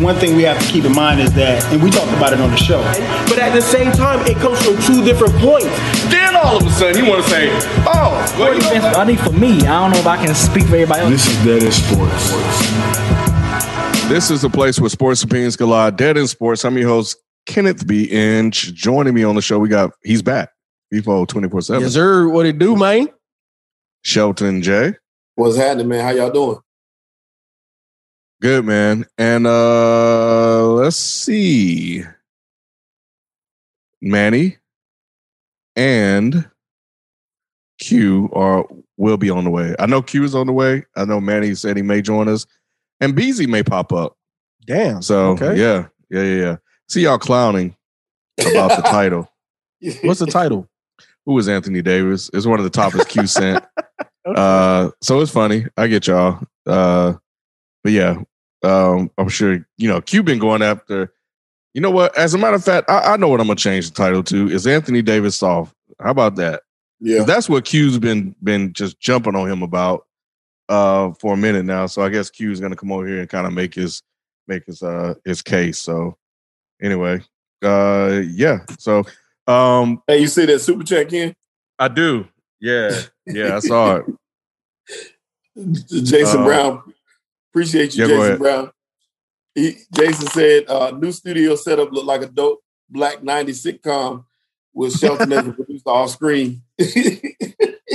one thing we have to keep in mind is that, and we talked about it on the show. But at the same time, it comes from two different points. Then all of a sudden, you want to say, "Oh, well, you know, I think for me, I don't know if I can speak for everybody else. This is Dead in Sports. This is the place where sports opinions collide. Dead in Sports. I'm your host, Kenneth B. Inch. Joining me on the show, we got he's back. FIFO 24 7. Yes, sir. What it do, man? Shelton J. What's happening, man? How y'all doing? Good man. And uh let's see. Manny and Q are will be on the way. I know Q is on the way. I know Manny said he may join us. And Beezy may pop up. Damn. So Okay. yeah, yeah, yeah, yeah. See y'all clowning about the title. What's the title? Who is Anthony Davis? It's one of the topics Q sent. Uh, so it's funny. I get y'all. Uh, but yeah, um, I'm sure you know Q been going after. You know what? As a matter of fact, I, I know what I'm gonna change the title to. Is Anthony Davis soft? How about that? Yeah. That's what Q's been been just jumping on him about uh for a minute now. So I guess Q's gonna come over here and kind of make his make his uh his case. So anyway, uh yeah. So um Hey, you see that super chat, Ken? I do. Yeah, yeah, I saw it. Jason Uh, Brown. Appreciate you, yeah, Jason. Brown. He, Jason said, uh, new studio setup looked like a dope black 90s sitcom with Shelton as the producer off screen.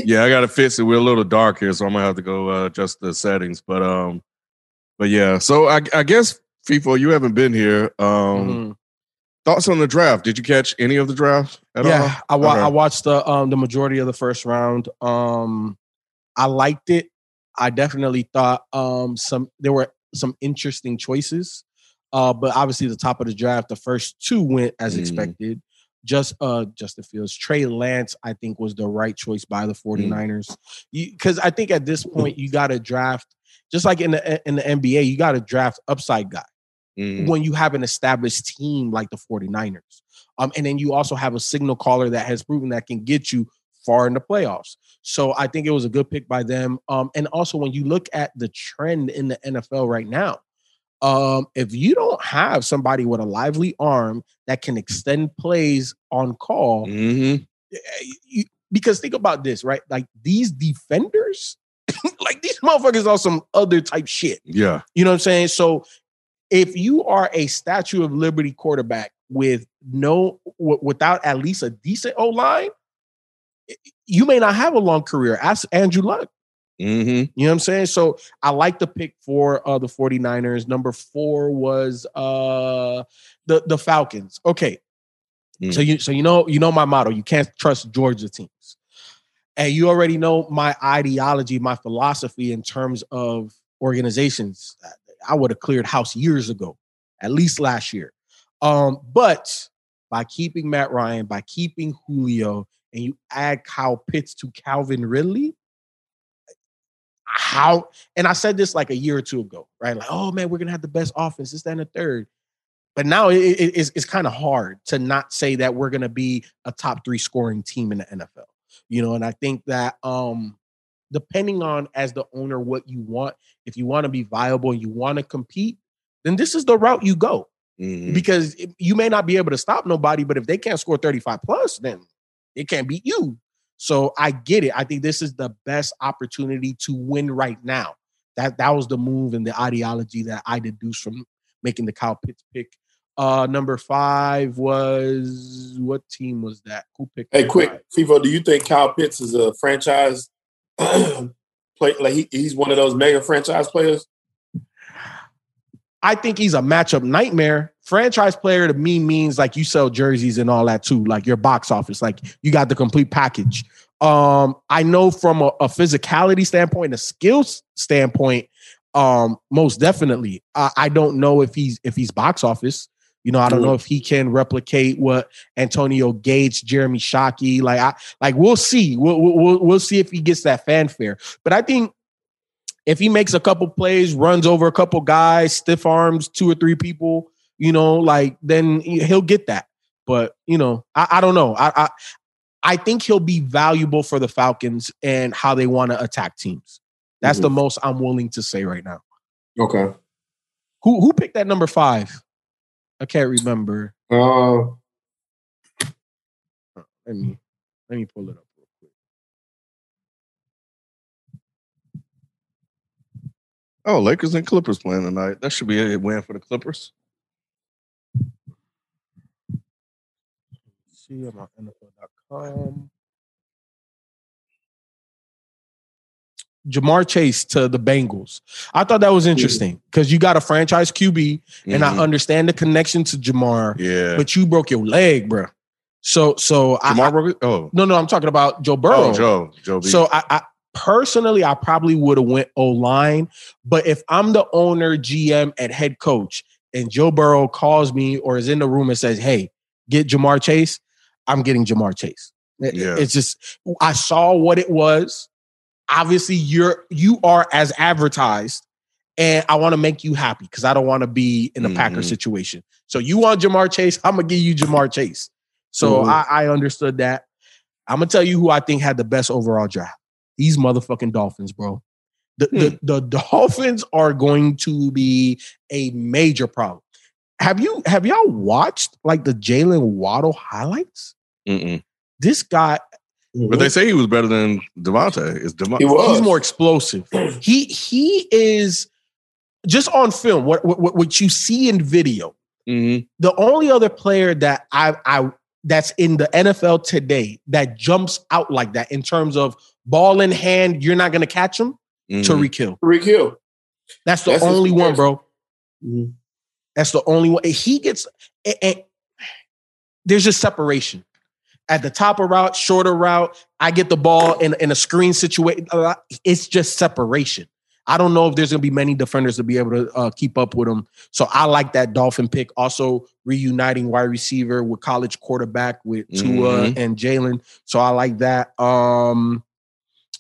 yeah, I got to fix it. We're a little dark here, so I'm gonna have to go uh, adjust the settings. But um, but yeah. So I, I guess FIFO, you haven't been here. Um, Mhm. thoughts on the draft? Did you catch any of the draft at yeah, I, all? wa- Okay. I watched the um the majority of the first round. Um, I liked it. I definitely thought um some there were some interesting choices. Uh, but obviously the top of the draft, the first two went as Mhm. expected. Just uh Justin Fields. Trey Lance, I think, was the right choice by the 49ers. Because I think at this point you gotta draft, just like in the in the NBA, you gotta draft upside guy Mhm. when you have an established team like the 49ers. Um, and then you also have a signal caller that has proven that can get you far in the playoffs. So I think it was a good pick by them. Um, and also when you look at the trend in the NFL right now, um, if you don't have somebody with a lively arm that can extend plays on call, Mhm. eh, you, because think about this, right? Like these defenders, like these motherfuckers are some other type shit. Yeah. You know what I'm saying? So if you are a Statue of Liberty quarterback with no w- without at least a decent O line, you may not have a long career. Ask Andrew Luck. Mm-hmm. You know what I'm saying? So I like the pick for uh, the 49ers. Number four was uh the the Falcons. Okay. Mm. So you so you know you know my motto. You can't trust Georgia teams. And you already know my ideology, my philosophy in terms of organizations. I would have cleared house years ago, at least last year. Um, but by keeping Matt Ryan, by keeping Julio, and you add Kyle Pitts to Calvin Ridley, how and I said this like a year or two ago, right? Like, oh man, we're gonna have the best offense, this, that, and the third. But now it, it- it's, it's kind of hard to not say that we're gonna be a top three scoring team in the NFL. You know, and I think that um depending on as the owner what you want, if you want to be viable and you want to compete, then this is the route you go. Mhm. Because you may not be able to stop nobody, but if they can't score 35 plus, then it can't beat you. So I get it. I think this is the best opportunity to win right now. That that was the move and the ideology that I deduced from making the Kyle Pitts pick. Uh number five was what team was that? Who picked hey, quick, five? FIFO, do you think Kyle Pitts is a franchise play? Like he, he's one of those mega franchise players? I think he's a matchup nightmare. Franchise player to me means like you sell jerseys and all that too, like your box office, like you got the complete package. Um, I know from a, a physicality standpoint, and a skills standpoint, um, most definitely. I, I don't know if he's if he's box office. You know, I don't know if he can replicate what Antonio Gates, Jeremy Shockey, like I like we'll see. We'll, we'll we'll see if he gets that fanfare. But I think if he makes a couple plays, runs over a couple guys, stiff arms two or three people, you know, like then he'll get that. But you know, I, I don't know. I, I I think he'll be valuable for the Falcons and how they want to attack teams. That's the most I'm willing to say right now. Okay. Who who picked that number five? I can't remember. Uh, Let me let me pull it up real quick. Oh, Lakers and Clippers playing tonight. That should be a win for the Clippers. See, I'm on NFL.com. Ja'Marr Chase to the Bengals. I thought that was interesting because you got a franchise QB, and I Mhm. understand the connection to Ja'Marr, yeah. but you broke your leg, bro. So, so I, Ja'Marr I- broke it? Oh, no, no, I'm talking about Joe Burrow. oh, Joe, Joe B. So I, I personally, I probably would have went O line, but if I'm the owner, GM, and head coach, and Joe Burrow calls me or is in the room and says, "Hey, get Ja'Marr Chase," I'm getting Ja'Marr Chase. Yeah. It's just I saw what it was. Obviously, you're you are as advertised, and I want to make you happy because I don't want to be in a Packer Mhm. situation. So you want Ja'Marr Chase? I'm gonna give you Ja'Marr Chase. So Mhm. I, I understood that. I'm gonna tell you who I think had the best overall draft. These motherfucking Dolphins, bro. The, the, the Dolphins are going to be a major problem. Have you have y'all watched like the Jaylen Waddle highlights? Mm-mm. This guy, But they say he was better than DeVonta. Is DeVonta? He was. he's more explosive. he he is just on film. What what, what you see in video. Mhm. The only other player that I I that's in the NFL today that jumps out like that in terms of ball in hand, you're not gonna catch him. Mhm. Tyreek Hill. Rick Hill. That's the That's only one, comparison. bro. That's the only one. He gets and, and there's just separation. At the top of route, shorter route, I get the ball in, in a screen situation. It's just separation. I don't know if there's going to be many defenders to be able to uh, keep up with him. So I like that Dolphin pick. Also reuniting wide receiver with college quarterback with Tua Mhm. and Jaylen. So I like that. Um,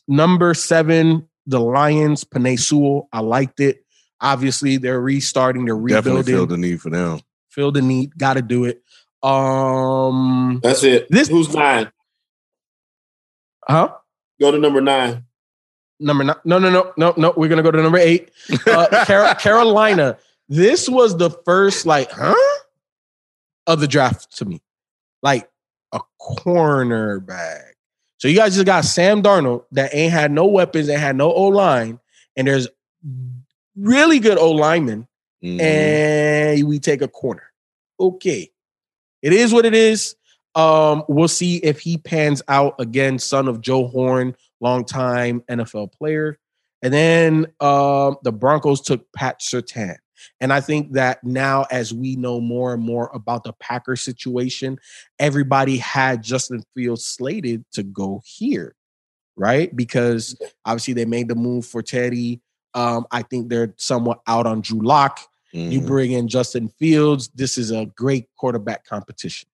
number seven, the Lions, Penei Sewell. I liked it. Obviously, they're restarting. They're Definitely rebuilding. feel the need for them. Feel the need. Got to do it. Um, That's it. This- Who's nine? huh? Go to number nine. Number nine. No, no, no, no, no. We're gonna go to number eight. Uh, Car- Carolina. This was the first like, huh, of the draft to me, like a cornerback. So you guys just got Sam Darnold that ain't had no weapons, ain't had no O line, and there's really good O linemen, Mhm. and we take a corner. Okay, it is what it is. Um, we'll see if he pans out again. Son of Joe Horn, longtime NFL player, and then um, the Broncos took Pat Surtain. And I think that now, as we know more and more about the Packer situation, everybody had Justin Fields slated to go here, right? Because obviously they made the move for Teddy. Um, I think they're somewhat out on Drew Lock. You Mhm. bring in Justin Fields. This is a great quarterback competition.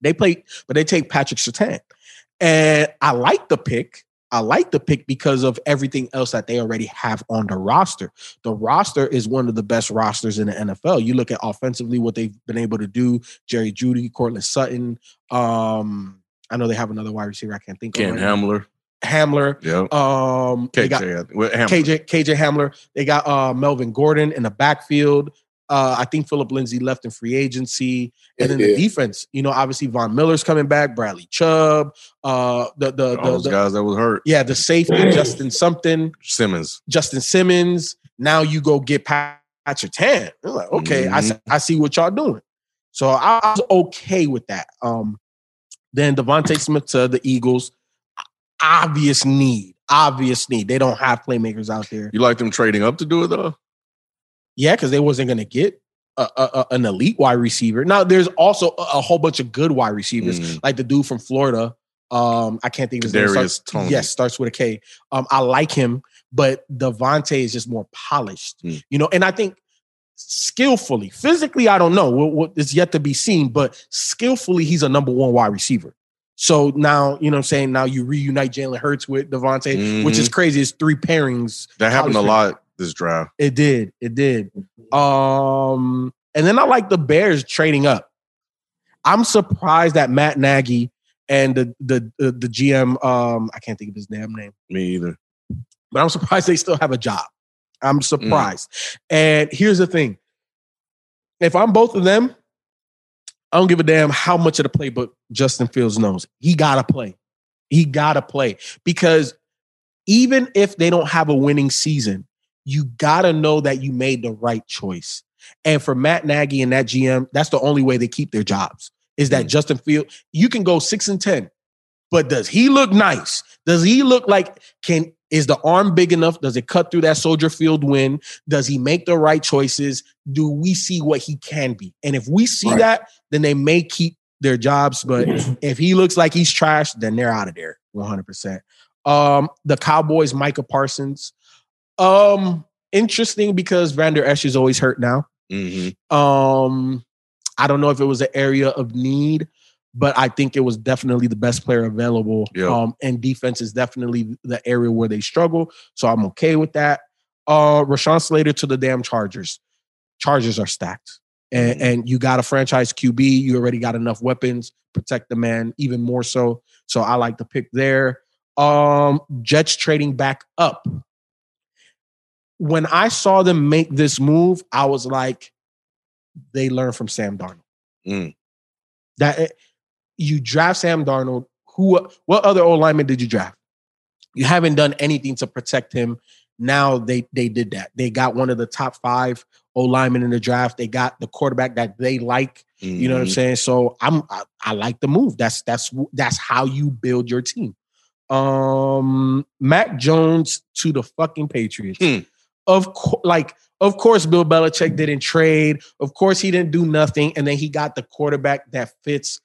They play, but they take Patrick Surtain. And I like the pick. I like the pick because of everything else that they already have on the roster. The roster is one of the best rosters in the NFL. You look at offensively what they've been able to do. Jerry Jeudy, Courtland Sutton. Um, I know they have another wide receiver. I can't think Ken of right now. Hamler. Hamler. Yep. Um, they KJ. got I think. Well, Hamler. KJ KJ Hamler. They got uh Melvin Gordon in the backfield. Uh, I think Philip Lindsay left in free agency, and then the defense. You know, obviously Von Miller's coming back. Bradley Chubb. Uh, the the, All the, those the- guys that was hurt. yeah, the safety Justin something, Simmons. Justin Simmons. Now you go get Pat Patrick Tan. I'm like, okay, I Mhm. see, I see what y'all doing. So I, I was okay with that. Um, then DeVonta Smith to the Eagles. Obvious need, obvious need. They don't have playmakers out there. You like them trading up to do it though? Yeah, because they wasn't going to get a, a, an elite wide receiver. Now, there's also a, a whole bunch of good wide receivers, Mm. like the dude from Florida. Um, I can't think of his name. Kadarius Starts- Toney. Yes, starts with a K. Um, I like him, but DeVonta is just more polished, Mm. you know. And I think skillfully, physically, I don't know. What, what is yet to be seen, but skillfully, he's a number one wide receiver. So now, you know what I'm saying? Now you reunite Jalen Hurts with DeVonta, which Mhm. is crazy. It's three pairings. that happened a lot this draft. it did. It did. Um, and then I like the Bears trading up. I'm surprised that Matt Nagy and the the the, the GM, um, I can't think of his damn name, Me either. but I'm surprised they still have a job. I'm surprised. And here's the thing: if I'm both of them, I don't give a damn how much of the playbook Justin Fields knows. He gotta play. He gotta play because even if they don't have a winning season, you gotta know that you made the right choice. And for Matt Nagy and that GM, that's the only way they keep their jobs. Is that Mm. Justin Field? You can go six and ten, but does he look nice? Does he look like can is the arm big enough? Does it cut through that Soldier Field win? Does he make the right choices? Do we see what he can be? And if we see Right. that, then they may keep their jobs. But if he looks like he's trash, then they're out of there 100%. Um, the Cowboys, Micah Parsons. Um, interesting because Vander Esch is always hurt now. Mhm. Um, I don't know if it was an area of need, but I think it was definitely the best player available. Yeah. Um, and defense is definitely the area where they struggle. So I'm okay with that. Uh, Rashawn Slater to the damn Chargers. Chargers are stacked. And, and you got a franchise QB. You already got enough weapons, protect the man even more so. So I like the pick there. Um, Jets trading back up. When I saw them make this move, I was like, they learned from Sam Darnold. Mm. That eh, you draft Sam Darnold. Who? What other old lineman did you draft? You haven't done anything to protect him. Now they they did that. They got one of the top five old linemen in the draft. They got the quarterback that they like. You know what I'm Mhm. saying? So I'm I, I like the move. That's that's that's how you build your team. Um, Mac Jones to the fucking Patriots. Hmm. Of course, like of course, Bill Belichick didn't trade. Of course, he didn't do nothing, and then he got the quarterback that fits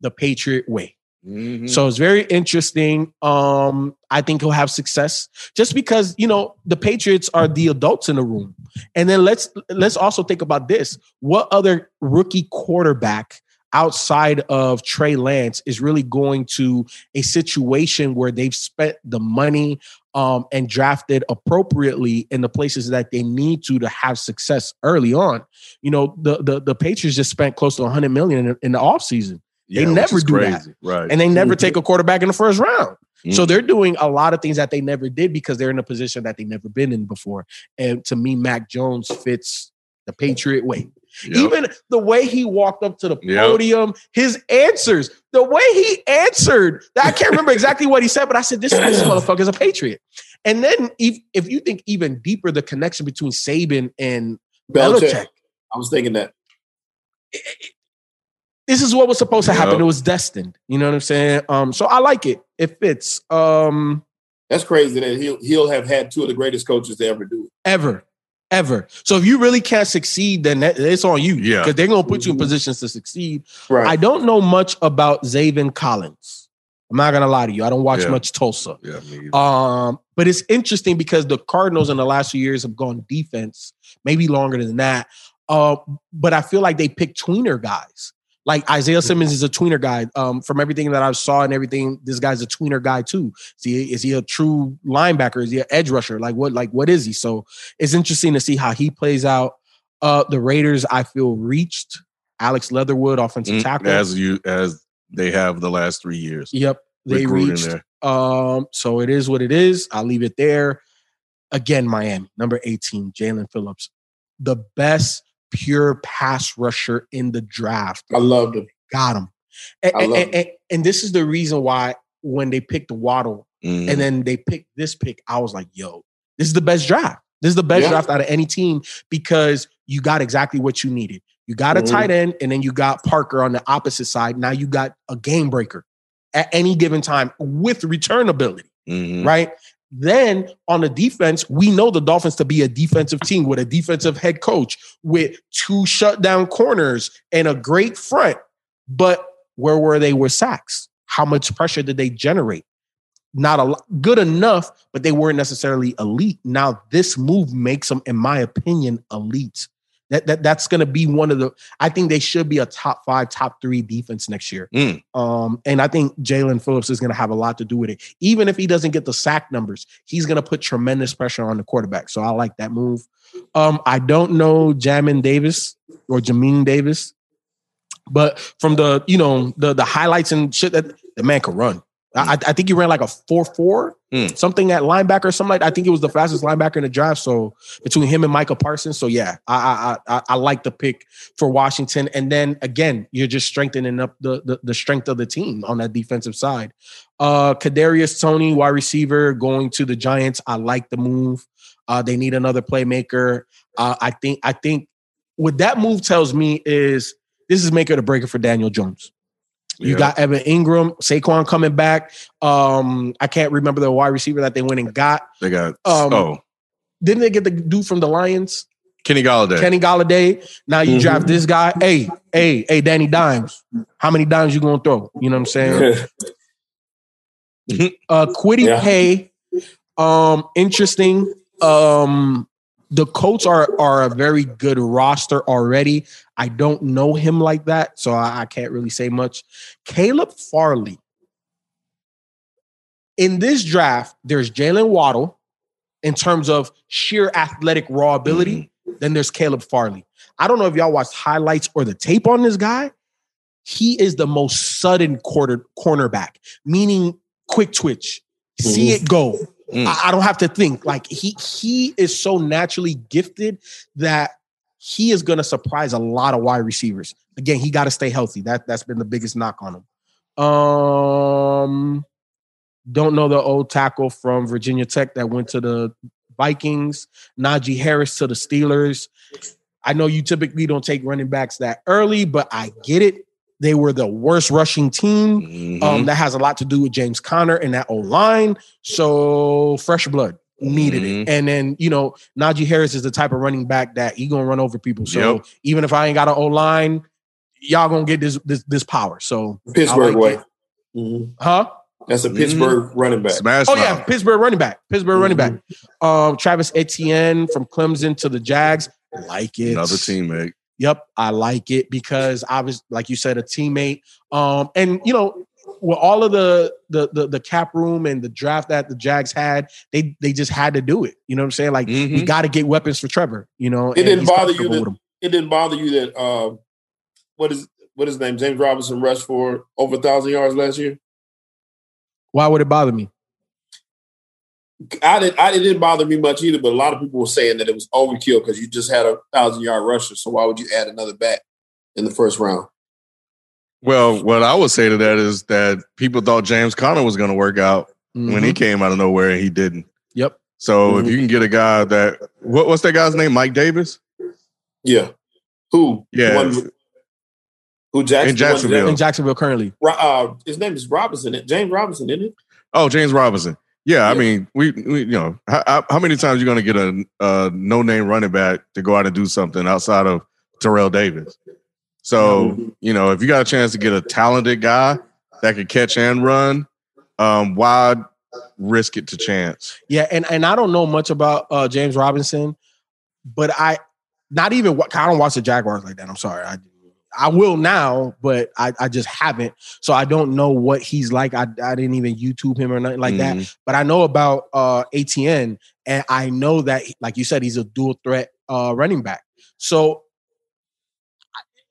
the Patriot way. Mhm. So it's very interesting. Um, I think he'll have success just because you know the Patriots are the adults in the room. And then let's let's also think about this: what other rookie quarterback outside of Trey Lance is really going to a situation where they've spent the money um, and drafted appropriately in the places that they need to to have success early on? You know, the the, the Patriots just spent close to 100 million in, in the offseason they never do that. Right. and they never take a quarterback in the first round. So Mm. they're doing a lot of things that they never did because they're in a position that they've never been in before. And to me, Mac Jones fits the Patriot way. Yep. Even the way he walked up to the Yep. podium, his answers, the way he answered, I can't remember exactly what he said, but I said, this, this motherfucker's a Patriot. And then if, if you think even deeper, the connection between Saban and Belichick. Belichick, I was thinking that. this is what was supposed to happen. Yep. It was destined. You know what I'm saying? Um, so I like it. It fits. Um, That's crazy that he'll he'll have had two of the greatest coaches to ever do it. ever, ever. So if you really can't succeed, then that, it's on you. Yeah. because they're gonna put you in positions to succeed. Right. I don't know much about Zaven Collins. I'm not gonna lie to you. I don't watch Yeah. much Tulsa. Yeah. Um, but it's interesting because the Cardinals in the last few years have gone defense, maybe longer than that. Uh, but I feel like they pick tweener guys. Like Isaiah Simmons is a tweener guy. Um, from everything that I saw and everything, this guy's a tweener guy too. Is he, is he a true linebacker? Is he an edge rusher? Like what? Like what is he? So it's interesting to see how he plays out. Uh, the Raiders, I feel reached. Alex Leatherwood, offensive Mm, tackle. as you as they have the last three years. Yep, they reached. there. Um, so it is what it is. I'll leave it there. Again, Miami, number 18, Jaelan Phillips, the best pure pass rusher in the draft. I loved him. Got him. And, I and, love and, and- and this is the reason why when they picked Waddle Mhm. and then they picked this pick, I was like, yo, this is the best draft. This is the best Yeah. draft out of any team because you got exactly what you needed. You got a Mhm. tight end, and then you got Parker on the opposite side. Now you got a game breaker at any given time with return ability, Mhm. right? Then on the defense, we know the Dolphins to be a defensive team with a defensive head coach with two shutdown corners and a great front. But where were they with sacks? How much pressure did they generate? Not a lot, good enough, but they weren't necessarily elite. Now this move makes them, in my opinion, elite. That, that that's going to be one of the. I think they should be a top five, top three defense next year. Mm. Um, and I think Jaelan Phillips is going to have a lot to do with it. Even if he doesn't get the sack numbers, he's going to put tremendous pressure on the quarterback. So I like that move. Um, I don't know Jamin Davis or Jamin Davis, but from the you know the the highlights and shit that the man can run. I, I think he ran like a four four Mm. something at linebacker or something like. I think it was the fastest linebacker in the draft. So between him and Michael Parsons, so yeah, I I I, I like the pick for Washington. And then again, you're just strengthening up the the, the strength of the team on that defensive side. Uh, Kadarius Toney, wide receiver, going to the Giants. I like the move. Uh, they need another playmaker. Uh, I think I think what that move tells me is this is maker to breaker for Daniel Jones. You Yeah. got Evan Engram, Saquon coming back. Um, I can't remember the wide receiver that they went and got. They got Um, oh Didn't they get the dude from the Lions, Kenny Golladay. Kenny Golladay? Now you Mhm. draft this guy. Hey, hey, hey, Danny Dimes. How many dimes you gonna throw? You know what I'm saying? Uh, Kwity Yeah. Paye, um, interesting. Um, the Colts are are a very good roster already. I don't know him like that, so I, I can't really say much. Caleb Farley. In this draft, there's Jaylen Waddle in terms of sheer athletic raw ability. Mm-hmm. Then there's Caleb Farley. I don't know if y'all watched highlights or the tape on this guy. He is the most sudden quarter cornerback, meaning quick twitch, see it go. Mm. I, I don't have to think. Like he he is so naturally gifted that he is going to surprise a lot of wide receivers. Again, he got to stay healthy. That that's been the biggest knock on him. Um, don't know the old tackle from Virginia Tech that went to the Vikings. Najee Harris to the Steelers. I know you typically don't take running backs that early, but I get it. They were the worst rushing team. Mhm. Um, that has a lot to do with James Conner and that O line. So fresh blood needed Mhm. it. And then you know Najee Harris is the type of running back that he gonna run over people. So Yep. even if I ain't got an O line, y'all gonna get this this this power. So Pittsburgh I way. like Mhm. huh? That's a Pittsburgh running back. Smash Oh mouth. yeah, Pittsburgh running back. Pittsburgh running back. Mm-hmm. Um, Travis Etienne from Clemson to the Jags. Like it. Another teammate. Yep, I like it because I was like you said, a teammate. Um, and you know, with all of the, the the the cap room and the draft that the Jags had, they they just had to do it. You know what I'm saying? Like we Mhm. got to get weapons for Trevor. You know, It didn't bother you that- It didn't bother you that uh, what is what is his name? James Robinson rushed for over a thousand yards last year. Why would it bother me? I didn't. I, it didn't bother me much either, but a lot of people were saying that it was overkill because you just had a thousand yard rusher. So why would you add another back in the first round? Well, what I would say to that is that people thought James Conner was going to work out when he Mhm. came out of nowhere and he didn't. Yep. So Mhm. if you can get a guy that what, what's that guy's name? Mike Davis. Yeah. Who? Yeah. One- who Jackson? In Jacksonville. in Jacksonville currently. Uh, his name is Robinson. James Robinson, isn't it? Oh, James Robinson. Yeah, I mean, we, we you know, how, how- many times are you going to get a, a no name running back to go out and do something outside of Terrell Davis? So you know, if you got a chance to get a talented guy that could catch and run, um, why risk it to chance? Yeah, and and I don't know much about uh, James Robinson, but I not even I don't watch the Jaguars like that. I'm sorry. I I will now, but I, I just haven't. So I don't know what he's like. I, I didn't even YouTube him or nothing like that. Mhm. But I know about uh ATN, and I know that, like you said, he's a dual threat uh running back. So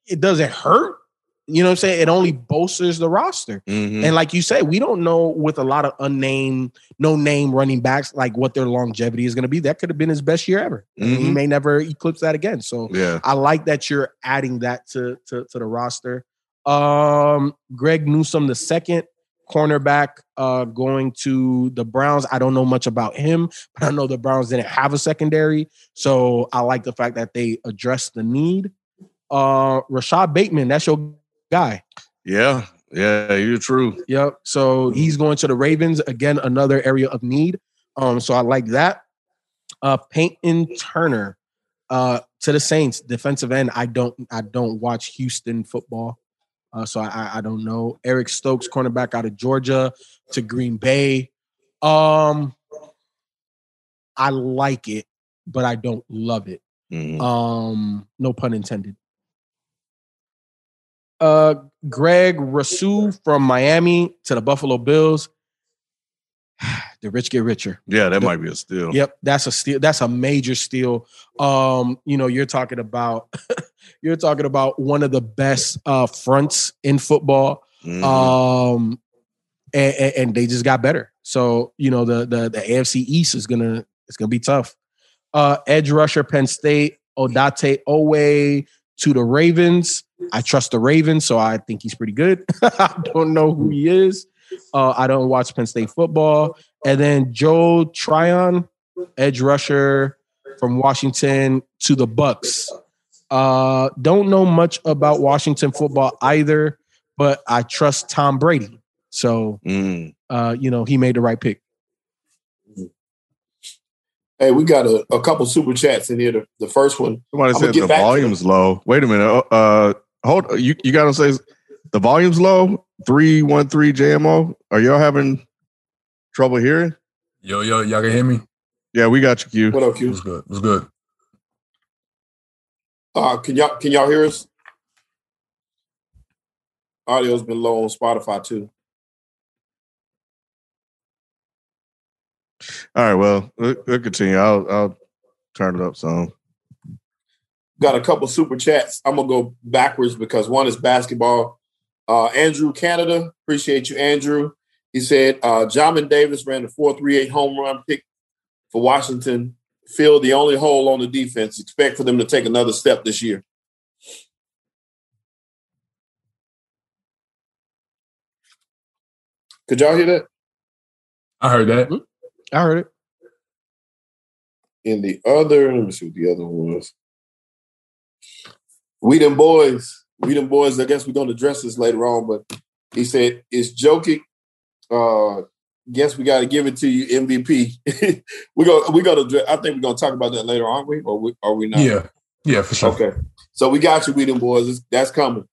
it doesn't hurt. You know what I'm saying? It only bolsters the roster. Mhm. And like you say, we don't know with a lot of unnamed, no name running backs, like what their longevity is going to be. That could have been his best year ever. And He may never eclipse that again. So yeah, I like that you're adding that to to, to the roster. Um, Greg Newsome the second cornerback uh going to the Browns. I don't know much about him, but I know the Browns didn't have a secondary. So I like the fact that they addressed the need. Uh Rashad Bateman, that's your guy. yeah, yeah. You're true. Yep. So he's going to the Ravens again, another area of need. Um, so I like that. Uh, Peyton Turner, uh, to the Saints, defensive end. I don't, I don't watch Houston football, uh, so I, I don't know. Eric Stokes, cornerback out of Georgia, to Green Bay. Um, I like it, but I don't love it. Mhm. Um, no pun intended. Uh, Greg Rousseau from Miami to the Buffalo Bills. The rich get richer. yeah, that might be a steal. Yep, that's a steal. That's a major steal. Um, you know, you're talking about you're talking about one of the best uh fronts in football. Mhm. Um, and, and, and they just got better. So you know the the the AFC East is gonna it's gonna be tough. Uh, edge rusher Penn State Odafe Oweh to the Ravens. I trust the Ravens, so I think he's pretty good. I don't know who he is. Uh, I don't watch Penn State football. And then Joe Tryon, edge rusher from Washington to the Bucks. Uh, don't know much about Washington football either, but I trust Tom Brady. So, Mm. uh, you know, he made the right pick. Hey, we got a, a couple super chats in here. The, the first one, Somebody I'ma said get the back volume's low. Wait a minute. Uh, hold. You you gotta say the volume's low. Three one three JMO. Are y'all having trouble hearing? Yo, yo, y'all can hear me? Yeah, we got you, Q. what up, Q? What's good? What's good? Uh, can y'all can y'all hear us? Audio's been low on Spotify too. All right. Well, we'll, we'll continue. I'll I'll turn it up some. Got a couple super chats. I'm gonna go backwards because one is basketball. Uh, Andrew Canada, appreciate you, Andrew. He said uh, Jamin Davis ran the 438 home run pick for Washington. Filled the only hole on the defense. Expect for them to take another step this year. Could y'all hear that? I heard that. I heard it. in the other, let me see what the other one was. We them boys, we them boys. I guess we're to address this later on, but he said it's joking. Uh, guess we got to give it to you, MVP. we go, we got to. I think we're going to talk about that later, aren't we? Or we, are we not? Yeah. Yeah, for sure. Okay. So we got you, we them boys. It's- That's coming.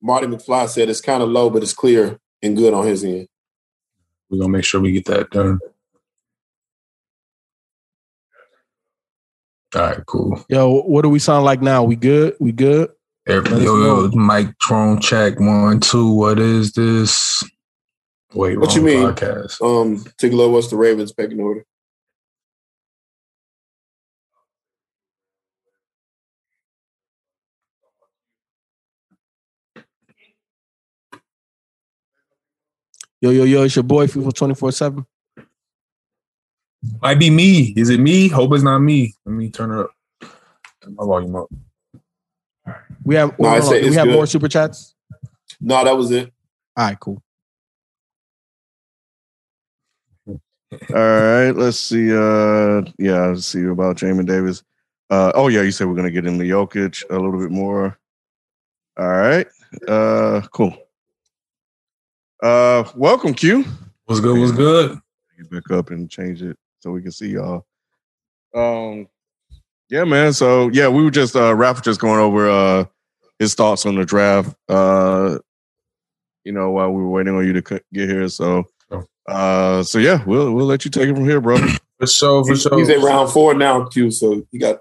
Marty McFly said it's kind of low, but it's clear and good on his end. We're gonna make sure we get that done. All right, cool. Yo, what do we sound like now? We good? We good? Every, yo, yo, know. Mike Trone check one, two. What is this? Wait, What you wrong mean? Podcast. Um, Tigolo, what's the Ravens pecking order? Yo, yo, yo, it's your boy FIFA 24 7. Might be me. Is it me? Hope it's not me. Let me turn it up. Turn my volume up. We have, No, I on, say we have good. more super chats? No, that was it. All right, cool. All right, let's see. Uh, yeah, let's see about Jamin Davis. Uh, oh yeah, you said we're gonna get into Jokic a little bit more. All right, uh, cool. Uh, welcome, Q. What's good? What's good? Get back up and change it so we can see y'all. Um, yeah, man. So yeah, we were just uh, Ralph just going over uh his thoughts on the draft. Uh, you know, while we were waiting on you to c- get here. So, uh, so yeah, we'll we'll let you take it from here, bro. For sure. For He's, sure. he's at round four now, Q. So he got.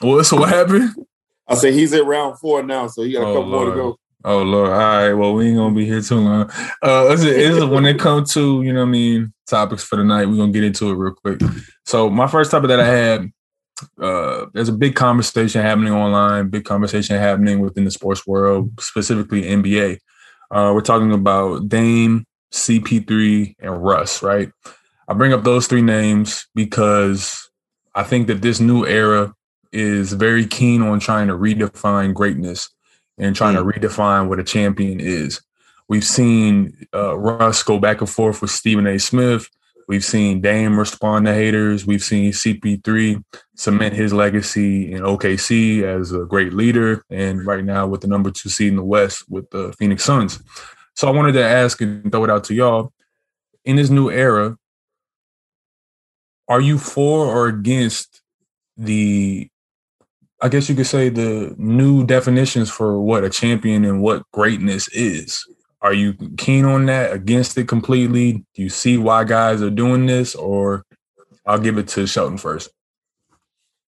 What? So what happened? I say he's at round four now, so he got a Oh, couple more to go. Oh Lord. All right. Well, we ain't gonna be here too long. Uh it's, it's when it comes to, you know what I mean, topics for the night, we're gonna get into it real quick. So my first topic that I had, uh, there's a big conversation happening online, big conversation happening within the sports world, specifically NBA. Uh, we're talking about Dame, CP3, and Russ, right? I bring up those three names because I think that this new era is very keen on trying to redefine greatness and trying to redefine what a champion is. We've seen uh, Russ go back and forth with Stephen A. Smith. We've seen Dame respond to haters. We've seen CP3 cement his legacy in OKC as a great leader, and right now with the number two seed in the West with the Phoenix Suns. So I wanted to ask and throw it out to y'all in this new era. Are you for or against the I guess you could say the new definitions for what a champion and what greatness is. Are you keen on that? Against it completely? Do you see why guys are doing this? Or I'll give it to Shelton first.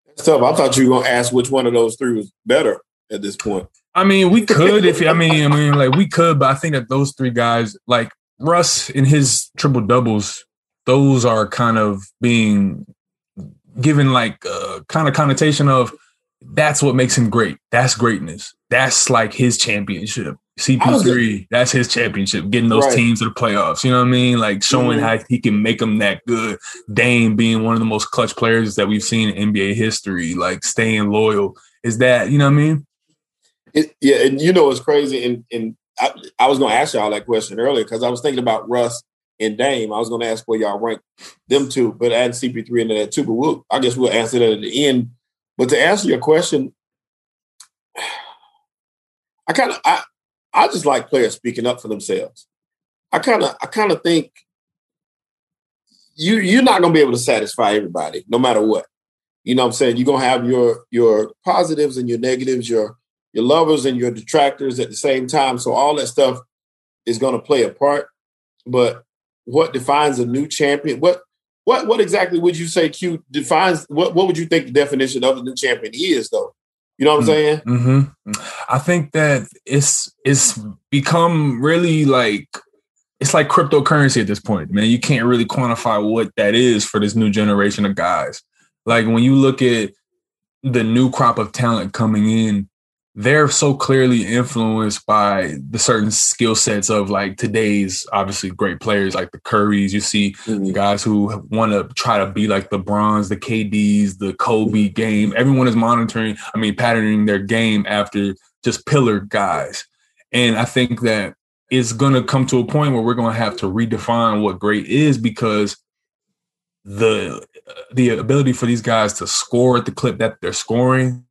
That's tough. I thought you were gonna ask which one of those three was better at this point. I mean, we could if I mean, I mean, like we could, but I think that those three guys, like Russ in his triple doubles, those are kind of being given like uh, kind of connotation of that's what makes him great. That's greatness. That's like his championship. CP3, that's his championship, getting those Right. teams to the playoffs. You know what I mean? Like showing Mhm. how he can make them that good. Dame being one of the most clutch players that we've seen in NBA history, like staying loyal. Is that, you know what I mean? It, yeah, and you know it's crazy. And and I, I was going to ask y'all that question earlier because I was thinking about Russ and Dame. I was going to ask where y'all rank them two, but add CP3 into that too. But we'll, I guess we'll answer that at the end. But to answer your question, I kind of I I just like players speaking up for themselves. I kind of I kind of think you you're not going to be able to satisfy everybody, no matter what. You know what I'm saying? You're gonna have your your positives and your negatives, your your lovers and your detractors at the same time. So all that stuff is gonna play a part. But what defines a new champion? What what what exactly would you say Q defines what what would you think the definition of a new champion is though? You know what I'm Hmm. saying? hmm I think that it's it's become really like it's like cryptocurrency at this point, man. You can't really quantify what that is for this new generation of guys. Like when you look at the new crop of talent coming in, they're so clearly influenced by the certain skill sets of like today's obviously great players like the Currys. You see mm-hmm. guys who want to try to be like the Bronze, the KDs, the Kobe mm-hmm. game. Everyone is monitoring, I mean, patterning their game after just pillar guys. And I think that it's going to come to a point where we're going to have to redefine what great is because the uh, the ability for these guys to score at the clip that they're scoring,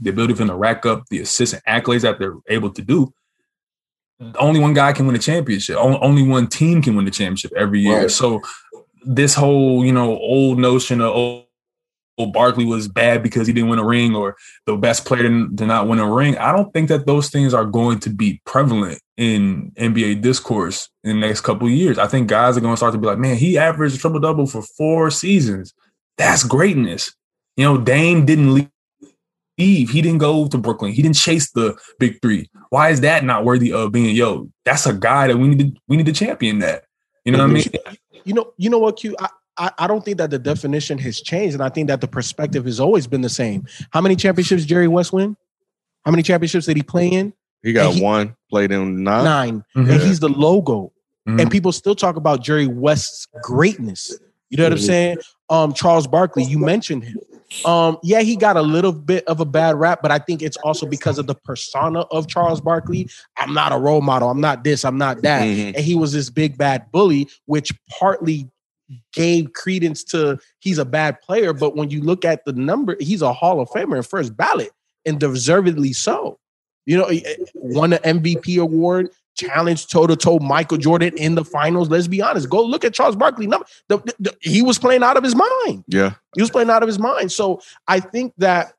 the ability for them to rack up the assists and accolades that they're able to do, only one guy can win a championship. Only, one team can win the championship every year. Right. So this whole, you know, old notion of oh, oh, Barkley was bad because he didn't win a ring or the best player did not win a ring. I don't think that those things are going to be prevalent in NBA discourse in the next couple of years. I think guys are going to start to be like, man, he averaged a triple double for four seasons. That's greatness. You know, Dame didn't leave. He didn't go to Brooklyn. He didn't chase the big three. Why is that not worthy of being? Yo, that's a guy that we need to we need to champion that. You know what I mean? You know, you know what, Q. I, I, I don't think that the definition has changed, and I think that the perspective has always been the same. How many championships Jerry West win? How many championships did he play in? He got he- one, played in nine. 9 Mhm. and he's the logo. Mhm. And people still talk about Jerry West's greatness. You know what I'm Mhm. saying? Um, Charles Barkley, you mentioned him. Um, yeah, he got a little bit of a bad rap, but I think it's also because of the persona of Charles Barkley. I'm not a role model. I'm not this. I'm not that. Mhm. And he was this big bad bully, which partly gave credence to he's a bad player. But when you look at the number, he's a Hall of Famer and first ballot, and deservedly so. You know, won an MVP award, challenged toe to toe Michael Jordan in the finals. Let's be honest. Go look at Charles Barkley. Number, the, the- the- he was playing out of his mind. Yeah. He was playing out of his mind. So I think that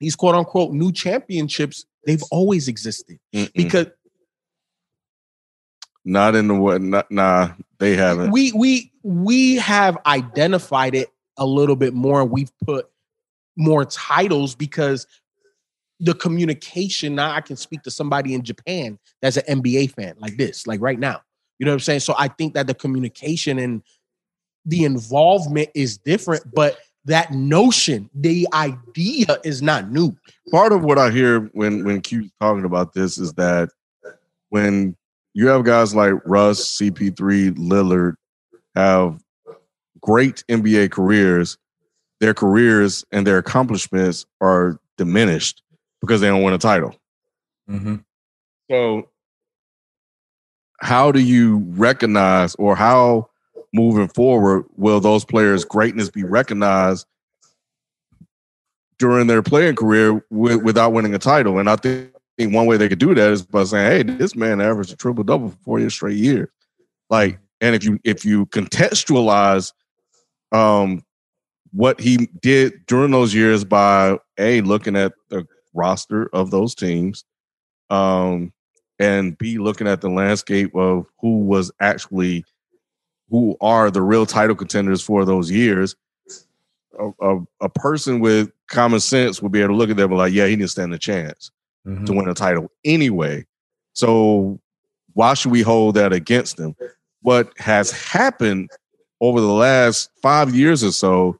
these quote unquote new championships, they've always existed Mm-mm. because not in the what? Not, nah, they haven't. we we we have identified it a little bit more. We've put more titles because the communication. Now I can speak to somebody in Japan that's an NBA fan, like this, like right now. You know what I'm saying? So I think that the communication and the involvement is different, but that notion, the idea is not new. part of what I hear when when Q's talking about this is that when you have guys like Russ, CP3, Lillard have great NBA careers, their careers and their accomplishments are diminished because they don't win a title. Mhm. So how do you recognize or how moving forward will those players' greatness be recognized during their playing career wi- without winning a title? And I think one way they could do that is by saying, "Hey, this man averaged a triple double for four years straight years." Like, and if you if you contextualize um, what he did during those years by a looking at the roster of those teams, um, and b looking at the landscape of who was actually who are the real title contenders for those years. A, a, a person with common sense would be able to look at them and be like, yeah, he didn't stand a chance Mhm. to win a title anyway. So why should we hold that against him? What has happened over the last five years or so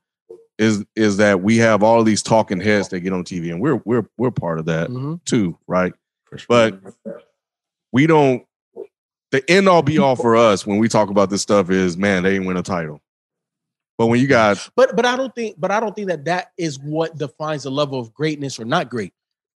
is is that we have all these talking heads that get on TV, and we're we're we're part of that Mhm. too, right? But we don't. The end all be all for us when we talk about this stuff is man, they ain't win a title. But when you got, But but I don't think but I don't think that that is what defines the level of greatness or not great.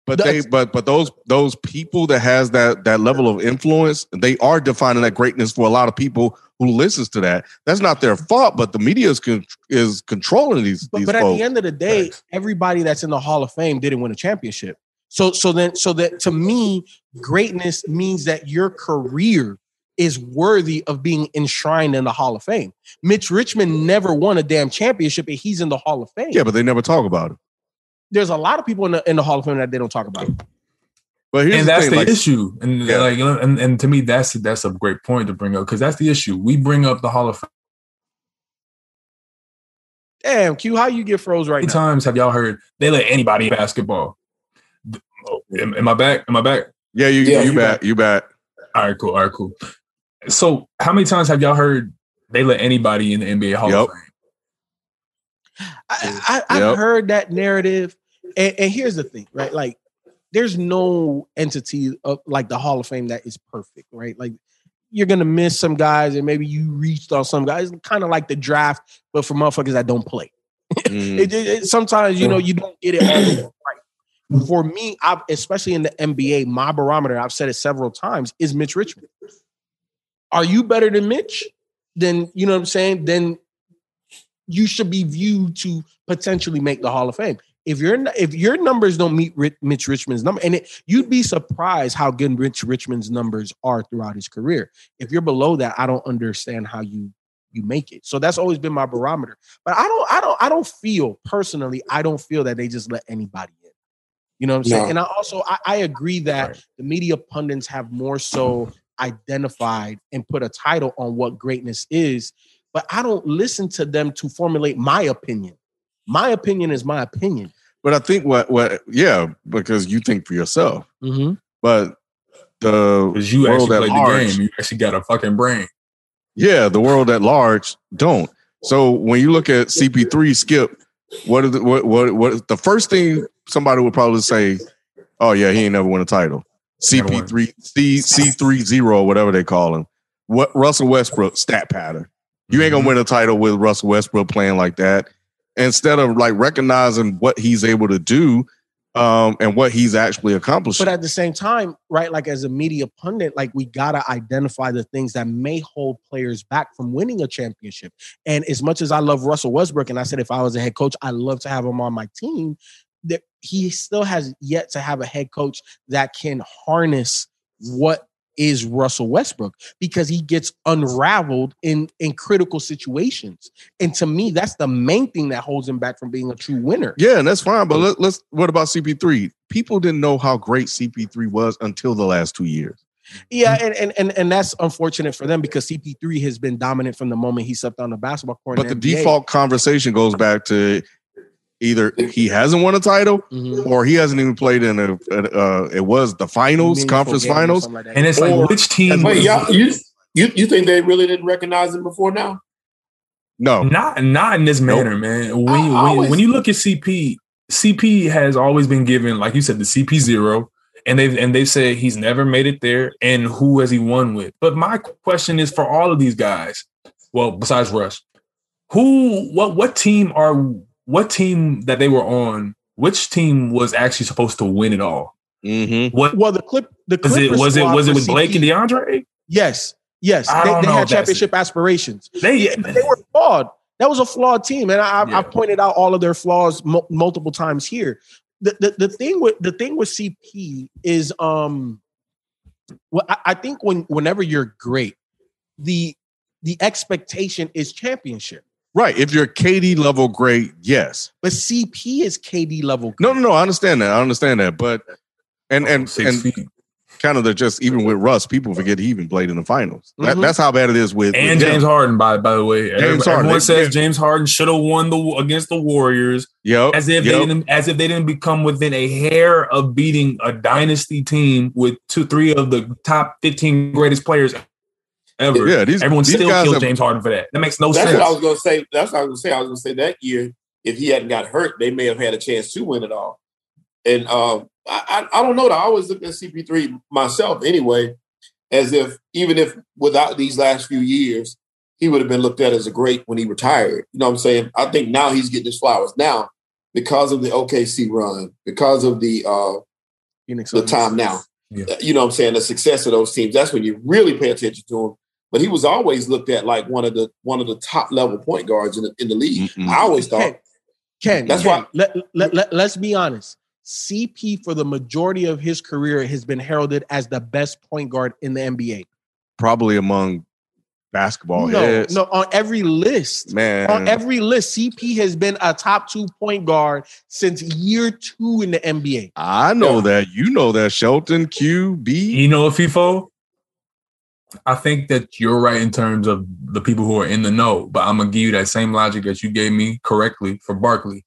But they, but but those those people that has that that level of influence, they are defining that greatness for a lot of people who listens to that. That's not their fault, but the media is con- is controlling these But, these but at the end of the day, everybody that's in the Hall of Fame didn't win a championship. So so then so that to me, greatness means that your career is worthy of being enshrined in the Hall of Fame. Mitch Richmond never won a damn championship, and he's in the Hall of Fame. yeah, but they never talk about it. There's a lot of people in the in the Hall of Fame that they don't talk about. But here's and the that's thing, the like, issue. And Yeah. like, and, and to me, that's that's a great point to bring up because that's the issue. We bring up the Hall of Fame. Damn, Q, how you get froze How right many now? times have y'all heard they let anybody in basketball? Oh, Am, am I back? Am I back? yeah, you Yeah, you you bet, you bet. All right, cool. All right, cool. So, how many times have y'all heard they let anybody in the NBA Hall Yep. of Fame? I, I, I've Yep. heard that narrative, and, and here's the thing, right? Like, there's no entity of like the Hall of Fame that is perfect, right? Like, you're gonna miss some guys, and maybe you reached on some guys, kind of like the draft, but for motherfuckers that don't play. Mm. It, it- it- sometimes you know you don't get it all right. For me, I, especially in the NBA, my barometer, I've said it several times, is Mitch Richmond. Are you better than Mitch? Then you know what I'm saying. Then you should be viewed to potentially make the Hall of Fame. If your if your numbers don't meet Mitch Richmond's number, and it, you'd be surprised how good Mitch Richmond's numbers are throughout his career. If you're below that, I don't understand how you you make it. So that's always been my barometer. But I don't I don't I don't feel personally I don't feel that they just let anybody in. You know what I'm saying? No. And I also I, I agree that Right. the media pundits have more so identified and put a title on what greatness is, but I don't listen to them to formulate my opinion. My opinion is my opinion. But I think what what yeah, because you think for yourself. Mm-hmm. But the Because you world actually at large, the game. You actually got a fucking brain. yeah, the world at large don't. So when you look at CP3 Skip, what is the, what what what the first thing somebody would probably say? Oh yeah, he ain't never won a title. CP3 C C three zero, whatever they call him. What Russell Westbrook stat pattern? You ain't Mm-hmm. gonna win a title with Russell Westbrook playing like that. Instead of like recognizing what he's able to do, um, and what he's actually accomplished. But at the same time, right, like as a media pundit, like we gotta identify the things that may hold players back from winning a championship. And as much as I love Russell Westbrook, and I said if I was a head coach, I love to have him on my team, that he still has yet to have a head coach that can harness what is Russell Westbrook because he gets unraveled in in critical situations. And to me, that's the main thing that holds him back from being a true winner. Yeah, and that's fine. But let, let's. What about CP3? People didn't know how great CP3 was until the last two years. Yeah, and, and and and that's unfortunate for them because CP3 has been dominant from the moment he stepped on the basketball court. But the NBA. default conversation goes back to either he hasn't won a title Mhm. or he hasn't even played in a. Uh, it was the finals, Meaningful conference finals. like. And it's Or- like, which team? and Wait, y'all, you, you you think they really didn't recognize him before now? No, Not not in this manner, man. When you, when, always- when you look at CP, CP has always been given, like you said, the CP zero, and they've and they've said he's never made it there. And who has he won with? But my question is for all of these guys. Well, besides Russ, who what what team are what team that they were on? Which team was actually supposed to win it all? Mm-hmm. What well, the clip, the was it? Was it was it for with Blake CP and DeAndre? Yes, yes, I they, don't they know had if that's championship aspirations. They They were flawed. That was a flawed team, and I, Yeah. I pointed out all of their flaws mu- multiple times here. The, the the thing with the thing with CP is, um, well, I, I think when whenever you're great, the the expectation is championship. Right. If you're KD level great, yes. But CP is KD level. No, no, no. I understand that. I understand that. But and and six and feet. kind of the just even with Russ, people forget he even played in the finals. That, Mhm. that's how bad it is with and with him. James Harden, by by the way, Everyone- Harden. Everyone says yeah. James Harden should have won the against the Warriors, Yep. as if they didn't, as if they didn't become within a hair of beating a dynasty team with two, three of the top fifteen greatest players ever. Yeah, these Everyone these still guys kills have, James Harden for that. That makes no That's sense. That's what I was gonna say. That's what I was gonna say. I was gonna say that year if he hadn't got hurt, they may have had a chance to win it all. And uh, I, I, I don't know. I always look at CP3 myself anyway, as if even if without these last few years, he would have been looked at as a great when he retired. You know what I'm saying? I think now he's getting his flowers now because of the OKC run, because of the uh, Phoenix the time now. Yeah. You know what I'm saying? The success of those teams. That's when you really pay attention to him. But he was always looked at like one of the one of the top level point guards in the, in the league. Mm-mm. I always thought. Ken, That's Ken, why- Let, let, let, let's be honest. CP for the majority of his career has been heralded as the best point guard in the NBA. Probably among basketball no, heads. no, on every list. man. On every list, CP has been a top two point guard since year two in the NBA. I know Yeah. that. You know that. Shelton, Q, B. You know, FIFO, I think that you're right in terms of the people who are in the know, but I'm gonna give you that same logic that you gave me correctly for Barkley.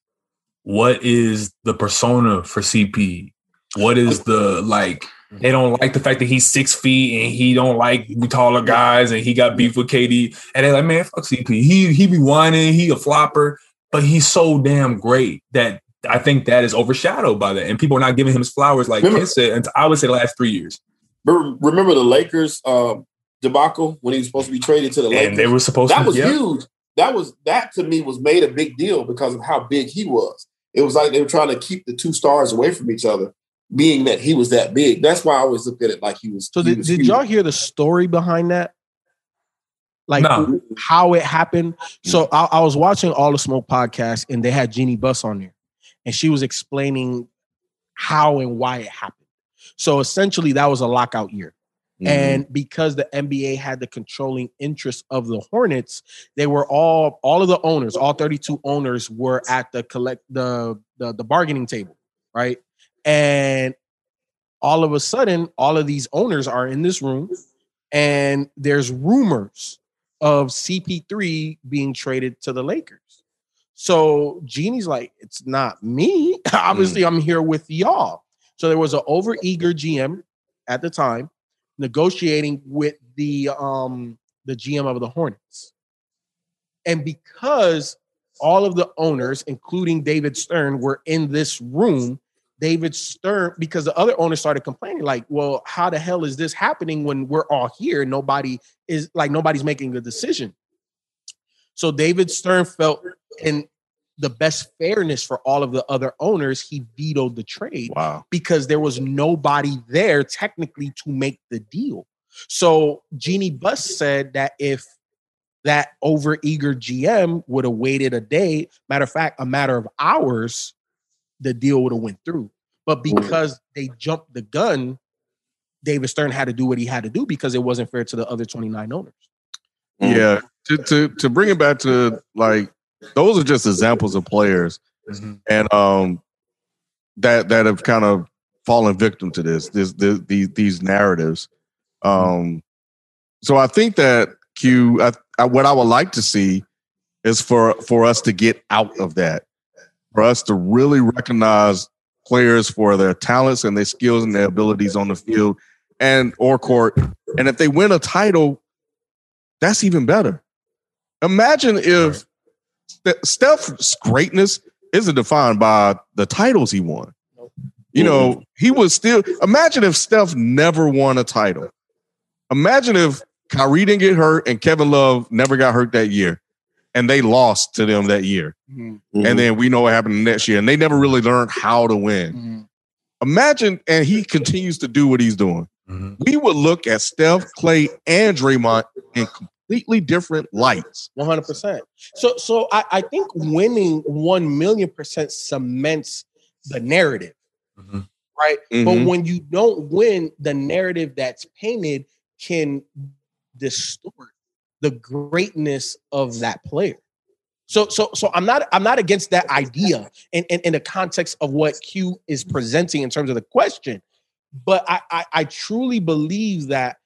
What is the persona for CP? What is the like? They don't like the fact that he's six feet and he don't like taller guys and he got beef with KD. And they're like, man, fuck CP. He he be whining, he a flopper, but he's so damn great that I think that is overshadowed by that. And people are not giving him his flowers like Remember- Ken said. And I would say the last three years. Re- Remember the Lakers uh, debacle when he was supposed to be traded to the Lakers? and they were supposed that to. was yeah. huge. That was that to me was made a big deal because of how big he was. It was like they were trying to keep the two stars away from each other, being that he was that big. That's why I always looked at it like he was. So he did, was did huge. y'all hear the story behind that? Like No. how it happened. So I, I was watching all the smoke podcasts and they had Jeanie Buss on there, and she was explaining how and why it happened. So essentially, that was a lockout year. Mhm. And because the NBA had the controlling interest of the Hornets, they were all all of the owners, all 32 owners were at the collect the the, the bargaining table, right? And all of a sudden, all of these owners are in this room, and there's rumors of CP3 being traded to the Lakers. So Jeanie's like, it's not me. Obviously, I'm here with y'all. So there was an overeager GM at the time negotiating with the um the GM of the Hornets. And because all of the owners, including David Stern, were in this room, David Stern, because the other owners started complaining, like, well, how the hell is this happening when we're all here? Nobody is like nobody's making a decision. So David Stern felt in the best fairness for all of the other owners, he vetoed the trade wow. because there was nobody there technically to make the deal. So Jeanie Buss said that if that overeager GM would have waited a day, matter of fact, a matter of hours, the deal would have went through. But because they jumped the gun, David Stern had to do what he had to do because it wasn't fair to the other 29 owners. Yeah. Mm. To, to to bring it back to like those are just examples of players Mhm. and um that that have kind of fallen victim to this this, this these these narratives. Um so i think that q I, I, what i would like to see is for for us to get out of that. For us to really recognize players for their talents and their skills and their abilities on the field and or court. And if they win a title that's even better. Imagine if Steph's greatness isn't defined by the titles he won. You know, he was still. Imagine if Steph never won a title. Imagine if Kyrie didn't get hurt and Kevin Love never got hurt that year, and they lost to them that year. Mhm. And then we know what happened next year, and they never really learned how to win. Imagine, and he continues to do what he's doing. Mhm. We would look at Steph, Clay, and Draymond in completely different lights. One hundred percent. So, so I, I think winning one million percent cements the narrative, Mhm. right? But Mhm. when you don't win, the narrative that's painted can distort the greatness of that player. So, so, so I'm not, I'm not against that idea in, in, in the context of what Q is presenting in terms of the question, but I, I, I truly believe that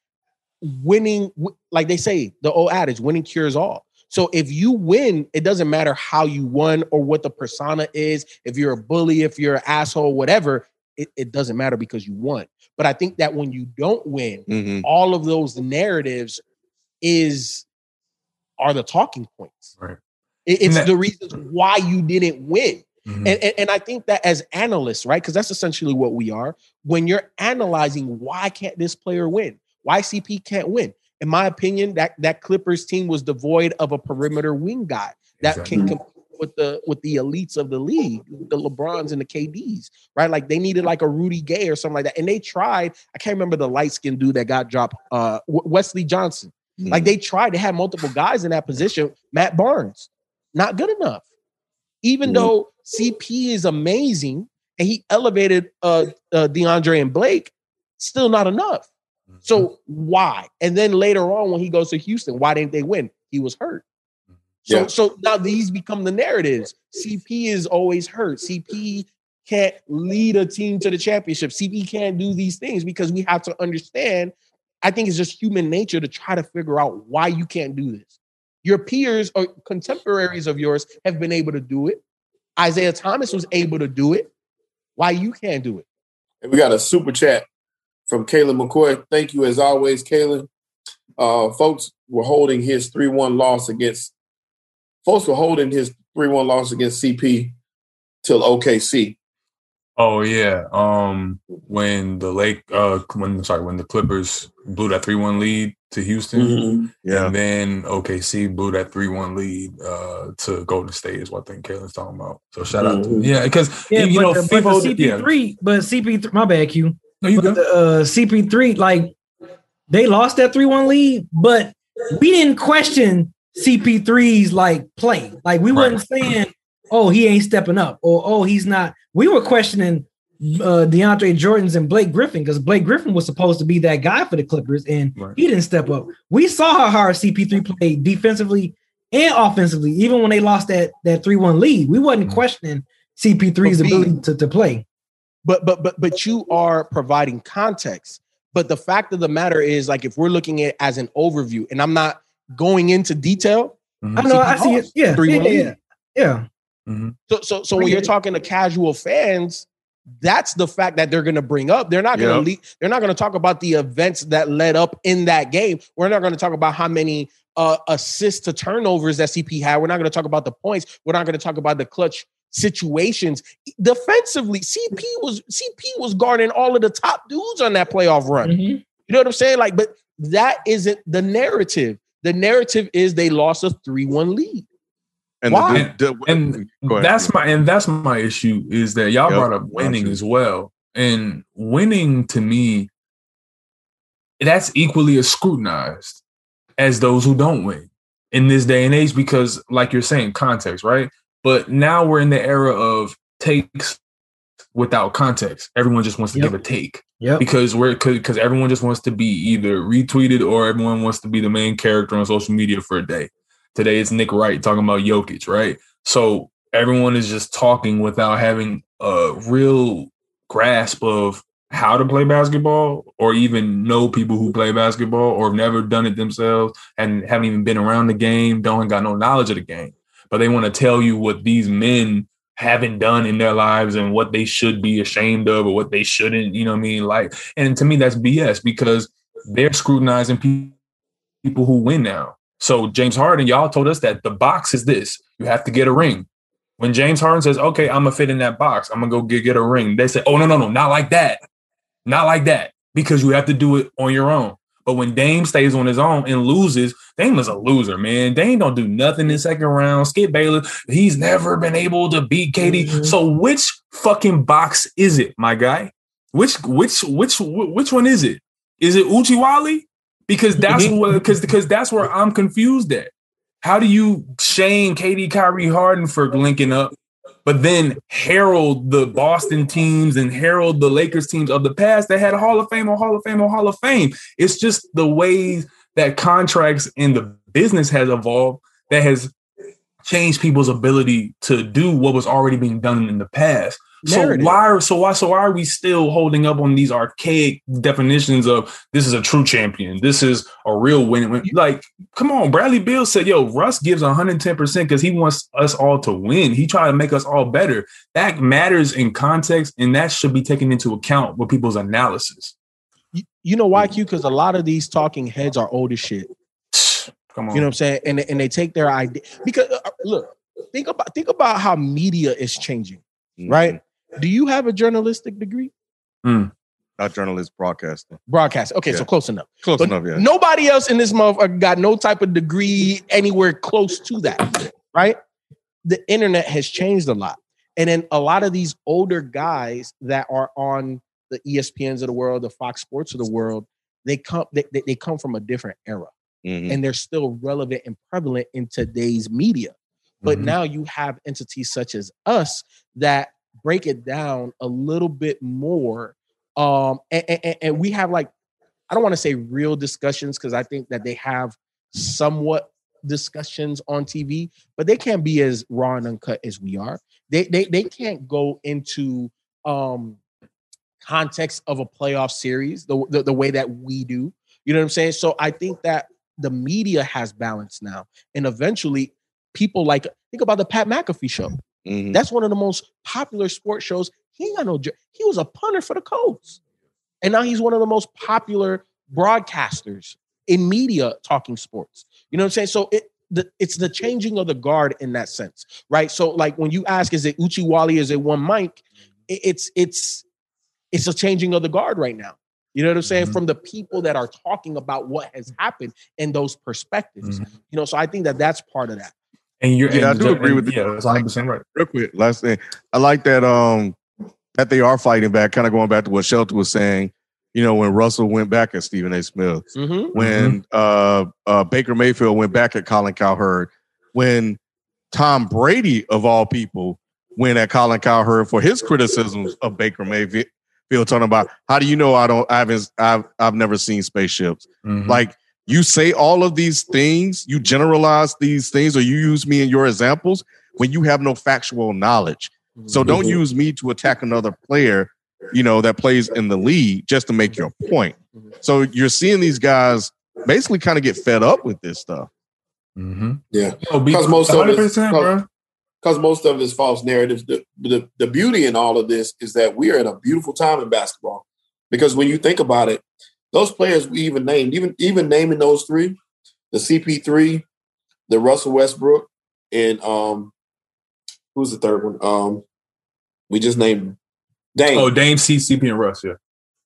winning, like they say, the old adage, winning cures all. So if you win, it doesn't matter how you won or what the persona is. If you're a bully, if you're an asshole, whatever, it, it doesn't matter because you won. But I think that when you don't win, Mhm. all of those narratives is are the talking points. Right. It- it's that- the reasons why you didn't win. Mhm. And, and, and I think that as analysts, right? Because that's essentially what we are. When you're analyzing why can't this player win? Why CP can't win? In my opinion, that that Clippers team was devoid of a perimeter wing guy that Exactly. can compete with the with the elites of the league, the LeBrons and the KDs, right? Like they needed like a Rudy Gay or something like that. And they tried. I can't remember the light skinned dude that got dropped. Uh, Wesley Johnson. Like they tried. to have multiple guys in that position. Matt Barnes, not good enough. Even Mhm. though CP is amazing and he elevated uh, uh DeAndre and Blake, still not enough. So mm-hmm. why? And then later on, when he goes to Houston, why didn't they win? He was hurt. So Yeah. so now these become the narratives. CP is always hurt. CP can't lead a team to the championship. CP can't do these things because we have to understand. I think it's just human nature to try to figure out why you can't do this. Your peers or contemporaries of yours have been able to do it. Isaiah Thomas was able to do it. Why you can't do it? And we got a super chat from Kalen McCoy. Thank you as always, Kalen. Uh, folks were holding his 3 1 loss against, folks were holding his 3 1 loss against CP till OKC. Oh yeah. Um when the Lake uh when sorry, when the Clippers blew that 3-1 lead to Houston Mm-hmm. Yeah. and then OKC blew that 3-1 lead uh to Golden State is what I think Kalen's talking about. So shout out to Mhm. yeah, because Yeah, you but, know the, but people the yeah. CP3, but CP3, my bad, Q. No, you But go. the uh, CP3, like they lost that 3-1 lead, but we didn't question CP3's like play. Like we Right. wasn't saying, oh, he ain't stepping up, or oh, he's not. We were questioning uh DeAndre Jordan's and Blake Griffin because Blake Griffin was supposed to be that guy for the Clippers, and Right. he didn't step up. We saw how hard CP3 played defensively and offensively, even when they lost that that 3-1 lead. We wasn't Mhm. questioning CP3's But B- ability to, to play. But but but but you are providing context but the fact of the matter is like if we're looking at it as an overview and i'm not going into detail I know, I see it. Yeah, yeah, 3-1 yeah, lead. yeah. yeah. so so so when you're talking to casual fans that's the fact that they're going to bring up they're not going to Yep. lead they're not going to talk about the events that led up in that game we're not going to talk about how many uh assists to turnovers that cp had we're not going to talk about the points we're not going to talk about the clutch situations defensively cp was cp was guarding all of the top dudes on that playoff run Mhm. you know what I'm saying? Like, but that isn't the narrative. The narrative is they lost a 3-1 lead. And Why? The, the, and that's my and that's my issue is that y'all Yep, brought up winning as well and winning to me that's equally as scrutinized as those who don't win in this day and age because like you're saying context right but now we're in the era of takes without context everyone just wants to Yep. give a take Yep. because we're because everyone just wants to be either retweeted or everyone wants to be the main character on social media for a day. Today it's Nick Wright talking about Jokic, right? So everyone is just talking without having a real grasp of how to play basketball or even know people who play basketball or have never done it themselves and haven't even been around the game, don't got no knowledge of the game. But they want to tell you what these men haven't done in their lives and what they should be ashamed of or what they shouldn't, you know what I mean? Like, and to me, that's BS because they're scrutinizing pe- people who win now. So James Harden, y'all told us that the box is this: you have to get a ring. When James Harden says, "Okay, I'm gonna fit in that box. I'm gonna go get get a ring," they say, "Oh no, no, no, not like that, not like that," because you have to do it on your own. But when Dame stays on his own and loses, Dame is a loser, man. Dame don't do nothing in second round. Skip Bayless, he's never been able to beat KD. Mhm. So which fucking box is it, my guy? Which which which which one is it? Is it Uchiwali? Because that's what because because that's where I'm confused at. How do you shame KD Kyrie Harden for linking up, but then herald the Boston teams and herald the Lakers teams of the past that had Hall of Fame or Hall of Fame or Hall of Fame? It's just the ways that contracts and the business has evolved that has changed people's ability to do what was already being done in the past. Narrative. So why are so why so why are we still holding up on these archaic definitions of this is a true champion, this is a real win? win- Like, come on, Bradley Beal said, "Yo, Russ gives 110 percent because he wants us all to win. He tried to make us all better. That matters in context, and that should be taken into account with people's analysis." You, you know why, Q? Because a lot of these talking heads are old as shit. Come on, You know what I'm saying? And, and they take their idea because uh, look, think about think about how media is changing, Mhm. right? Do you have a journalistic degree? Not journalist broadcasting. Broadcast. Okay, so close enough. Close But enough, yeah. Nobody else in this motherfucker got no type of degree anywhere close to that, right? The internet has changed a lot. And then a lot of these older guys that are on the ESPNs of the world, the Fox Sports of the world, they come they, they, they come from a different era Mhm. and they're still relevant and prevalent in today's media. But Mhm. now you have entities such as us that break it down a little bit more. Um, and, and, and we have like, I don't want to say real discussions because I think that they have somewhat discussions on TV, but they can't be as raw and uncut as we are. They they they can't go into um context of a playoff series the, the, the way that we do. You know what I'm saying? So I think that the media has balance now. And eventually people like think about the Pat McAfee show. Mhm. That's one of the most popular sports shows. He ain't got no he was a punter for the Colts. And now he's one of the most popular broadcasters in media talking sports. You know what I'm saying? So it the, it's the changing of the guard in that sense, right? So like when you ask, is it Uchi Wally, is it one Mike? It- it's it's it's a changing of the guard right now. You know what I'm saying? Mhm. From the people that are talking about what has happened and those perspectives. Mhm. You know, so I think that that's part of that. And you're Yeah, I do the- agree and- with yeah, that's 100 percent right. Real quick, last thing. I like that um that they are fighting back, kind of going back to what Shelton was saying, you know, when Russell went back at Stephen A. Smith, Mm-hmm. when uh uh Baker Mayfield went back at Colin Cowherd, when Tom Brady of all people went at Colin Cowherd for his criticisms of Baker Mayfield talking about how do you know I don't I haven't I've I've never seen spaceships. Mhm. Like you say all of these things, you generalize these things, or you use me in your examples when you have no factual knowledge. So don't Mhm. use me to attack another player, you know, that plays in the league just to make your point. Mhm. So you're seeing these guys basically kind of get fed up with this stuff. Mhm. Yeah. Oh, Because most of it- because most of it is false narratives. The, the the beauty in all of this is that we are in a beautiful time in basketball. Because when you think about it, those players we even named, even even naming those three, the CP3, the Russell Westbrook, and um, who's the third one? Um, we just named them. Dame. Oh, Dame, C, CP, and Russ. Yeah.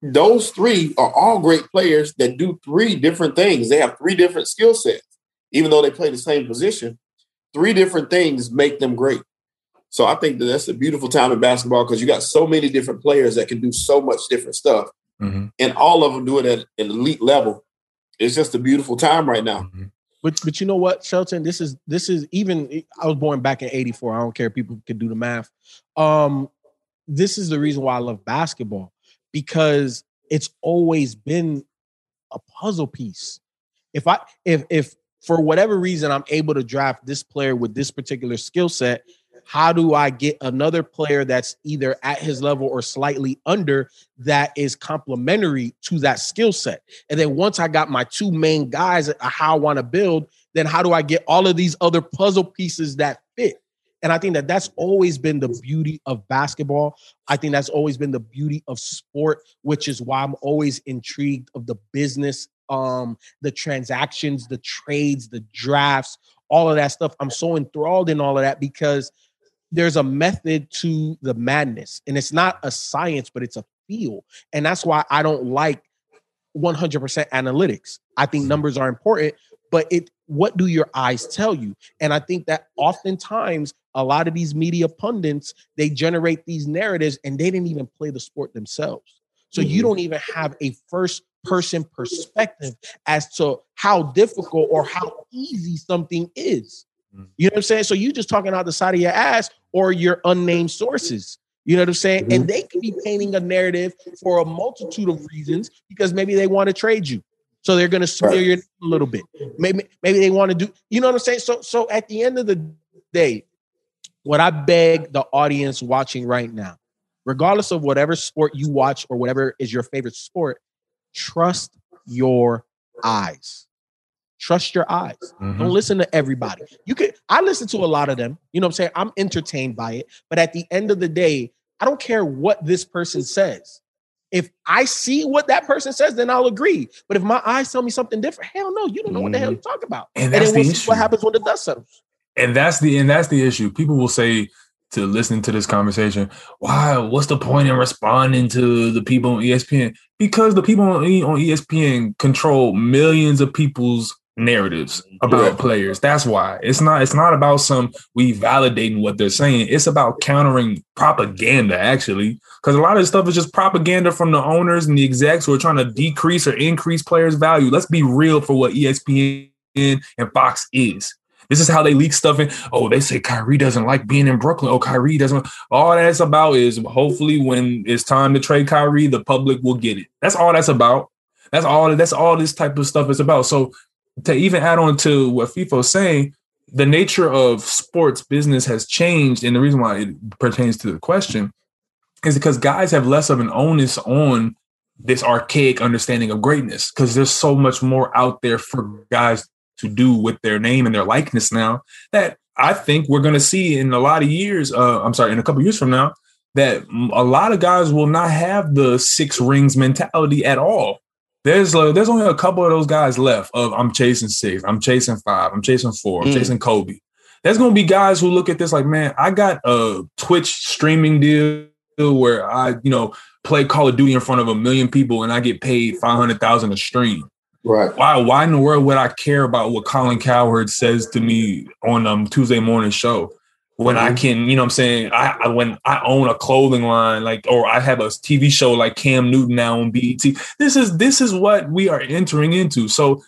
those three are all great players that do three different things. They have three different skill sets, even though they play the same position. Three different things make them great. So I think that that's a beautiful time in basketball because you got so many different players that can do so much different stuff, Mhm. and all of them do it at an elite level. It's just a beautiful time right now. Mhm. But but you know what, Shelton? This is this is even I was born back in 84. I don't care if people could do the math. Um, this is the reason why I love basketball, because it's always been a puzzle piece. If I if if for whatever reason I'm able to draft this player with this particular skill set, how do I get another player that's either at his level or slightly under that is complementary to that skill set? And then once I got my two main guys, uh, how I want to build, then how do I get all of these other puzzle pieces that fit? And I think that that's always been the beauty of basketball. I think that's always been the beauty of sport, which is why I'm always intrigued of the business, um, the transactions, the trades, the drafts, all of that stuff. I'm so enthralled in all of that because there's a method to the madness, and it's not a science, but it's a feel. And that's why I don't like 100% analytics. I think hmm. numbers are important, but it what do your eyes tell you? And I think that oftentimes a lot of these media pundits they generate these narratives and they didn't even play the sport themselves. So you hmm. don't even have a first person perspective as to how difficult or how easy something is. Mhm. You know what I'm saying? So you just talking out the side of your ass or your unnamed sources. You know what I'm saying? And they could be painting a narrative for a multitude of reasons because maybe they want to trade you. So they're going to smear Right. your a little bit. Maybe maybe they want to do. You know what I'm saying? So so at the end of the day, what I beg the audience watching right now, regardless of whatever sport you watch or whatever is your favorite sport, trust your eyes. Trust your eyes. Mhm. Don't listen to everybody. You could I listen to a lot of them. You know what I'm saying? I'm entertained by it. But at the end of the day, I don't care what this person says. If I see what that person says, then I'll agree. But if my eyes tell me something different, hell no, you don't know what the hell you're talking about. And And, that's then the we'll what happens when the dust settles. and that's the and that's the issue. People will say to listen to this conversation, why? What's the point in responding to the people on ESPN? Because the people on, on ESPN control millions of people's narratives mm-hmm. about Yeah. players. That's why it's not. It's not about some we validating what they're saying. It's about countering propaganda, actually, because a lot of this stuff is just propaganda from the owners and the execs who are trying to decrease or increase players' value. Let's be real for what ESPN and Fox is. This is how they leak stuff in. Oh, they say Kyrie doesn't like being in Brooklyn. Oh, Kyrie doesn't. All that's about is hopefully when it's time to trade Kyrie, the public will get it. That's all that's about. That's all. That's all this type of stuff is about. So to even add on to what FIFO's saying, the nature of sports business has changed, and the reason why it pertains to the question is because guys have less of an onus on this archaic understanding of greatness because there's so much more out there for guys to do with their name and their likeness now that I think we're going to see in a lot of years. Uh, I'm sorry, in a couple years from now, that a lot of guys will not have the six rings mentality at all. There's uh, there's only a couple of those guys left. Of I'm chasing six, I'm chasing five, I'm chasing four, I'm Mm. chasing Kobe. There's gonna be guys who look at this like, man, I got a Twitch streaming deal where I, you know, play Call of Duty in front of a million people and I get paid five hundred thousand a stream Right. why why in the world would I care about what Colin Cowherd says to me on um Tuesday morning show when I mm-hmm. can, you know what I'm saying, I, I when I own a clothing line like or I have a TV show like Cam Newton now on BET. This is this is what we are entering into. So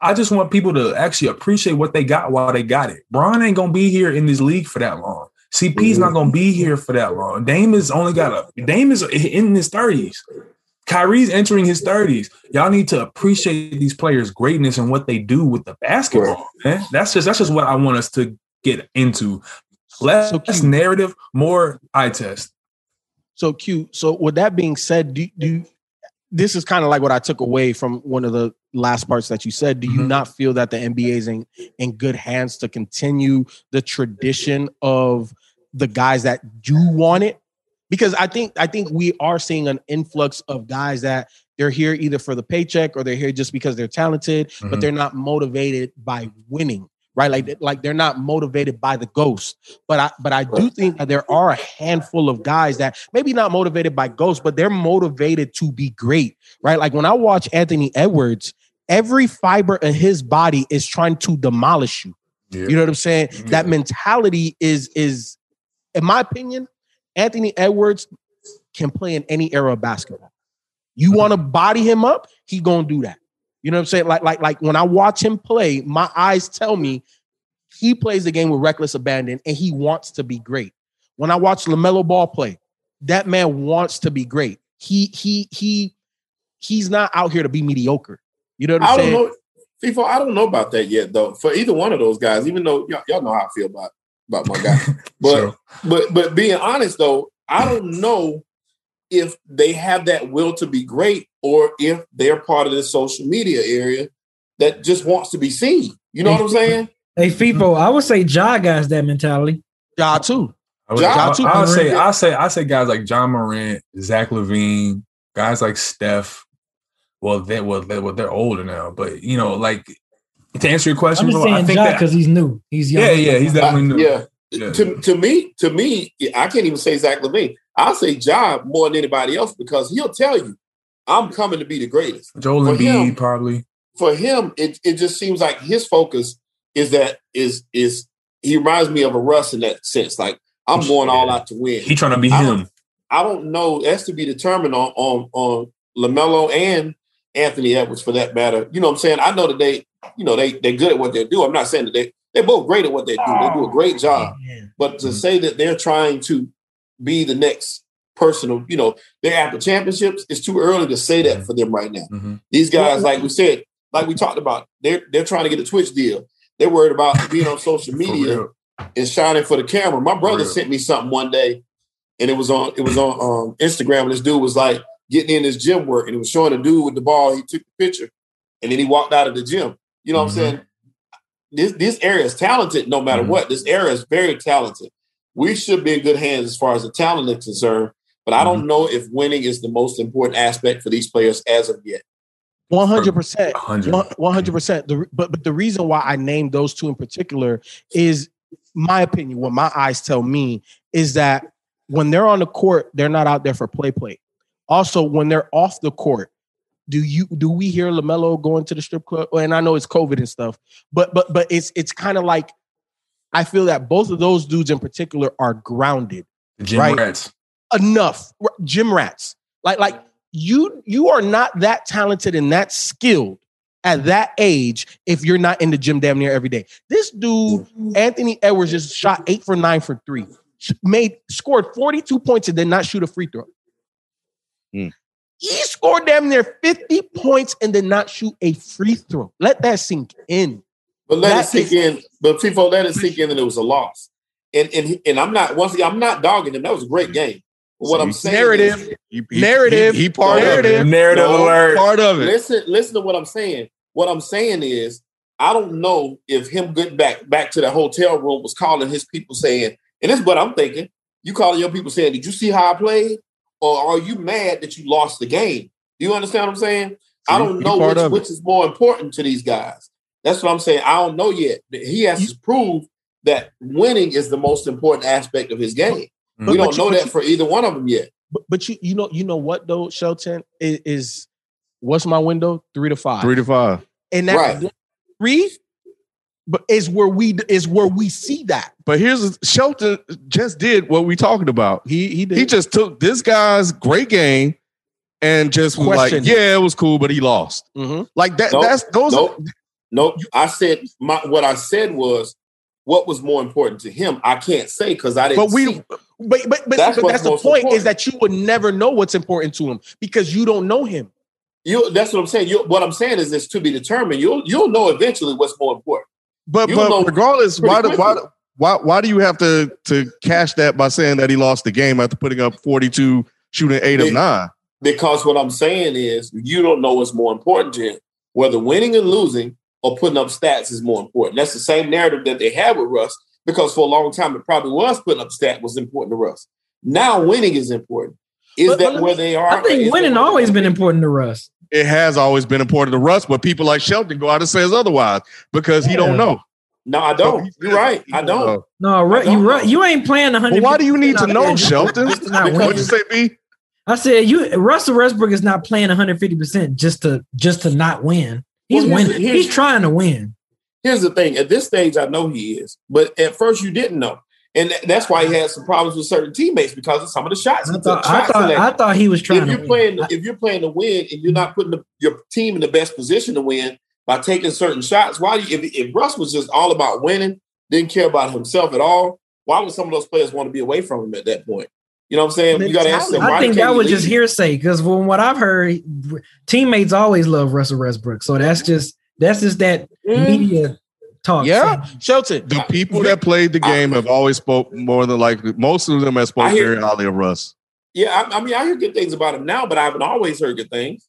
I just want people to actually appreciate what they got while they got it. Bron ain't gonna be here in this league for that long. CP's not mm-hmm. gonna be here for that long. Dame is only got a Dame is in his 30s. Kyrie's entering his 30s. Y'all need to appreciate these players' greatness and what they do with the basketball. Man. That's just that's just what I want us to get into. Less So narrative, more eye test. So cute. So with that being said, do do this is kind of like what I took away from one of the last parts that you said. Do you Mhm. not feel that the NBA is in, in good hands to continue the tradition of the guys that do want it? Because I think I think we are seeing an influx of guys that they're here either for the paycheck or they're here just because they're talented, but Mhm. they're not motivated by winning. Right, like like they're not motivated by the ghost, but I but I do think that there are a handful of guys that maybe not motivated by ghosts, but they're motivated to be great, right? Like when I watch Anthony Edwards, every fiber of his body is trying to demolish you. Yeah. You know what I'm saying? Mm-hmm. That mentality is is, in my opinion, Anthony Edwards can play in any era of basketball. You mm-hmm. want to body him up, he gonna do that. You know what I'm saying? Like like like when I watch him play, my eyes tell me he plays the game with reckless abandon and he wants to be great. When I watch LaMelo Ball play, that man wants to be great. He he he he's not out here to be mediocre. You know what I'm I don't saying? know. FIFO, I don't know about that yet, though. For either one of those guys, even though y'all, y'all know how I feel about about my guy, but Sure. but but being honest though, I don't know if they have that will to be great or if they're part of the social media area that just wants to be seen. You know what I'm saying? Hey, FIFO, I would say Ja guys that mentality. Ja too. I would, Ja I, too, I would say I say I say guys like Ja Morant, Zach LaVine, guys like Steph. Well, they well they well they're older now, but you know, like to answer your question, I'm just bro, I saying think Ja because he's new. He's young. yeah, yeah, he's Uh, definitely new. yeah. Yeah. To, to me, to me, I can't even say Zach LaVine. I'll say Job more than anybody else because he'll tell you, I'm coming to be the greatest. Joel For Embiid him- probably. For him, it, it just seems like his focus is that is is he reminds me of a Russ in that sense. Like I'm going all out to win. He trying to be I him. I don't know. That's to be determined on on on LaMelo and Anthony Edwards for that matter. You know what I'm saying? I know that they, you know, they they're good at what they do. I'm not saying that they they're both great at what they do. They do a great job. But to Mhm. say that they're trying to be the next person, of, you know, they're after championships, it's too early to say that for them right now. Mhm. These guys, like we said, like we talked about, they're they're trying to get a Twitch deal. They're worried about being on social media and shining for the camera. My brother sent me something one day, and it was on it was on um, Instagram. And this dude was like getting in his gym work, and it was showing a dude with the ball. He took the picture, and then he walked out of the gym. You know what Mhm. I'm saying? This this area is talented, no matter Mhm. what. This area is very talented. We should be in good hands as far as the talent is concerned. But I don't mm-hmm. know if winning is the most important aspect for these players as of yet. One hundred percent. 100. One hundred percent. The but but the reason why I named those two in particular is my opinion, what my eyes tell me is that when they're on the court, they're not out there for play play. Also, when they're off the court, do you do we hear LaMelo going to the strip club? And I know it's COVID and stuff, but but but it's it's kind of like I feel that both of those dudes in particular are grounded gym Right. rats. enough. Gym rats, like like you you are not that talented and that skilled at that age if you're not in the gym damn near every day. This dude Anthony Edwards just shot eight for nine for three, made scored 42 points and did not shoot a free throw. Hmm. He scored damn near 50 points and did not shoot a free throw. Let that sink in. But let That it sink is- in. But Tifo, let it sink in and it was a loss. And and and I'm not once again, I'm not dogging him. That was a great game. But what I'm saying Narrative. is, He, he- Narrative. He, he part Narrative. Narrative No. alert. of it. Part of it. listen, listen to what I'm saying. What I'm saying is, I don't know if him getting back back to the hotel room was calling his people saying, and this is what I'm thinking. You calling your people saying, "Did you see how I played?" Or are you mad that you lost the game? Do you understand what I'm saying? I don't know which, which is more important to these guys. That's what I'm saying. I don't know yet. He has to prove that winning is the most important aspect of his game. But- we but don't you- know but that you- for either one of them yet. But, but you you know you know what though, Shelton is, is what's my window three to five, Three to five. and that Right. three, but is where we is where we see that But here's Shelton just did what we talking about. he he did He just took this guy's great game and just was like, yeah, it was cool, but he lost. Mhm. Like that. Nope. That's those. Nope. Nope. I said my what I said was what was more important to him. I can't say because I didn't. But we- see. But but but That's but that's the point important. is that you would never know what's important to him because you don't know him. you. That's what I'm saying. You, what I'm saying is this to be determined. You'll you'll know eventually what's more important. But You but regardless, why, do- why why why do you have to to cash that by saying that he lost the game after putting up 42, shooting eight of nine? Because what I'm saying is you don't know what's more important to him. Whether winning and losing or putting up stats is more important. That's the same narrative that they had with Russ. Because for a long time it probably was putting up stat was important to Russ. Now winning is important. Is But- that but where they are? I think winning always been important to Russ. It has always been important to Russ, but people like Shelton go out and says otherwise because he don't know. No, I don't. You're right. I don't. No, Ru- don't you Ru- you ain't playing but 100. why do you need to know, Shelton? Just to not Because- win. What'd you say, B? I said you Russell Westbrook is not playing 150 percent just to just to not win. He's Well, winning. He's trying to win. Here's the thing. At this stage, I know he is, but at first you didn't know, and th- that's why he had some problems with certain teammates because of some of the shots I thought I thought. I thought he was trying if you're win. playing, if you're playing to win, and you're not putting the, your team in the best position to win by taking certain shots, why? Do you, if, if Russ was just all about winning, didn't care about himself at all, why would some of those players want to be away from him at that point? You know what I'm saying? You got to ask them. I think that he was just hearsay because from what I've heard, teammates always love Russell Westbrook. So that's just that's just that Mm. media talk. Yeah, Shelton. The people that played the game have always spoke more than likely. Most of them have I spoken hear- very highly of Russ. Yeah, I, I mean, I hear good things about him now, but I haven't always heard good things.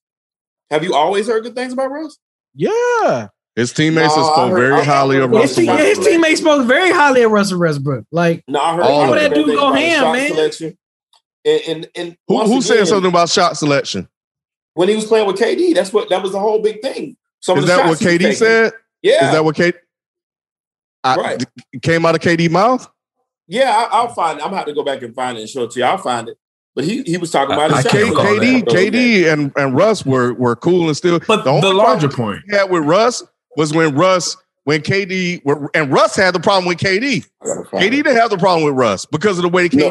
Have you always heard good things about Russ? Yeah, His teammates have No, I spoke heard- very I- highly of His, Russell. te- his teammates spoke very highly of Russell Westbrook. Like No, I heard All I heard it. That dude go ham, man. Selection. And and, and Who, once who said something about shot selection? when he was playing with KD? That's what that was the whole big thing. Some Is that what shots he was KD said? Yeah, Is that what KD? I, Right. Came out of KD mouth. yeah. I, I'll find. it. I'm gonna have to go back and find it and show it to you. I'll find it. But he he was talking about I- his I shot can't K- recall selection. KD, KD, and and Russ were were cool and still. But The the, larger point, He had with Russ was when Russ when KD were, and Russ had the problem with KD. I KD didn't have the problem with Russ because of the way No.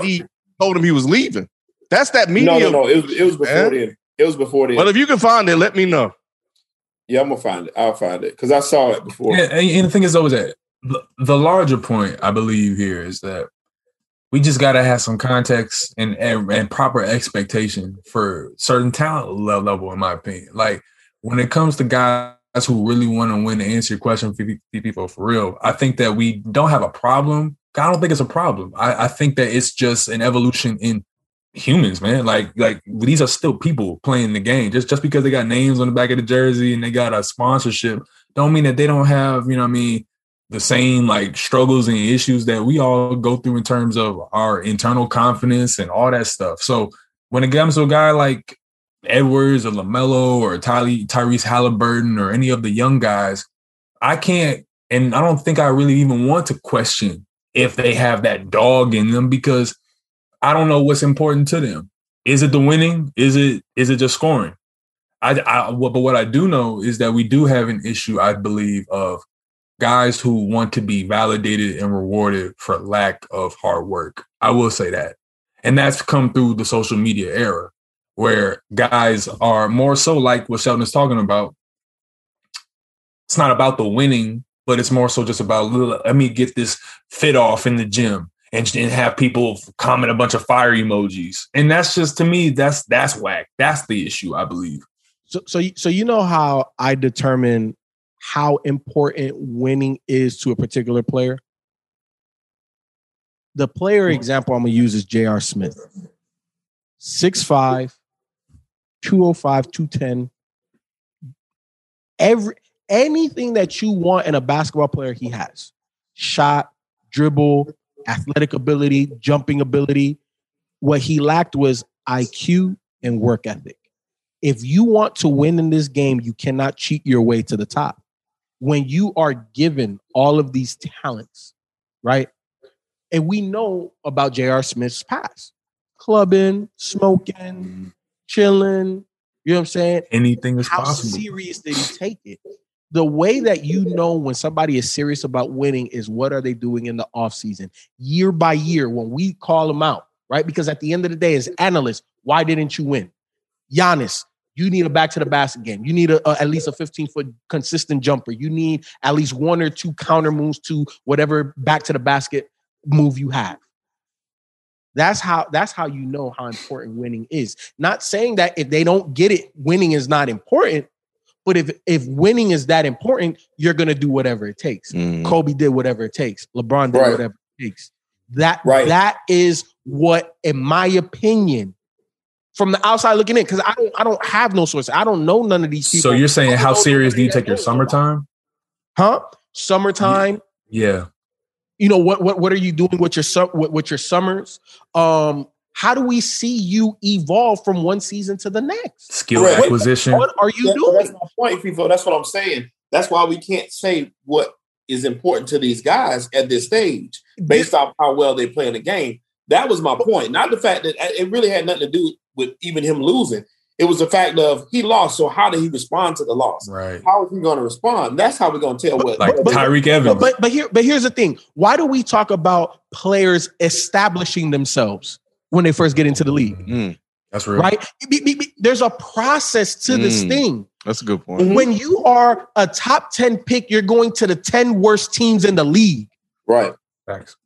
KD told him he was leaving. That's that media. No, no, no. It was it was before Man. then. It was before then. But if you can find it, let me know. yeah, I'm gonna find it. I'll find it because I saw it before. Yeah, and, and the thing is though is that the, the larger point I believe here is that we just got to have some context and, and and proper expectation for certain talent le- level, in my opinion. Like when it comes to guys who really want to win, to answer your question, for people for real, I think that we don't have a problem. I don't think it's a problem. I, I think that it's just an evolution in humans, man. Like like these are still people playing the game. Just just because they got names on the back of the jersey and they got a sponsorship, don't mean that they don't have, you know I mean, the same like struggles and issues that we all go through in terms of our internal confidence and all that stuff. So when it comes to a guy like Edwards or LaMelo or Ty- Tyrese Halliburton or any of the young guys, I can't, and I don't think I really even want to question if they have that dog in them because I don't know what's important to them. Is it the winning? Is it is it just scoring? I, I but what I do know is that we do have an issue, I believe, of guys who want to be validated and rewarded for lack of hard work. I will say that. And that's come through the social media era where guys are more so like what Shelton is talking about. It's not about the winning, but it's more so just about let me get this fit off in the gym and, and have people comment a bunch of fire emojis. And that's just to me, that's that's whack. That's the issue, I believe. So, so, so you know how I determine how important winning is to a particular player. The player example I'm gonna use is J.R. Smith, 6'5, 205, 210. Every anything that you want in a basketball player, he has shot, dribble, athletic ability, jumping ability. What he lacked was IQ and work ethic. If you want to win in this game, you cannot cheat your way to the top. When you are given all of these talents, right? And we know about J.R. Smith's past clubbing, smoking, mm-hmm. chilling. You know what I'm saying? Anything is How possible. serious did he take it? The way that you know when somebody is serious about winning is what are they doing in the offseason, year by year, when we call them out, right? Because at the end of the day, as analysts, why didn't you win? Giannis, you need a back to the basket game. You need a, a- at least a 15 foot consistent jumper. You need at least one or two counter moves to whatever back to the basket move you have. That's how that's how you know how important winning is. Not saying that if they don't get it, winning is not important. But if if winning is that important, you're gonna do whatever it takes. Mhm. Kobe did whatever it takes. LeBron did Right. whatever it takes. That Right. that is what, in my opinion, from the outside looking in, because I don't I don't have no source. I don't know none of these people. So you're saying how serious do you take your summertime? Huh? Summertime. Yeah. You know what? What what are you doing with your su- with, with your summers? Um, how do we see you evolve from one season to the next? Skill Correct. acquisition. What are you That- but that's my point, FIFO. That's what I'm saying. That's why we can't say what is important to these guys at this stage based off how well they play in the game. That was my point. Not the fact that it really had nothing to do with even him losing. It was the fact of he lost. So how did he respond to the loss? Right. How is he going to respond? That's how we're going to tell what. Like But- but- Tyreke Evans. but but here but here's the thing. Why do we talk about players establishing themselves when they first get into the league? Mm, That's real. Right? Be- be- be- There's a process to this Mm. thing. that's a good point. Mhm. When you are a top 10 pick, you're going to the 10 worst teams in the league. right. Facts.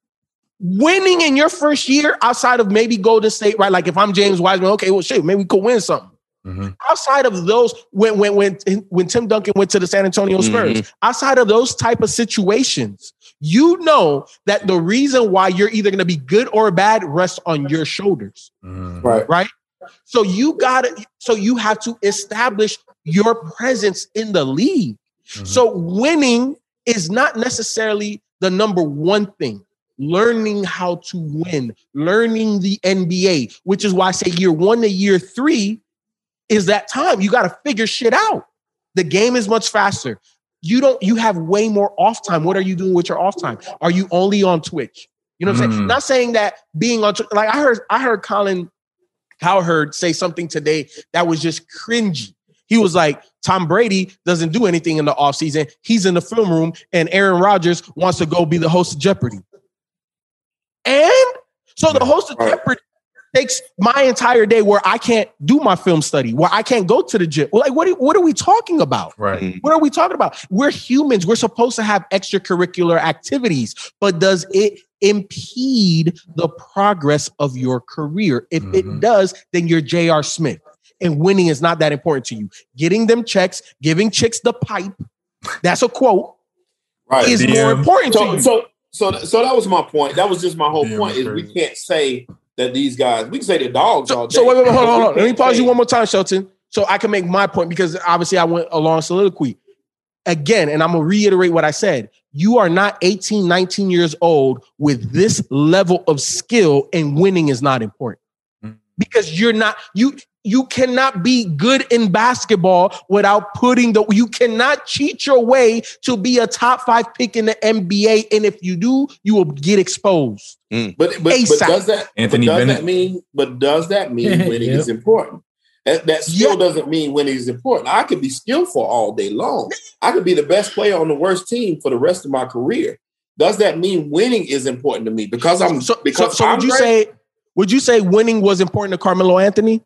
Winning in your first year outside of maybe Golden State, right? Like if I'm James Wiseman, okay, well shit, maybe we could win something. Mhm. outside of those when when when when Tim Duncan went to the San Antonio Spurs, outside of those type of situations, you know that the reason why you're either going to be good or bad rests on your shoulders. Mhm. Right. So you got to so you have to establish your presence in the league. Mhm. So winning is not necessarily the number one thing. Learning how to win, learning the NBA, which is why I say year one to year three is that time. You got to figure shit out. The game is much faster. You don't, you have way more off time. What are you doing with your off time? Are you only on Twitch? You know what I'm saying? Mm. Not saying that being on like I heard, I heard Colin Cowherd say something today that was just cringy. He was like, Tom Brady doesn't do anything in the off season. He's in the film room, and Aaron Rodgers wants to go be the host of Jeopardy. And so the host of Jeopardy takes my entire day where I can't do my film study, where I can't go to the gym. Well, like, what, are- what are we talking about? Right. What are we talking about? We're humans. We're supposed to have extracurricular activities, but does it impede the progress of your career? If it Mhm. does, then you're J.R. Smith. And winning is not that important to you. Getting them checks, giving chicks the pipe, that's a quote, Right. is DM. more important to So, you. so, so, so that was my point. That was just my whole Yeah, point. Is that's we can't say that these guys. We can say they're dogs all So, day. so wait, wait, hold on, hold on. Let me pause you one more time, Shelton, so I can make my point because obviously I went along soliloquy. Again, and I'm gonna reiterate what I said. You are not 18, 19 years old with this level of skill, and winning is not important. Because you're not you you cannot be good in basketball without putting the you cannot cheat your way to be a top five pick in the NBA. And if you do, you will get exposed. Mm. But but, but does that Anthony but does Bennett. that mean but does that mean winning Yep. is important? That, that still Yeah. doesn't mean winning is important. I could be skillful all day long. I could be the best player on the worst team for the rest of my career. Does that mean winning is important to me? Because I'm So, so, because so I'm would you great? say would you say winning was important to Carmelo Anthony?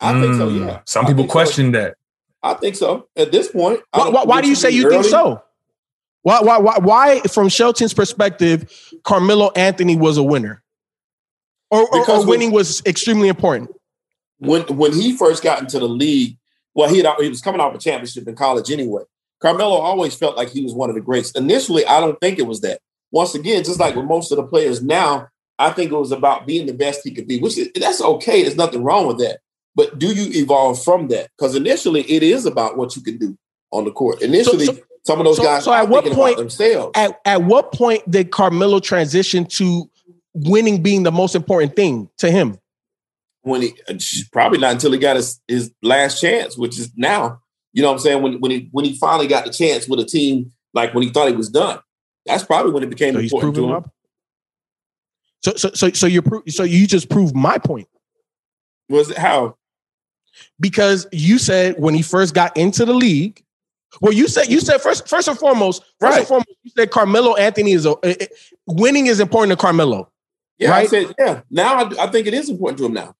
I think so, Mm, yeah. Some I people think so. question that. I think so. At this point, Why, don't- why, why do you say you think so? Why, why, why, why, from Shelton's perspective, Carmelo Anthony was a winner, or, or, Because or when- winning was extremely important? when when he first got into the league, well, he had, he was coming off a championship in college anyway. Carmelo always felt like he was one of the greats. Initially, I don't think it was that. Once again, just like with most of the players now, I think it was about being the best he could be, which is, that's okay. There's nothing wrong with that. But do you evolve from that? Because initially, it is about what you can do on the court. Initially, so- some of those so- guys so at are what thinking about point- themselves. At, at what point did Carmelo transition to winning being the most important thing to him? when he probably not until he got his, his last chance, which is now. You know what I'm saying? When when he when he finally got the chance with a team, like when he thought he was done. That's probably when it became So he's important proving to my. him. So, so, so, so you're pro- so you just proved my point Was it how? because you said when he first got into the league. Well, you said you said first first and foremost, first Right. and foremost, you said Carmelo Anthony is a, winning is important to Carmelo. Yeah, I Right. said, yeah. Now I, I think it is important to him now.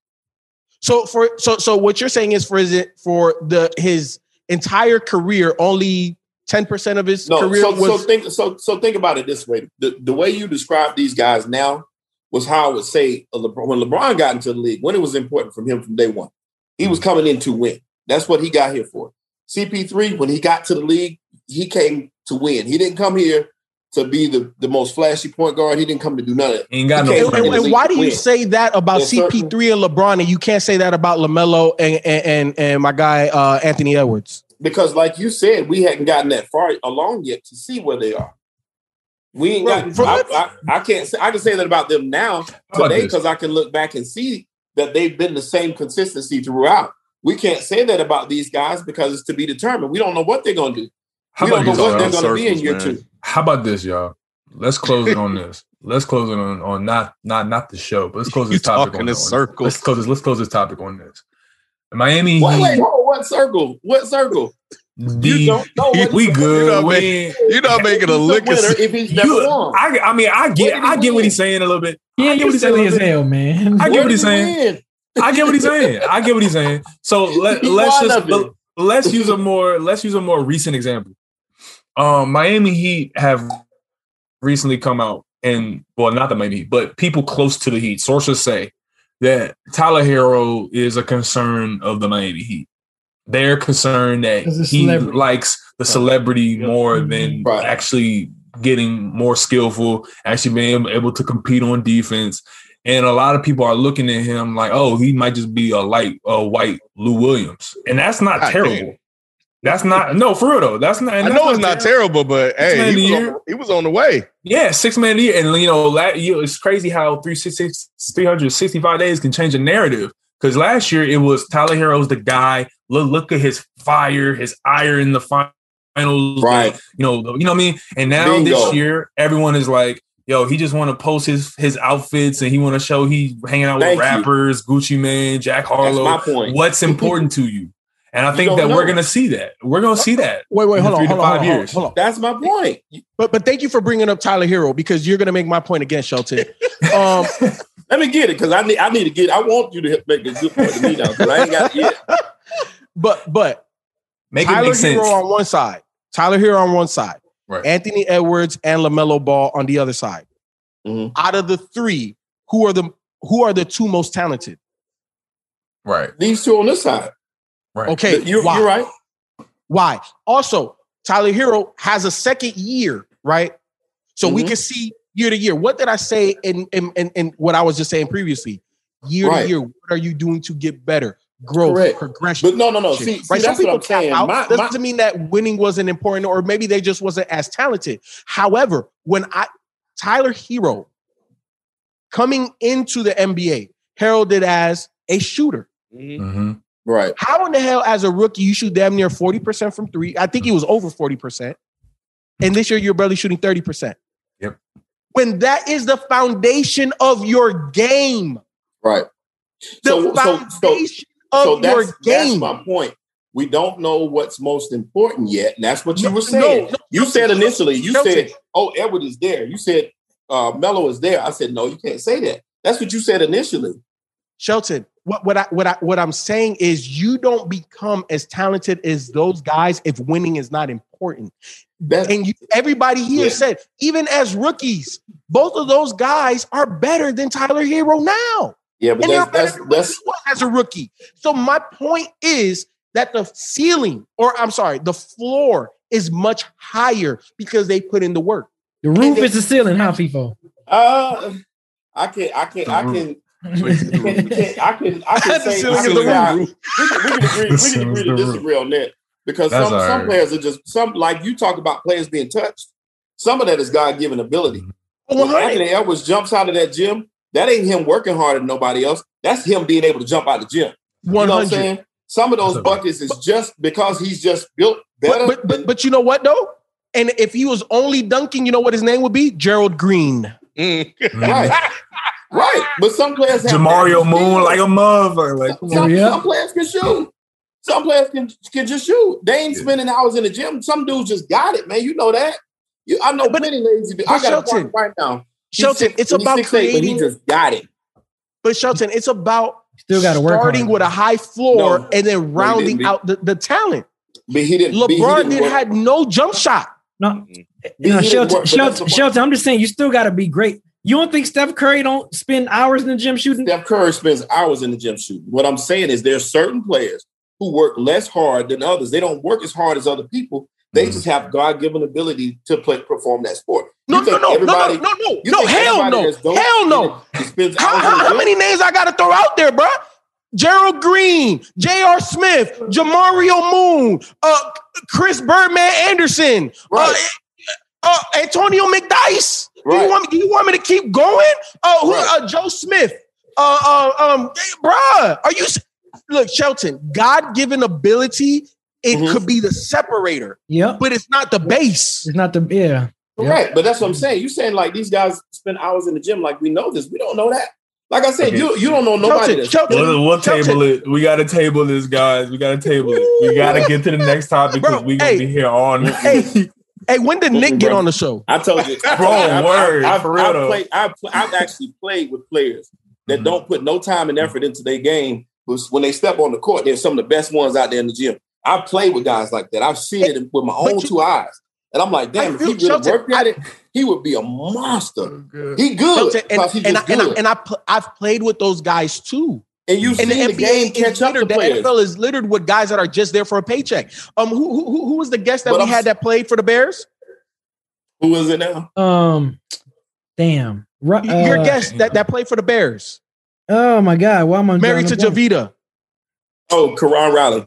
So for so so what you're saying is for is it for the his entire career only ten percent of his No, career so, was so think so so think about it this way. The the way you describe these guys now was how I would say a LeBron, when LeBron got into the league, when it was important from him from day one. He was coming in to win. That's what he got here for. CP3, when he got to the league, he came to win. He didn't come here to be the, the most flashy point guard. He didn't come to do none of it. He ain't got no and, and- and why do you Win. say that about There's CP3 and LeBron and you can't say that about LaMelo and and and, and my guy uh, Anthony Edwards? Because, like you said, we hadn't gotten that far along yet to see where they are. We ain't Bro, got. I, I, I can't. Say, I can say that about them now today because I can look back and see that they've been the same consistency throughout. We can't say that about these guys because it's to be determined. We don't know what they're going to do. How we about don't know this, what they're y'all? going to be in year man. two. How about this, y'all? Let's close it on this. Let's close it on on not not not the show, but let's close You this topic talking on in on- circles. Let's close this. Let's close this topic on this. Miami Wait, wait, Heat. hold on, what circle? What circle? You don't know. What we You good. know, we man. ain't- You're not making a lick of sense. if he's never you, won. I, I mean, I get, What did he I get what he's saying a little bit. I Yeah, get you what he's saying. silly as hell, man. I get what he's saying. I get what he's saying. I get what he's saying. So let, He let's just of let's use a more let's use a more recent example. Um, Miami Heat have recently come out and well, not the Miami Heat, but people close to the Heat. Sources say that Tyler Herro is a concern of the Miami Heat. They're concerned that he likes the celebrity more mm-hmm. than Right. actually getting more skillful, actually being able to compete on defense. And a lot of people are looking at him like, oh, he might just be a light, a white Lou Williams, and that's not God terrible. damn. That's not no for real though. That's not. I know that's it's not terrible, but hey, he was, on, he was on the way. Yeah, six man a year, and you know, la- you know, it's crazy how 366 365 days can change a narrative. Because last year it was Tyler Herro's the guy. Look, look at his fire, his ire in the finals. Right. You know, you know what I mean. And now Bingo. this year, everyone is like, "Yo, he just want to post his his outfits, and he want to show he hanging out Thank with you. rappers, Gucci Mane, Jack That's my Harlow. point. What's important to you?" And I think don't that we're gonna see that. We're gonna see that. Wait, wait, hold on, hold on, five hold on, years. hold on. That's my point. But but thank you for bringing up Tyler Herro because you're gonna make my point again, Shelton. Um, Let me get it because I need I need to get. I want you to make a good point to me now because I ain't got it yet. But but Make it Tyler make sense. Herro on one side, Tyler Herro on one side, Right. Anthony Edwards and LaMelo Ball on the other side. Mhm. Out of the three, who are the who are the two most talented? Right. These two on this side. Right. Okay, you're, why? you're right. Why? Also, Tyler Herro has a second year, right? So we Mhm. can see year to year. What did I say in in, in, in what I was just saying previously? Year Right. to year, what are you doing to get better? Growth, Correct. progression. But no, no, no. shit, See, see right? Some that's what people I'm tap saying. out. My, Doesn't my, mean that winning wasn't important, or maybe they just wasn't as talented. However, when I Tyler Herro coming into the NBA heralded as a shooter. Mhm. Right. How in the hell, as a rookie, you shoot damn near 40% from three? I think he was over 40%. And this year, you're barely shooting 30%. Yep. When that is the foundation of your game, Right. the So, so, so, so your that's, that's my point. We don't know what's most important yet, and that's what you No, were saying. no, no, you said initially, you said, "Oh, Edward is there." You said, uh, "Mello is there." I said, "No, you can't say that." That's what you said initially. Shelton, what, what I what I what I'm saying is you don't become as talented as those guys if winning is not important. And you, everybody here Yeah. said, even as rookies, both of those guys are better than Tyler Herro now. Yeah, but And that's that's that's he was as a rookie. So my point is that the ceiling, or I'm sorry, the floor is much higher because they put in the work. The roof is the ceiling, huh, FIFO? uh, I can I can I can. I can I can I can The say, I can the say I- roof. we can, we can agree, we can agree to disagree on that because That's some, some right. players are just some like you talk about players being touched. Some of that is God given ability. When 100. Anthony Edwards jumps out of that gym, that ain't him working harder than nobody else. That's him being able to jump out of the gym. You know what I'm 100. saying? Some of those buckets is just because he's just built better. But, but, but, but you know what, though? And if he was only dunking, you know what his name would be? Gerald Green. right, Mhm. right. But some players have Jamario Moon like a motherfucker. Like, come on. Some, Yeah. some players can shoot. Some players can, can just shoot. They ain't spending hours in the gym. Some dudes just got it, man. You know that. You, I know But- plenty lazy. dudes. I got a Shelton, partner right now. He's Shelton, six- it's he's about 6'8", but he creating- just got it. But Shelton, it's about Still got to work starting with a high floor No. and then rounding be- out the, the talent. But he didn't. LeBron didn't did had no jump shot. No, eh, He you know, Shelton, work, Shelton, Shelton. I'm just saying, you still got to be great. You don't think Steph Curry don't spend hours in the gym shooting? Steph Curry spends hours in the gym shooting. What I'm saying is there's certain players who work less hard than others. They don't work as hard as other people. They Mm-hmm. just have God given ability to play perform that sport. No, no, no, no, no, no, no, no, hell no, hell no. How, how, how many names I got to throw out there, bro? Gerald Green, J.R. Smith, Jamario Moon, uh, Chris Birdman Andersen, Right. uh, uh, Antonio McDyess. Do you want me? Do you want me to keep going? Uh, who, Right. uh, Joe Smith. Uh, uh, um, hey, bruh, are you? Look, Shelton. God-given ability. It Mhm. could be the separator, Yeah. but it's not the base. It's not the yeah. Right, but that's what I'm saying. You saying like these guys spend hours in the gym, like we know this. We don't know that. Like I said, Okay. you you don't know nobody. Shelton, That's, We'll, we'll Shelton. table it. We got to table this, guys. We got to table it. We got to get to the next topic because Bro, we gonna hey. be here all night. Hey, hey, when did Nick get on the show? I told you, Bro, I've, word, I've, for real I've, played, I've, I've actually played with players that Mhm. don't put no time and effort into their game. But when they step on the court, they're some of the best ones out there in the gym. I've played with guys like that. I've seen it with my own you- two eyes, and I'm like, damn, if he feel- really Shelton, worked at it, he would be a monster. He good Shelton, and, because he and, just I, and, I, and I pl- I've played with those guys too. And you've And the seen the, game NBA is catch up littered. The players. NFL is littered with guys that are just there for a paycheck. Um, who who, who who was the guest that But we I'm- had that played for the Bears? Who is it now? Um, damn. Ru- Your uh, guest that, that played for the Bears, Oh my God! Why am I married to drawing? Javita, Oh, Karan Riley.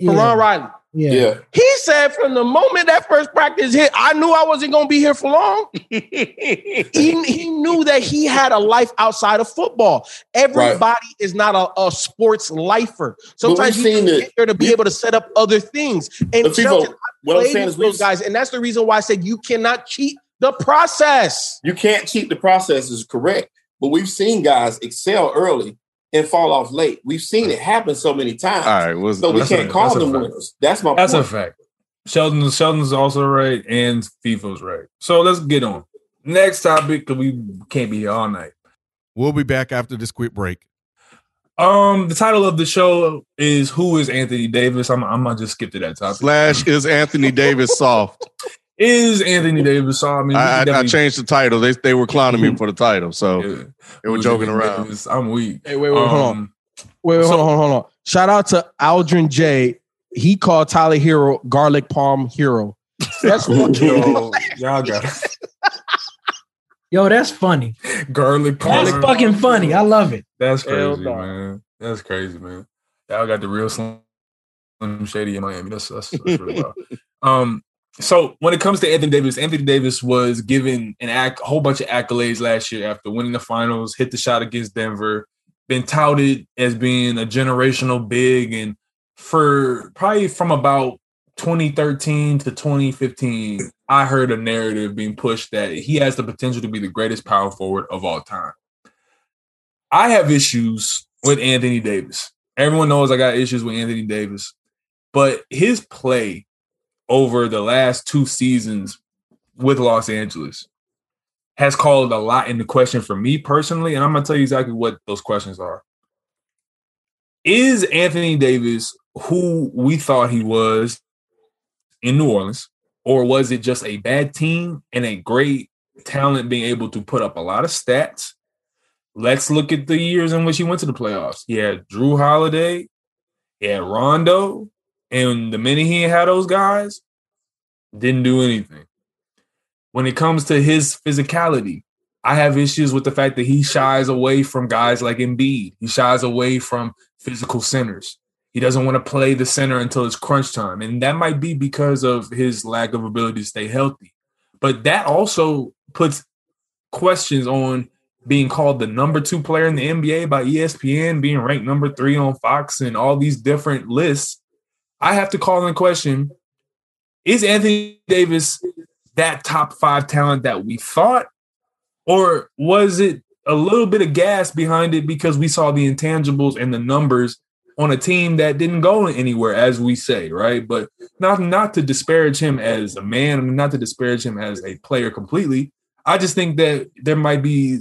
Yeah, Karan Riley. yeah. Yeah. He said from the moment that first practice hit, I knew I wasn't going to be here for long. he, he knew that he had a life outside of football. Everybody is not a, a sports lifer. Sometimes you need to it. get there to be We- able to set up other things. And But Shelton, people, what I'm saying is those guys, and that's the reason why I said you cannot cheat the process. you can't cheat the process is correct. But we've seen guys excel early and fall off late. We've seen it happen so many times. All right. Was, So we can't a- call them winners. That's my That's a fact. Shelton, Shelton's also right, and FIFO's right. So let's get on. Next topic, because we can't be here all night. We'll be back after this quick break. Um, the title of the show is "Who is Anthony Davis?" I'm, I'm gonna just skip to that topic. slash is Anthony Davis soft? Is Anthony Davis? So I mean, I, I, I changed the title. They they were clowning me for the title, so Yeah. they were joking Anthony around. Davis? I'm weak. Hey, wait, wait, hold on. Um, Wait, wait, So- hold on, hold on, hold on. Shout out to Aldrin J. He called Tyler Herro garlic palm hero. That's fucking Yo, y'all got Yo, that's funny. garlic palm. That's parm. fucking funny. I love it. That's Hell crazy, no. man. That's crazy, man. Y'all got the real Slim Shady in Miami. That's that's, that's really wild. Um, so when it comes to Anthony Davis, Anthony Davis was given an a whole bunch of accolades last year after winning the finals, hit the shot against Denver, been touted as being a generational big, and for probably from about 2013 to 2015, I heard a narrative being pushed that he has the potential to be the greatest power forward of all time. I have issues with Anthony Davis. Everyone knows I got issues with Anthony Davis, but his play over the last two seasons with Los Angeles has called a lot into question for me personally. And I'm going to tell you exactly what those questions are. Is Anthony Davis who we thought he was in New Orleans, or was it just a bad team and a great talent being able to put up a lot of stats? Let's look at the years in which he went to the playoffs. He had Jrue Holiday, he had Rondo, and the minute he had those guys, didn't do anything. When it comes to his physicality, I have issues with the fact that he shies away from guys like Embiid. He shies away from physical centers. He doesn't want to play the center until it's crunch time. And that might be because of his lack of ability to stay healthy. But that also puts questions on being called the number two player in the NBA by ESPN, being ranked number three on Fox, and all these different lists. I have to call in question is Anthony Davis that top five talent that we thought? Or was it a little bit of gas behind it because we saw the intangibles and the numbers on a team that didn't go anywhere, as we say, right? But not not to disparage him as a man, not to disparage him as a player completely. I just think that there might be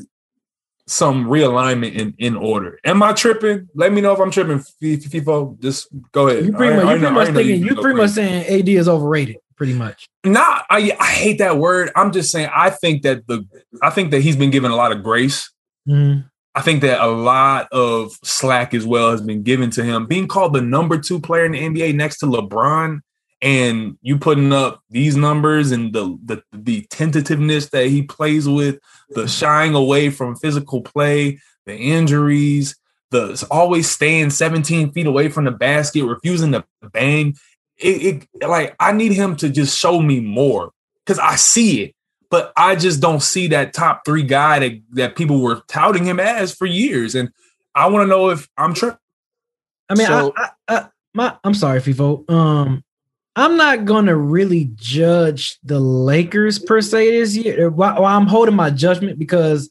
some realignment in, in order. Am I tripping? Let me know if I'm tripping, FIFO. Just go ahead. You pretty much, you pretty much thinking, you pretty much saying AD is overrated, pretty much. Nah, I I hate that word. I'm just saying I think that the I think that he's been given a lot of grace. Mhm. I think that a lot of slack as well has been given to him. Being called the number two player in the NBA next to LeBron, and you putting up these numbers and the the, the tentativeness that he plays with, the shying away from physical play, the injuries, the always staying 17 feet away from the basket, refusing to bang. It, it like I need him to just show me more because I see it but I just don't see that top three guy that, that people were touting him as for years. And I want to know if I'm tripping. I mean, So- I, I, I, my, I'm sorry, FIFO. Um, I'm not gonna really judge the Lakers per se this year. While, I'm holding my judgment because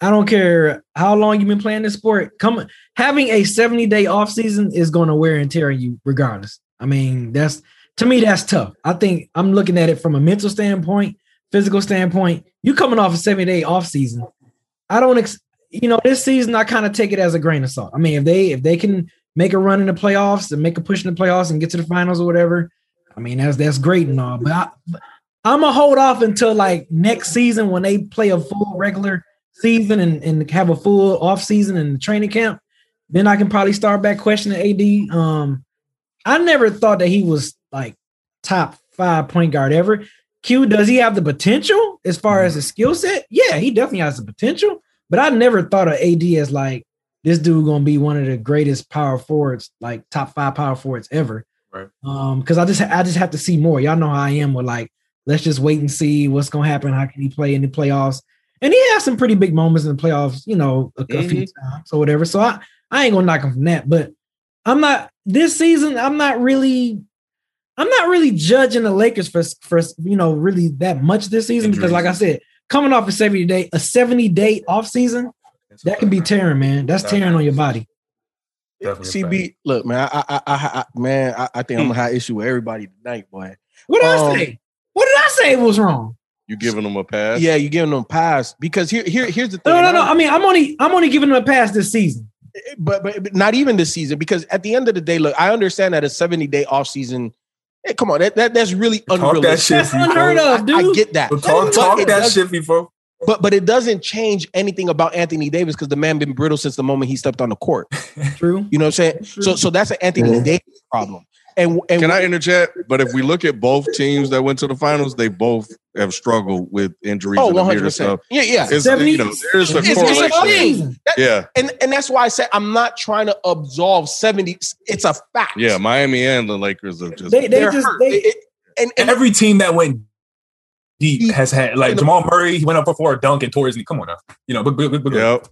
I don't care how long you've been playing this sport. Come having a 70 day off season is to wear and tear you regardless. I mean, that's to me that's tough. I think I'm looking at it from a mental standpoint, physical standpoint. You coming off a 70 day off season. I don't, ex- you know, this season I kind of take it as a grain of salt. I mean, if they if they can make a run in the playoffs and make a push in the playoffs and get to the finals or whatever, I mean that's that's great and all. But I, I'm gonna hold off until like next season when they play a full regular season and, and have a full off season and training camp. Then I can probably start back questioning AD. Um, I never thought that he was like top five point guard ever. Q, does he have the potential as far as his skill set? Yeah, he definitely has the potential. But I never thought of AD as like this dude gonna be one of the greatest power forwards, like top five power forwards ever. Right. Um, because I just I just have to see more. Y'all know how I am with like, let's just wait and see what's gonna happen. How can he play in the playoffs? And he has some pretty big moments in the playoffs, you know, a, a few times or whatever. So I, I ain't gonna knock him from that. But I'm not this season, I'm not really I'm not really judging the Lakers for for you know really that much this season because like I said, coming off a 70 day, a 70 day off season, that can be tearing, man. That's tearing on your body. Definitely a CB, look, man, I, I, I, I man, I, I think I'm hmm. gonna have issue with everybody tonight, boy. What did Um, I say? What did I say was wrong? You giving them a pass? Yeah, you giving them a pass because here, here, here's the thing. No, no, no. I'm- mean, I'm only I'm only giving them a pass this season. Eh, eh, but, but but not even this season because at the end of the day, look, I understand that a 70 day off season. Hey, eh, come on, that, that that's really Talk that unrealistic. shit, That's unheard of, dude. I, I get that, But Talk, talk that does- shit, FIFO. But but it doesn't change anything about Anthony Davis because the man been brittle since the moment he stepped on the court. True. You know what I'm saying? So so that's an Anthony Davis problem. And and Can I interject? But if we look at both teams that went to the finals, they both have struggled with injuries oh and 100 weird stuff. percent. Yeah, yeah. It's, 70 you know, there's a It's- it's a That- Yeah, and and that's why I said I'm not trying to absolve 70. It's a fact. yeah. Miami and the Lakers have just. They they just hurt. they, It- it- and, and Every team that went deep Deep. has had like Jamal Murray. He went up before a dunk and tore his knee. Come on now, you know. But, but, but, but Yep.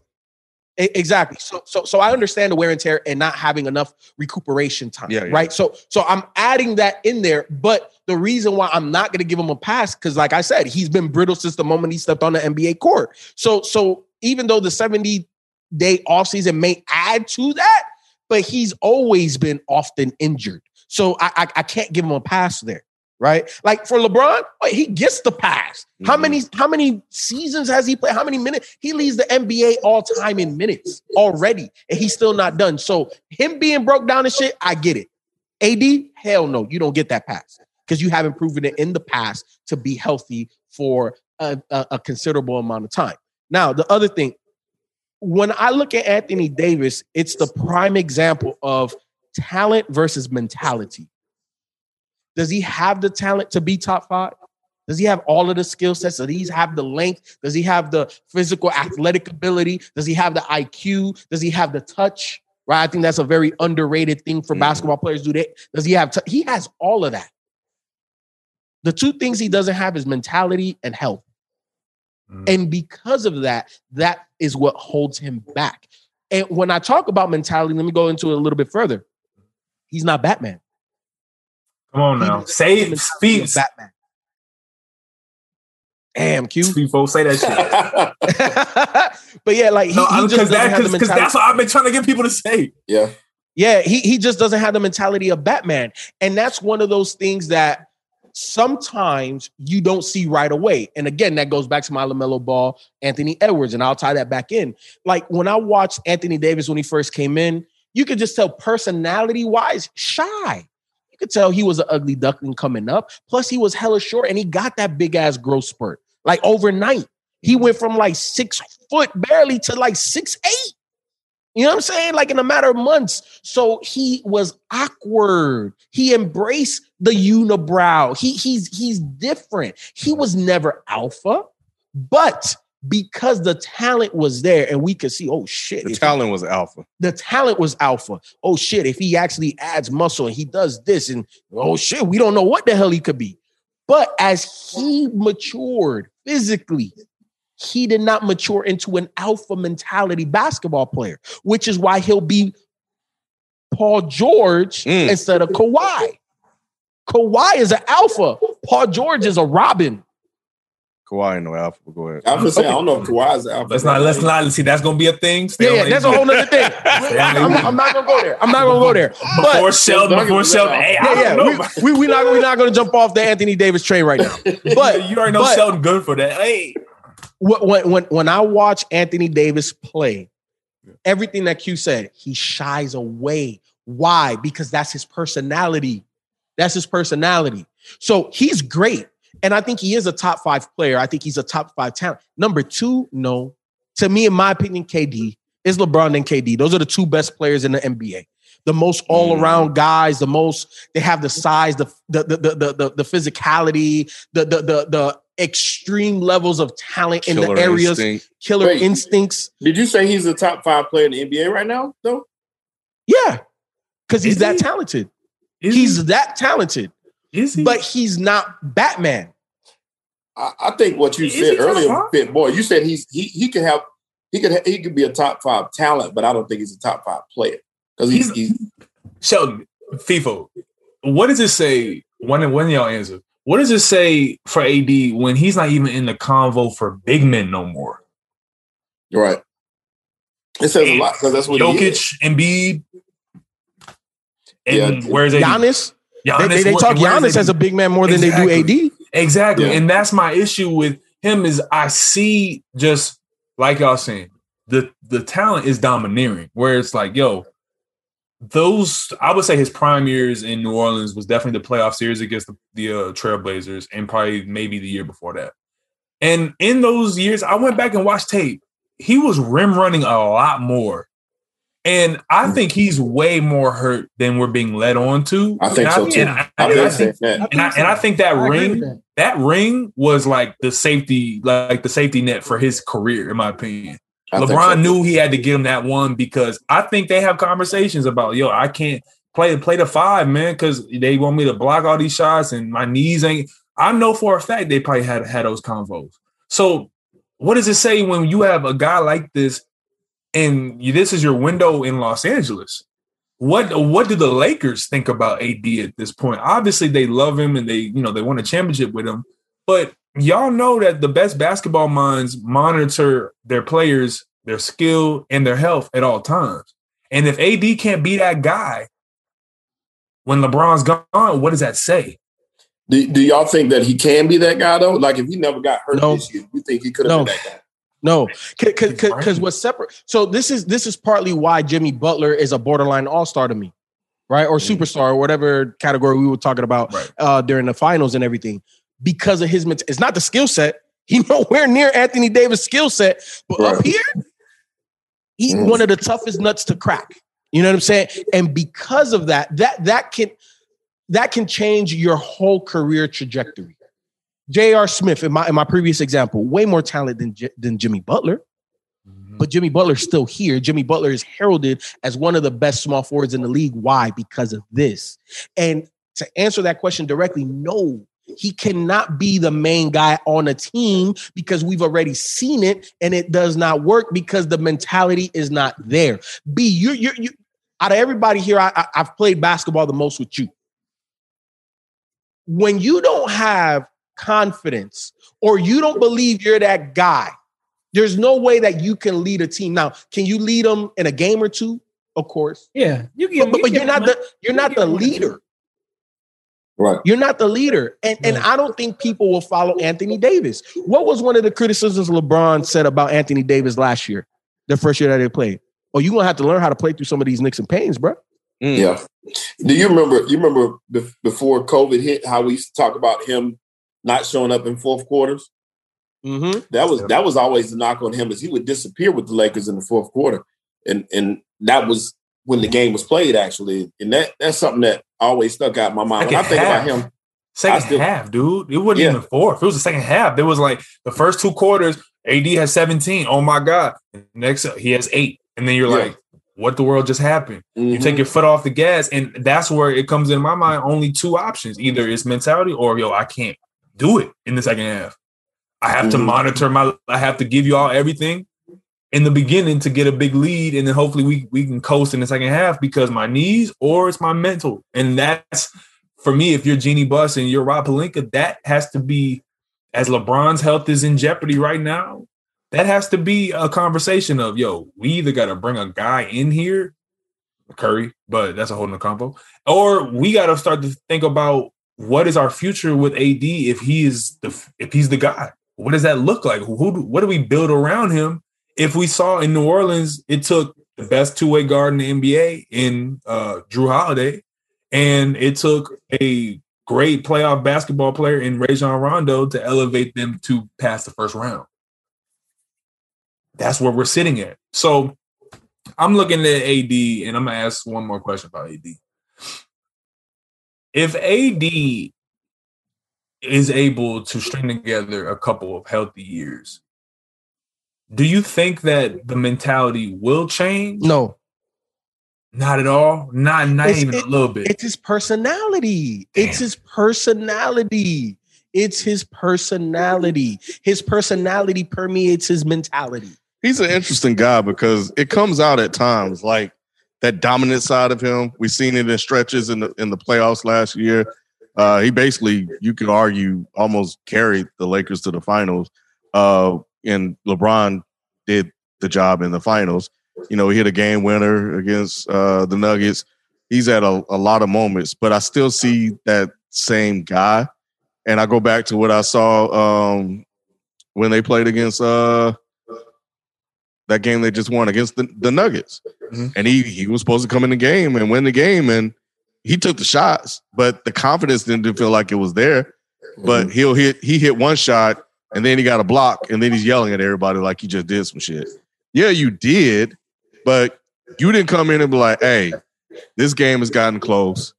Exactly. So so so I understand the wear and tear and not having enough recuperation time. Yeah, yeah. Right. So so I'm adding that in there, but the reason why I'm not going to give him a pass because, like I said, he's been brittle since the moment he stepped on the NBA court. So so even though the 70 day offseason may add to that, but he's always been often injured. So I I, I can't give him a pass there. Right, like for LeBron, he gets the pass. How Mhm. many how many seasons has he played? How many minutes? He leads the NBA all time in minutes already, and he's still not done. So him being broke down and shit, I get it. AD, hell no, you don't get that pass because you haven't proven it in the past to be healthy for a, a, a considerable amount of time. Now, the other thing, when I look at Anthony Davis, it's the prime example of talent versus mentality. Does he have the talent to be top five? Does he have all of the skill sets? Does he have the length? Does he have the physical athletic ability? Does he have the IQ? Does he have the touch? Right. I think that's a very underrated thing for Mhm. basketball players. Do they? Does he have? T- he has all of that. The two things he doesn't have is mentality and health. Mhm. And because of that, that is what holds him back. And when I talk about mentality, let me go into it a little bit further. He's not Batman. Come on now. Say it. mentality of Speak. Batman. Damn, Q. Speak, folks. Say that shit. but yeah, like he, no, he just because doesn't that, have the because mentality. that's what I've been trying to get people to say. yeah. Yeah, he he just doesn't have the mentality of Batman. And that's one of those things that sometimes you don't see right away. And again, that goes back to my LaMelo Ball, Anthony Edwards, and I'll tie that back in. Like when I watched Anthony Davis when he first came in, you could just tell personality wise, shy. You could tell he was an ugly duckling coming up. Plus, he was hella short and he got that big ass growth spurt. Like overnight, he went from like six foot barely to like six eight. You know what I'm saying? Like in a matter of months. So he was awkward. He embraced the unibrow. He he's he's different. He was never alpha, but because the talent was there and we could see, oh shit, The talent was alpha. the talent was alpha. Oh shit, if he actually adds muscle and he does this, and oh shit, we don't know what the hell he could be. But as he matured physically, he did not mature into an alpha mentality basketball player, which is why he'll be Paul George Mm. instead of Kawhi. Kawhi is an alpha. Paul George is a Robin. Kawhi ain't no alpha. but Go ahead. I'm just saying, I don't know if Kawhi is alpha. Let's not. Let's not. See, that's gonna be a thing. Stay Yeah, yeah, that's a whole nother thing. I'm, I'm not gonna go there. I'm not gonna go there. But Before Shelton. Before Shelton. Hey, I yeah, don't yeah, know. we, we, we're not we're not gonna jump off the Anthony Davis train right now. But you already know but- Shelton good for that. Hey, wh- when when when I watch Anthony Davis play, everything that Q said, he shies away. Why? Because that's his personality. That's his personality. So he's great. And I think he is a top five player. I think he's a top five talent. Number two, no. To me, in my opinion, KD is LeBron and KD. Those are the two best players in the NBA. The most hmm. all around guys, the most, they have the size, the the the the the, the physicality, the, the the the extreme levels of talent in the areas, instinct. killer Wait. instincts. Did you say he's a top five player in the NBA right now, though? Yeah. Because he's Is that he? talented. is He's he? that talented. Is he? But he's not Batman. I, I think what you Is said earlier, fit boy. You said he's he he can have he could he could be a top five talent, but I don't think he's a top five player because he's, He's- he's Shelton, FIFO. What does it say? One one of y'all answer. What does it say for AD when he's not even in the convo for big men no more? right. It says a lot because that's what he is. Jokic, Embiid, and Yeah. where's AD? Giannis, they, they, they where- talk where's Giannis as a big man more than they do AD. Exactly. Yeah. And that's my issue with him is I see just like y'all saying, the the talent is domineering, where it's like, yo, those I would say his prime years in New Orleans was definitely the playoff series against the, the uh, Trailblazers and probably maybe the year before that. And in those years, I went back and watched tape. He was rim running a lot more. And I mm. think he's way more hurt than we're being led on to. I think And so too. and I, I I think think that. and I, and I think that ring that. that ring was like the safety, like the safety net for his career, in my opinion. I LeBron so. knew he had to get him that one because I think they have conversations about, yo, I can't play play the five, man, because they want me to block all these shots and my knees ain't. I know for a fact they probably had had those convos. So what does it say when you have a guy like this and this is your window in Los Angeles. What what do the Lakers think about AD at this point? Obviously, they love him and they you know they want a championship with him, but y'all know that the best basketball minds monitor their players, their skill, and their health at all times. And if AD can't be that guy when LeBron's gone, what does that say? Do, do y'all think that he can be that guy though? Like if he never got hurt No. this year, you think he could have No. been that guy? No, because what's separate. So this is this is partly why Jimmy Butler is a borderline all star to me, right? Or superstar, or whatever category we were talking about Right. uh, during the finals and everything. Because of his, it's not the skill set. He nowhere near Anthony Davis' skill set, but up here, he's Mm. one of the toughest nuts to crack. You know what I'm saying? And because of that, that that can that can change your whole career trajectory. J.R. Smith, in my in my previous example, way more talent than J- than Jimmy Butler, mm-hmm. but Jimmy Butler's still here. Jimmy Butler is heralded as one of the best small forwards in the league. Why? Because of this. And to answer that question directly, no, he cannot be the main guy on a team because we've already seen it and it does not work because the mentality is not there. B, you you you out of everybody here, I, I I've played basketball the most with you. When you don't have confidence or you don't believe you're that guy, there's no way that you can lead a team. Now, can you lead them in a game or two? Of course. Yeah, you But, but, but you're not the you're not the leader. Right. You're not the leader. And and I don't think people will follow Anthony Davis. What was one of the criticisms LeBron said about Anthony Davis last year, the first year that they played? Oh, you're gonna have to learn how to play through some of these nicks and pains, bro. Mm. Yeah. Do you remember? You remember before COVID hit, how we used to talk about him not showing up in fourth quarters? Mm-hmm. That was that was always the knock on him, is he would disappear with the Lakers in the fourth quarter, and and that was when the game was played actually, and that that's something that always stuck out in my mind. When I Second think about half. him, Second still- half, dude. It wasn't Yeah. even fourth. It was the second half. There was like the first two quarters, AD has 17. Oh my God. Next he has eight. And then you're Yeah. like, what the world just happened? You mhm, take your foot off the gas, and that's where it comes in my mind. Only two options: either it's mentality, or yo, I can't do it in the second half. I have to Mhm. monitor my. I have to give you all everything in the beginning to get a big lead, and then hopefully we we can coast in the second half because my knees or it's my mental, and that's for me. If you're Jeanie Buss and you're Rob Pelinka, that has to be as LeBron's health is in jeopardy right now. That has to be a conversation of yo, we either got to bring a guy in here Curry, but that's a whole nother combo. Or we got to start to think about what is our future with AD if he is the if he's the guy. What does that look like? Who what do we build around him? If we saw in New Orleans, it took the best two way guard in the NBA in uh, Jrue Holiday, and it took a great playoff basketball player in Rajon Rondo to elevate them to pass the first round. That's where we're sitting at. So I'm looking at AD, and I'm gonna ask one more question about AD. If AD is able to string together a couple of healthy years, do you think that the mentality will change? No, Not at all. Not not It's- even it- a little bit. it's his personality. It's his personality. It's his personality. His personality permeates his mentality. He's an interesting guy because it comes out at times like that dominant side of him. We've seen it in stretches in the in the playoffs last year. Uh, he basically, you could argue, almost carried the Lakers to the finals. Uh, and LeBron did the job in the finals. You know, he hit a game winner against uh, the Nuggets. He's at a, a lot of moments, but I still see that same guy. And I go back to what I saw um, when they played against uh, that game they just won against the, the Nuggets. Mhm. And he he was supposed to come in the game and win the game, and he took the shots, but the confidence didn't feel like it was there. But he'll hit he hit one shot and then he got a block, and then he's yelling at everybody like he just did some shit. Yeah, you did, but you didn't come in and be like, hey, this game has gotten close.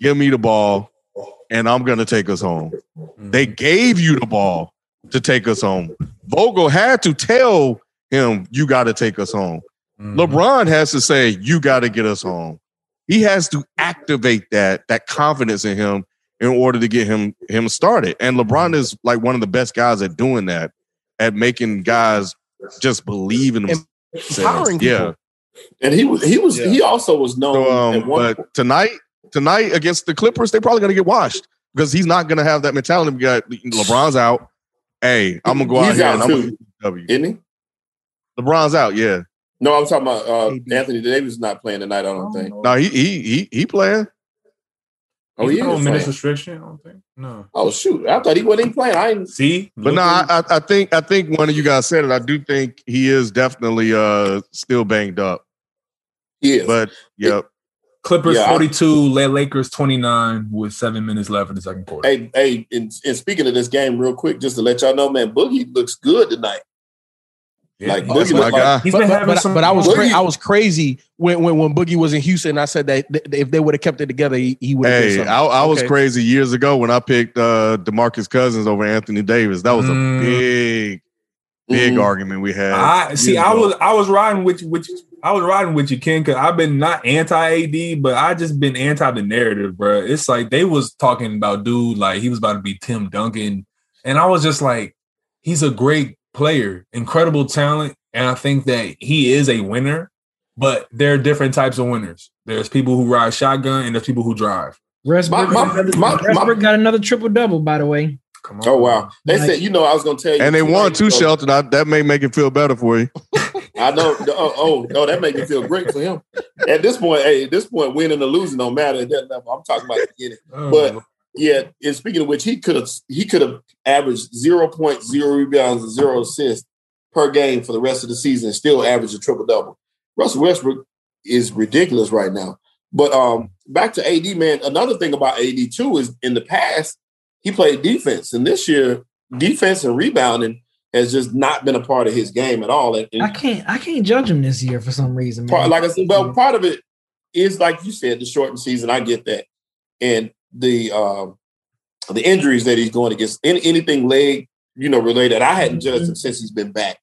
Give me the ball, and I'm gonna take us home. They gave you the ball to take us home. Vogel had to tell him, you got to take us home. Mhm. LeBron has to say, you got to get us home. He has to activate that that confidence in him in order to get him him started. And LeBron is like one of the best guys at doing that, at making guys just believe in And- Powering yeah. people. And he was he was Yeah. he also was known So, at um, one but tonight, tonight against the Clippers, they're probably gonna get washed because he's not gonna have that mentality. We got LeBron's out. Hey, I'm gonna go out He's here out and I'm gonna too. W. isn't he? LeBron's out. Yeah. No, I'm talking about uh, Anthony Davis is not playing tonight. I don't think. No, he he he he playing. Oh, he He's not is on minutes restriction. I don't think. No. Oh shoot! I thought he wasn't playing. I ain't. See, But no, I, I I think I think one of you guys said it. I do think he is definitely uh still banged up. Yeah. But yep. Clippers Yeah, 42, La- Lakers 29 with seven minutes left in the second quarter. Hey, hey, and, and speaking of this game, real quick, just to let y'all know, man, Boogie looks good tonight. Yeah, like, he's Boogie my look guy. like He's But, been but, having but, some. but I was cra- I was crazy when, when when Boogie was in Houston. I said that th- if they would have kept it together, he, he would Hey, been I, something. I was Okay. crazy years ago when I picked uh DeMarcus Cousins over Anthony Davis. That was Mm. a big, big Mhm. argument we had. I see. years I was I was riding with you. With you I was riding with you, Ken. Because I've been not anti AD, but I just been anti the narrative, bro. It's like they was talking about dude like he was about to be Tim Duncan, and I was just like, he's a great player, incredible talent, and I think that he is a winner. But there are different types of winners. There's people who ride shotgun, and there's people who drive. Westbrook, My- got my- another- my- Westbrook got another triple double, by the way. Come oh, on. Oh wow! They Nice. said, you know, I was gonna tell you, and they won two too, Shelton. I, that may make it feel better for you. I know. Oh, oh, oh, that made me feel great for him. At this point, hey, at this point, winning or losing don't matter at that level. I'm talking about the beginning. Oh, But yeah, and speaking of which, he could have he could have averaged 0.0 rebounds and zero assists per game for the rest of the season and still average a triple double. Russell Westbrook is ridiculous right now. But um, back to AD, man. Another thing about AD too is in the past he played defense, and this year defense and rebounding has just not been a part of his game at all. And, I can't I can't judge him this year for some reason. Man. part, like I said, well, part of it is like you said, the shortened season. I get that, and the um, the injuries that he's going against, any, anything leg, you know, related. I hadn't judged him since he's been back,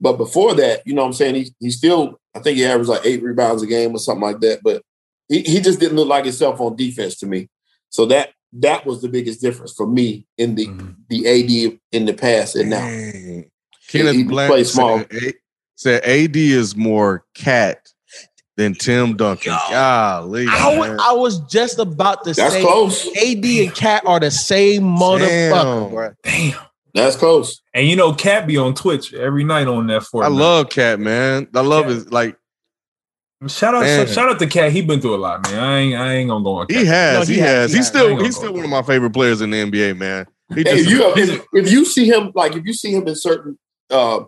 but before that, you know, what I'm saying he he still, I think he averaged like eight rebounds a game or something like that. But he he just didn't look like himself on defense to me. So that that was the biggest difference for me in the Mhm. the AD in the past and now. Dang. Kenneth he small. Said, said AD is more cat than Tim Duncan. Golly, I was, man. I was just about to That's say close. AD and KAT are the same motherfucker, Damn. bro. damn. That's close. And you know, KAT be on Twitch every night on that Fortnite. I love KAT, man. I love Yeah. his like Shout out, Man. shout out to KAT. He been through a lot, man. I ain't, I ain't gonna go on. he has, No, he, he has, has. he He's has. I ain't still gonna he's still one of my favorite players in the NBA, man. He Hey, just if you if, if you see him like if you see him in certain uh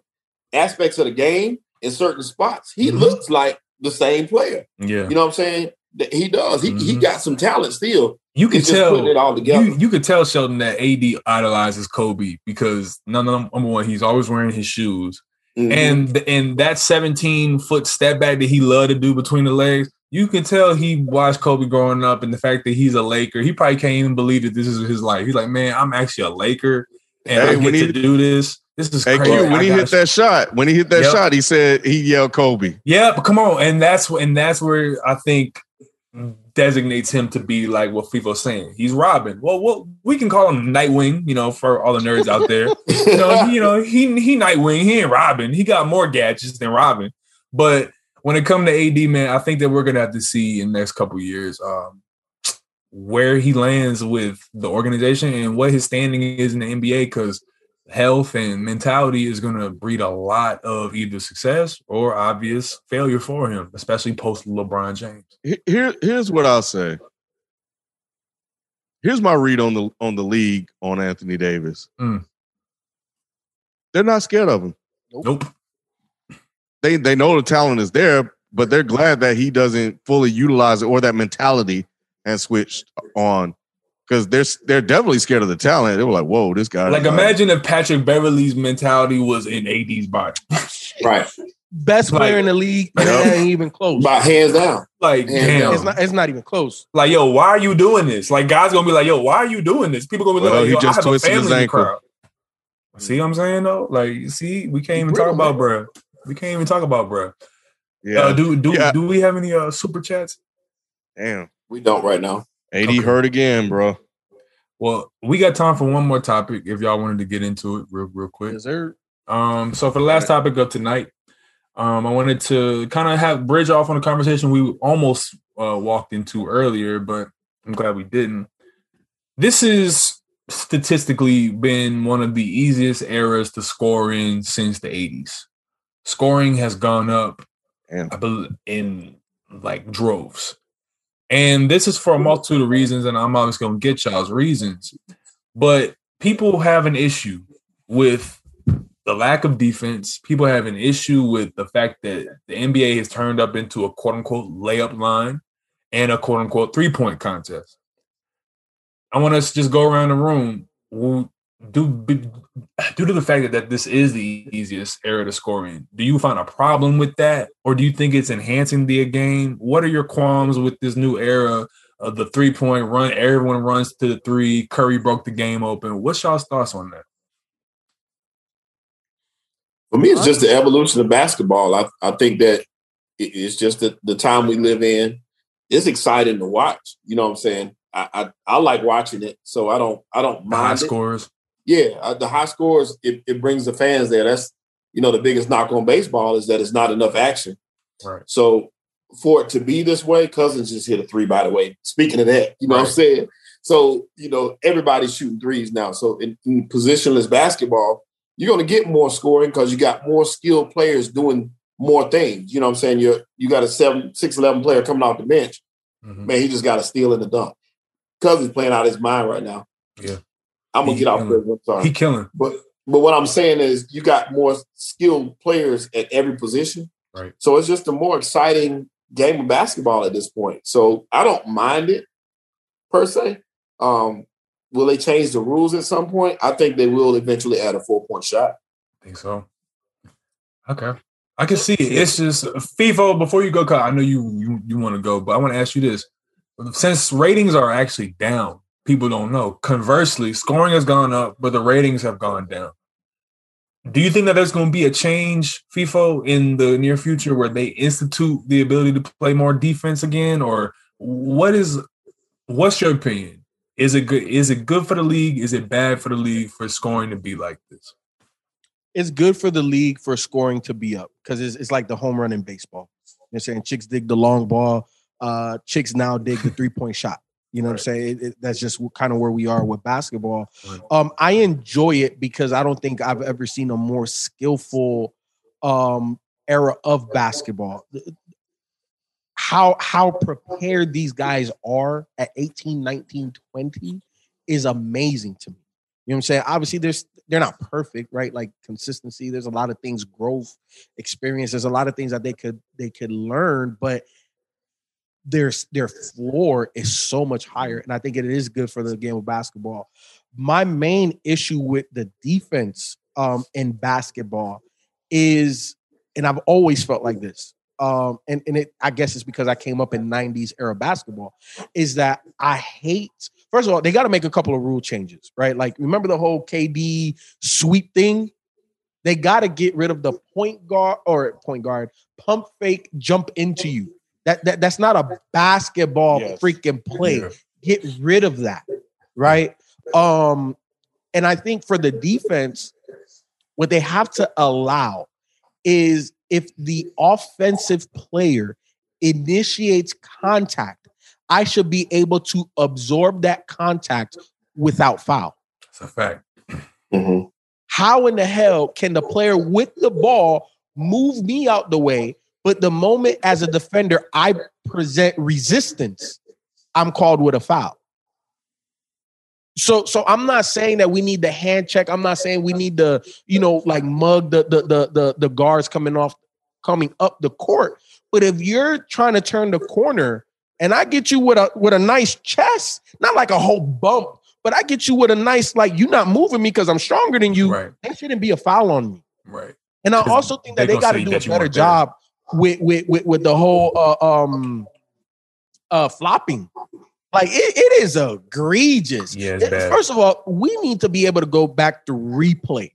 aspects of the game in certain spots, he Mhm. looks like the same player. Yeah, You know what I'm saying? He does. He he Mhm. got some talent still. you can tell. it all together. You, you could tell Shelton that AD idolizes Kobe because none of them. number one, he's always wearing his shoes, Mhm. and and that 17 foot step back that he loved to do between the legs. You can tell he watched Kobe growing up, and the fact that he's a Laker, he probably can't even believe that this is his life. He's like, man, I'm actually a Laker, and Hey, I get to do this. This is Hey, crazy. Q, when I he hit that shot, when he hit that Yep. shot, he said he yelled Kobe. Yeah, but come on, and that's and that's where I think designates him to be like what FIFO's saying. He's Robin. Well, well, we can call him Nightwing, you know, for all the nerds out there. you know, he, you know, he he Nightwing. He ain't Robin. He got more gadgets than Robin. But when it come to AD, man, I think that we're gonna have to see in the next couple years um, where he lands with the organization and what his standing is in the NBA. Because health and mentality is going to breed a lot of either success or obvious failure for him, especially post LeBron James. Here, here's what I'll say. Here's my read on the on the league on Anthony Davis. Mm. They're not scared of him. Nope. They they know the talent is there, but they're glad that he doesn't fully utilize it or that mentality and switched on because they're they're definitely scared of the talent. They were like, "Whoa, this guy!" Like imagine if Patrick Beverley's mentality was in AD's body. right. Best Like- player in the league, and Yep. it ain't even close. By hands down. Like Yeah, damn. It's not. It's not even close. like yo, why are you doing this? Like guys gonna be like, yo, why are you doing this? People gonna be Well, like, he yo, I just have a twisted his family in the ankle. crowd. See what I'm saying though? Like, see, we can't even talk about bruh. We can't even talk about bruh. yeah, Uh, do do Yeah. do we have any uh super chats? damn, We don't right now. AD Okay. hurt again, bro. Well, we got time for one more topic if y'all wanted to get into it real real quick. Is there? Um, so for the last topic of tonight, Um, I wanted to kind of have bridge off on a conversation we almost uh, walked into earlier, but I'm glad we didn't. This is statistically been one of the easiest eras to score in since the 80s. Scoring has gone up And I believe in like droves. And this is for a multitude of reasons, and I'm always gonna get y'all's reasons. But people have an issue with the lack of defense. People have an issue with the fact that the NBA has turned up into a quote unquote layup line and a quote unquote three point contest. I want us to just go around the room. Do due to the fact that, that this is the easiest era to score in, do you find a problem with that, or do you think it's enhancing the game? What are your qualms with this new era of the three point run? Everyone runs to the three. Curry broke the game open. What's y'all's thoughts on that? For me, it's just the evolution of basketball. I, I think that it's just the, the time we live in. It's exciting to watch. You know what I'm saying? I, I, I like watching it, so I don't I don't The high mind it. scores. Yeah, uh, the high scores it, it brings the fans there. That's you know the biggest knock on baseball is that it's not enough action. Right. So for it to be this way, Cousins just hit a three. By the way, speaking of that, you know what I'm saying. So you know everybody's shooting threes now. So in, in positionless basketball, you're going to get more scoring because you got more skilled players doing more things. You know what I'm saying? You you got a seven six eleven player coming off the bench. Mhm. Man, he just got a steal in the dunk. Cousins playing out his mind right now. Yeah. I'm gonna He get off. I'm sorry. He killing. But but what I'm saying is you got more skilled players at every position. Right. So it's just a more exciting game of basketball at this point. So I don't mind it per se. Um, will they change the rules at some point? I think they will eventually add a four point shot. I think so. Okay. I can see it. It's just FIFO. Before you go, I know you you, you want to go, but I want to ask you this: since ratings are actually down, people don't know. Conversely, scoring has gone up, but the ratings have gone down. Do you think that there's going to be a change, FIFO, in the near future where they institute the ability to play more defense again, or what is? What's your opinion? Is it good? Is it good for the league? Is it bad for the league for scoring to be like this? it's good for the league for scoring to be up because it's, it's like the home run in baseball. You know what I'm saying? Chicks dig the long ball. Uh, chicks now dig the three point shot. You know what I'm saying? It- it- that's just kind of where we are with basketball. Right. Um, I enjoy it because I don't think I've ever seen a more skillful um, era of basketball. How how prepared these guys are at 18, 19, 20 is amazing to me. You know what I'm saying? Obviously, there's they're not perfect, right? Like consistency. There's a lot of things, growth, experience. There's a lot of things that they could they could learn, but their their floor is so much higher, and I think it is good for the game of basketball. My main issue with the defense um, in basketball is, and I've always felt like this, um, and and it I guess it's because I came up in '90s era basketball, is that I hate. First of all, they got to make a couple of rule changes, right? Like remember the whole KD sweep thing. They got to get rid of the point guard or point guard pump fake jump into you. That, that that's not a basketball Yes. freaking play. Yeah. Get rid of that, right? Um, and I think for the defense, what they have to allow is if the offensive player initiates contact, I should be able to absorb that contact without foul. It's a fact. Mhm. How in the hell can the player with the ball move me out the way? But the moment as a defender I present resistance, I'm called with a foul. So, so I'm not saying that we need the hand check. I'm not saying we need the, you know, like mug the the the the, the guards coming off, coming up the court. But if you're trying to turn the corner and I get you with a with a nice chest, not like a whole bump, but I get you with a nice like you're not moving me because I'm stronger than you. Right. That shouldn't be a foul on me. Right. And I also think that they got to do a better job with with with, with the whole uh, um uh flopping. Like it, it is egregious. Yeah, It-. First of all, we need to be able to go back to replay.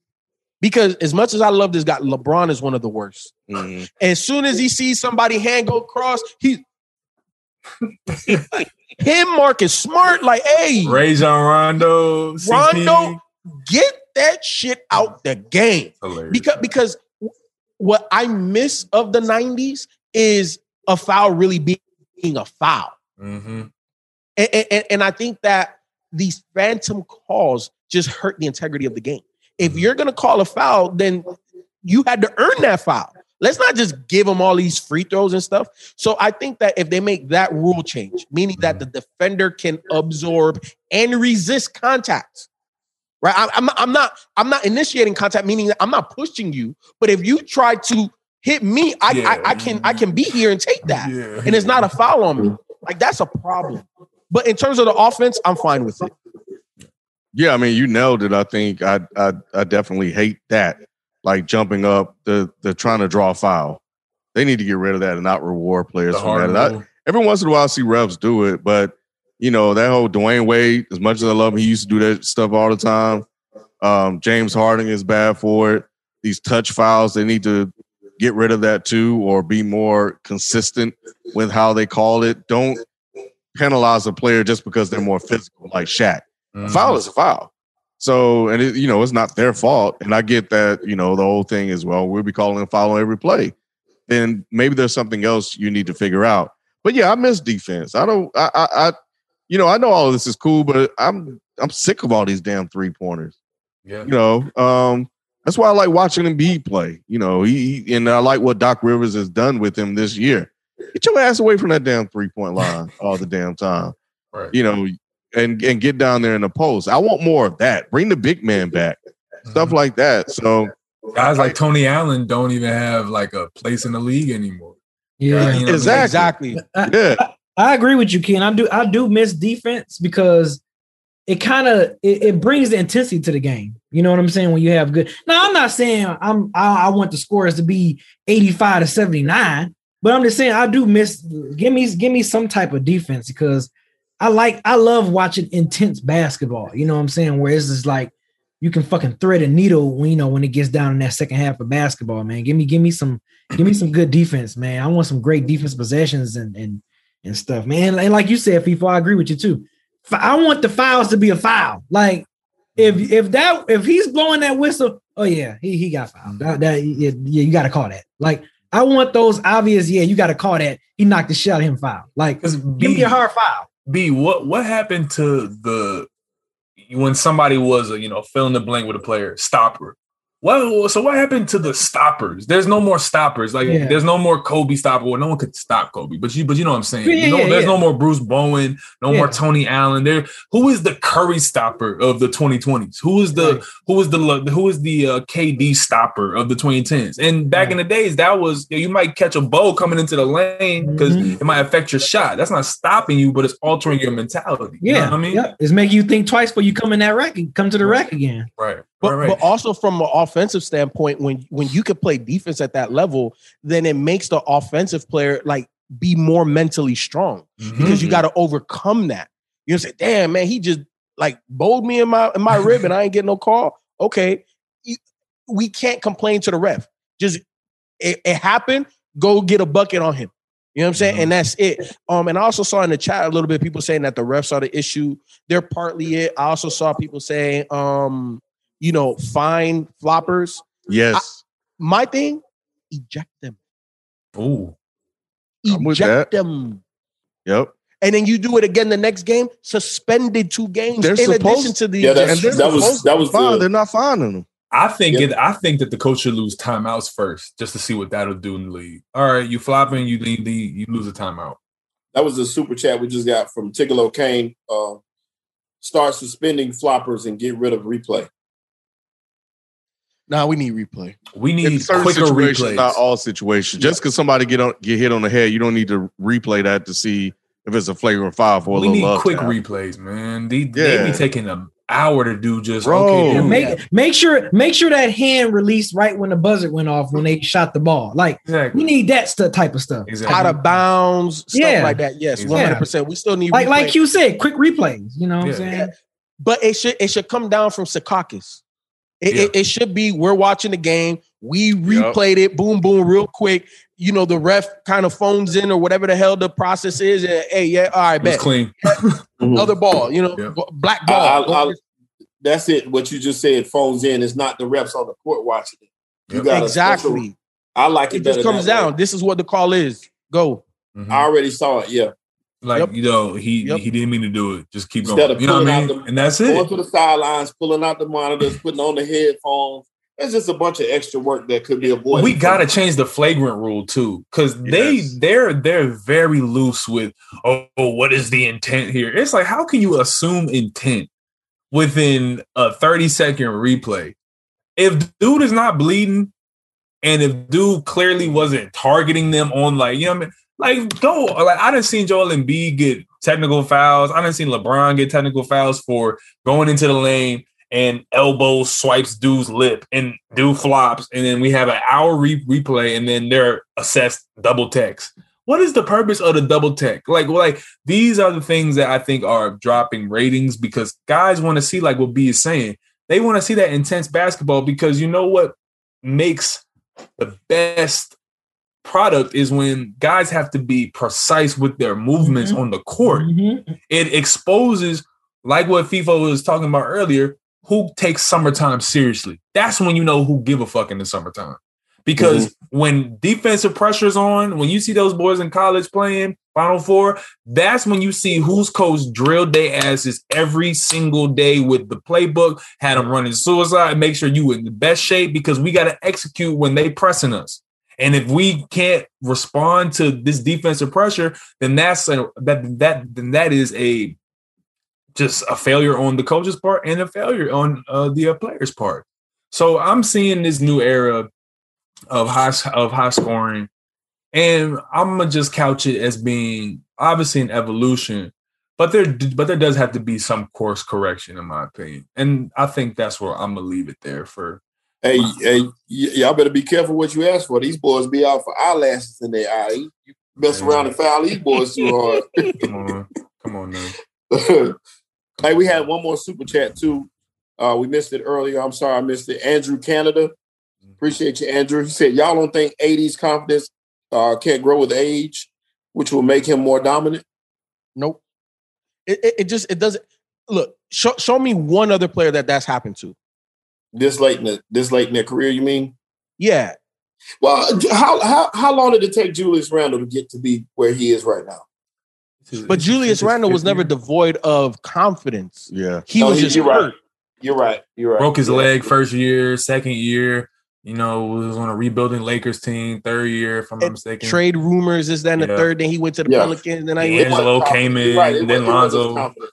Because as much as I love this guy, LeBron is one of the worst. Mhm. As soon as he sees somebody hand go cross, he him Marcus Smart, like, hey, Rajon Rondo. CP. Rondo, get that shit out the game Hilarious. because because what I miss of the '90s is a foul really being a foul, Mm-hmm. and, and, and I think that these phantom calls just hurt the integrity of the game. If you're gonna call a foul, then you had to earn that foul. Let's not just give them all these free throws and stuff. So I think that if they make that rule change, meaning that the defender can absorb and resist contact, right? I- I'm, I'm not I'm not initiating contact, meaning that I'm not pushing you. But if you try to hit me, I Yeah. I, I can I can be here and take that, Yeah. and it's not a foul on me. Like that's a problem. But in terms of the offense, I'm fine with it. Yeah, I mean, you nailed it. I think I I, I definitely hate that. Like jumping up, the the trying to draw a foul. They need to get rid of that and not reward players The for that. I- every once in a while, I see refs do it, but you know that whole Dwyane Wade. As much as I love him, he used to do that stuff all the time. Um, James Harden is bad for it. These touch fouls, they need to get rid of that too, or be more consistent with how they call it. Don't penalize a player just because they're more physical, like Shaq. A Mhm. foul is a foul. So, and it, you know, it's not their fault. And I get that, you know, the whole thing is, well, we'll be calling a foul on every play. Then maybe there's something else you need to figure out. But yeah, I miss defense. I don't, I, I, I you know, I know all of this is cool, but I'm, I'm sick of all these damn three pointers. Yeah. You know, um, that's why I like watching Embiid play. You know, he he- and I like what Doc Rivers has done with him this year. Get your ass away from that damn three point line all the damn time Right. you know, and and get down there in the post. I want more of that. Bring the big man back, stuff like that. So Guys like Tony Allen don't even have like a place in the league anymore. Yeah. You know, Exactly. Exactly. Yeah, I agree with you, Ken. I do I do miss defense because it kind of it, it brings the intensity to the game. You know what I'm saying? When you have good. Now I'm not saying I'm I, I want the scores to be 85 to 79, but I'm just saying I do miss give me give me some type of defense because I like I love watching intense basketball. You know what I'm saying? Where it's just like you can fucking thread a needle when you know when it gets down in that second half of basketball, man. Give me give me some give me some good defense, man. I want some great defense possessions and and and stuff, man. And like you said, FIFO, I agree with you too. I want the fouls to be a foul. Like if mm-hmm. if that if he's blowing that whistle, oh yeah, he he got fouled. That, that yeah, you got to call that. Like I want those obvious. Yeah, you got to call that. He knocked the shit out him. Foul. Like Because give me a hard foul. B, what what happened to the when somebody was a you know fill in the blank with a player stopper? Well, so what happened to the stoppers? There's no more stoppers. Like Yeah. there's no more Kobe stopper. Well, no one could stop Kobe, but you but you know what I'm saying. Yeah, You know, yeah, there's yeah. no more Bruce Bowen, no more Tony Allen. There, who is the Curry stopper of the 2020s? Who is the Right. who is the who is the uh, KD stopper of the 2010s? And back in the days, that was you, might catch a bow coming into the lane because Mhm. it might affect your shot. That's not stopping you, but it's altering your mentality. You know Yeah, what I mean, yep. It's making you think twice before you come in that rack and come to the rack again. right, But, right, right. but also from an offensive standpoint, when when you can play defense at that level, then it makes the offensive player like be more mentally strong Mhm. because you got to overcome that. You know, say, damn man, he just like bowled me in my in my rib and I ain't getting no call. Okay, you, we can't complain to the ref. Just it, it happened. Go get a bucket on him. You know what I'm saying? Mhm. And that's it. Um, and I also saw in the chat a little bit people saying that the refs are the issue. They're partly it. I also saw people saying, um, you know, fine floppers. yes. My thing, eject them. Ooh, Eject them. Yep. And then you do it again the next game, suspended two games They're in supposed- addition to the Yeah, that's- And that was- that was fine. the- They're not finding them. I think Yep. it. I think that the coach should lose timeouts first, just to see what that'll do in the league. All right, you flopping, you lead, the you lose a timeout. That was a super chat we just got from Tigolo Kane. Uh, start suspending floppers and get rid of replay. Nah, we need replay. We In need certain quicker situations, replays. not all situations. Just because somebody get on get hit on the head, you don't need to replay that to see if it's a flagrant five or a we need quick tap. replays, man. They, they be taking an hour to do just Bro. okay. And do make that. make sure make sure that hand released right when the buzzer went off when they shot the ball. Like we need that stu- type of stuff. exactly. Out of bounds, stuff Yeah. like that. Yes, one hundred percent. We still need Like replay. like you said, quick replays. You know what Yeah. I'm saying? Yeah. but it should it should come down from Secaucus. It, Yeah. it, it should be we're watching the game. We replayed it, boom, boom, real quick. You know, the ref kind of phones in or whatever the hell the process is. And hey, yeah, all right, It was bet. clean. Other ball, you know, Yeah. black ball. I, I, that's it. What you just said phones in is not the refs on the court watching it. You Yep. got exactly. special- I like it, It just comes that way. down. This is what the call is. Go. Mhm. I already saw it. Yeah, like Yep. you know, he Yep. he didn't mean to do it. Just keep Instead going. You know what I mean? the- and that's going it. Going to the sidelines, pulling out the monitors, putting on the headphones. It's just a bunch of extra work that could be avoided. we got to change the flagrant rule too, because they Yes. they're they're very loose with oh, oh, what is the intent here? It's like how can you assume intent within a thirty second replay? If dude is not bleeding, and if dude clearly wasn't targeting them on like you know what I mean, like go like I didn't see Joel Embiid get technical fouls. I didn't see LeBron get technical fouls for going into the lane and elbow swipes dude's lip and dude flops, and then we have an hour re- replay, and then they're assessed double text. What is the purpose of the double tech? Like, like these are the things that I think are dropping ratings because guys want to see, like what B is saying, they want to see that intense basketball because you know what makes the best product is when guys have to be precise with their movements Mhm. on the court Mhm. it exposes like what FIFO was talking about earlier, who takes summertime seriously. That's when you know who give a fuck in the summertime. Because when defensive pressure's on, when you see those boys in college playing Final Four, that's when you see whose coach drilled their asses every single day with the playbook, had them running suicide, make sure you in the best shape because we got to execute when they pressing us. And if we can't respond to this defensive pressure, then that's a, that that then that is a just a failure on the coach's part and a failure on uh, the uh, players' part. So I'm seeing this new era of high of high scoring, and I'm gonna just couch it as being obviously an evolution, but there but there does have to be some course correction in my opinion, and I think that's where I'm gonna leave it there for. Hey, hey, y- y'all better be careful what you ask for. These boys be out for eyelashes in their eye. You you mess around and foul these boys too hard. Come on, come on now. hey, we had one more super chat too. Uh, we missed it earlier. I'm sorry I missed it. Andrew Canada. Appreciate you, Andrew. He said, Y'all don't think AD's confidence uh, can't grow with age, which will make him more dominant? Nope. It, it, it just it doesn't look. Show, show me one other player that that's happened to. This late in the, this late in their career, you mean? Yeah, Well, how how how long did it take Julius Randle to get to be where he is right now? but Julius Randle was never devoid of confidence. Yeah. He No, was he- just you're right. hurt. You're right. You're right. broke his Yeah. leg first year, second year. You know, was on a rebuilding Lakers team, third year, if I'm not mistaken. Trade rumors is then the Yeah. third. Then he went to the Yeah. Pelicans. Then I Yeah. It went. wasn't Angelo came in, right. It then wasn't- it wasn't Lonzo.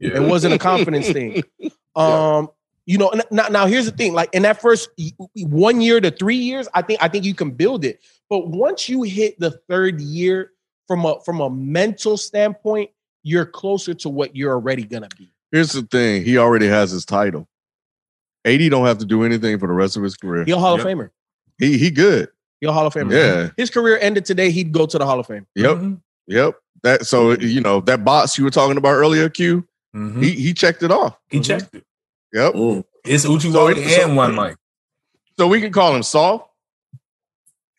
Yeah. It wasn't a confidence thing. Um, you know, n- now, now here's the thing: like in that first one year to three years, I think I think you can build it. But once you hit the third year, from a from a mental standpoint, you're closer to what you're already gonna be. Here's the thing. He already has his title. AD don't have to do anything for the rest of his career. You're a Hall Yep. of Famer. He he good. You're a Hall of Famer. Yeah. His career ended today. He'd go to the Hall of Fame. Yep. Mhm. Yep. That so you know that box you were talking about earlier, Q. Mhm. He he checked it off. He checked it. Yep. Mm. It's Uchi So Wally it- so- and one Mike. So we can call him soft.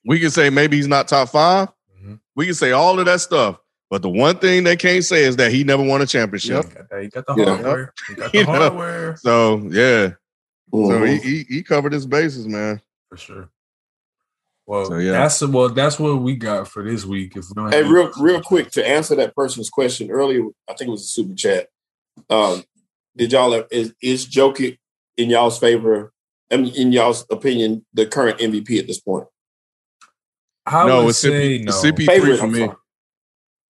We can say maybe he's not top 5 Mhm. We can say all of that stuff. But the one thing they can't say is that he never won a championship. He got. He got the Yeah. hardware. He got You the know. hardware So yeah. So Mhm. he, he he covered his bases, man. for sure. Well, So, yeah. that's well, that's what we got for this week. If we don't Hey, real real quick to answer that person's question earlier, I think it was a super chat. Um, did y'all is is Jokic in y'all's favor? I mean, in y'all's opinion, the current MVP at this point? I no, would it's say CP, no. CP3 Favorite for me. sorry.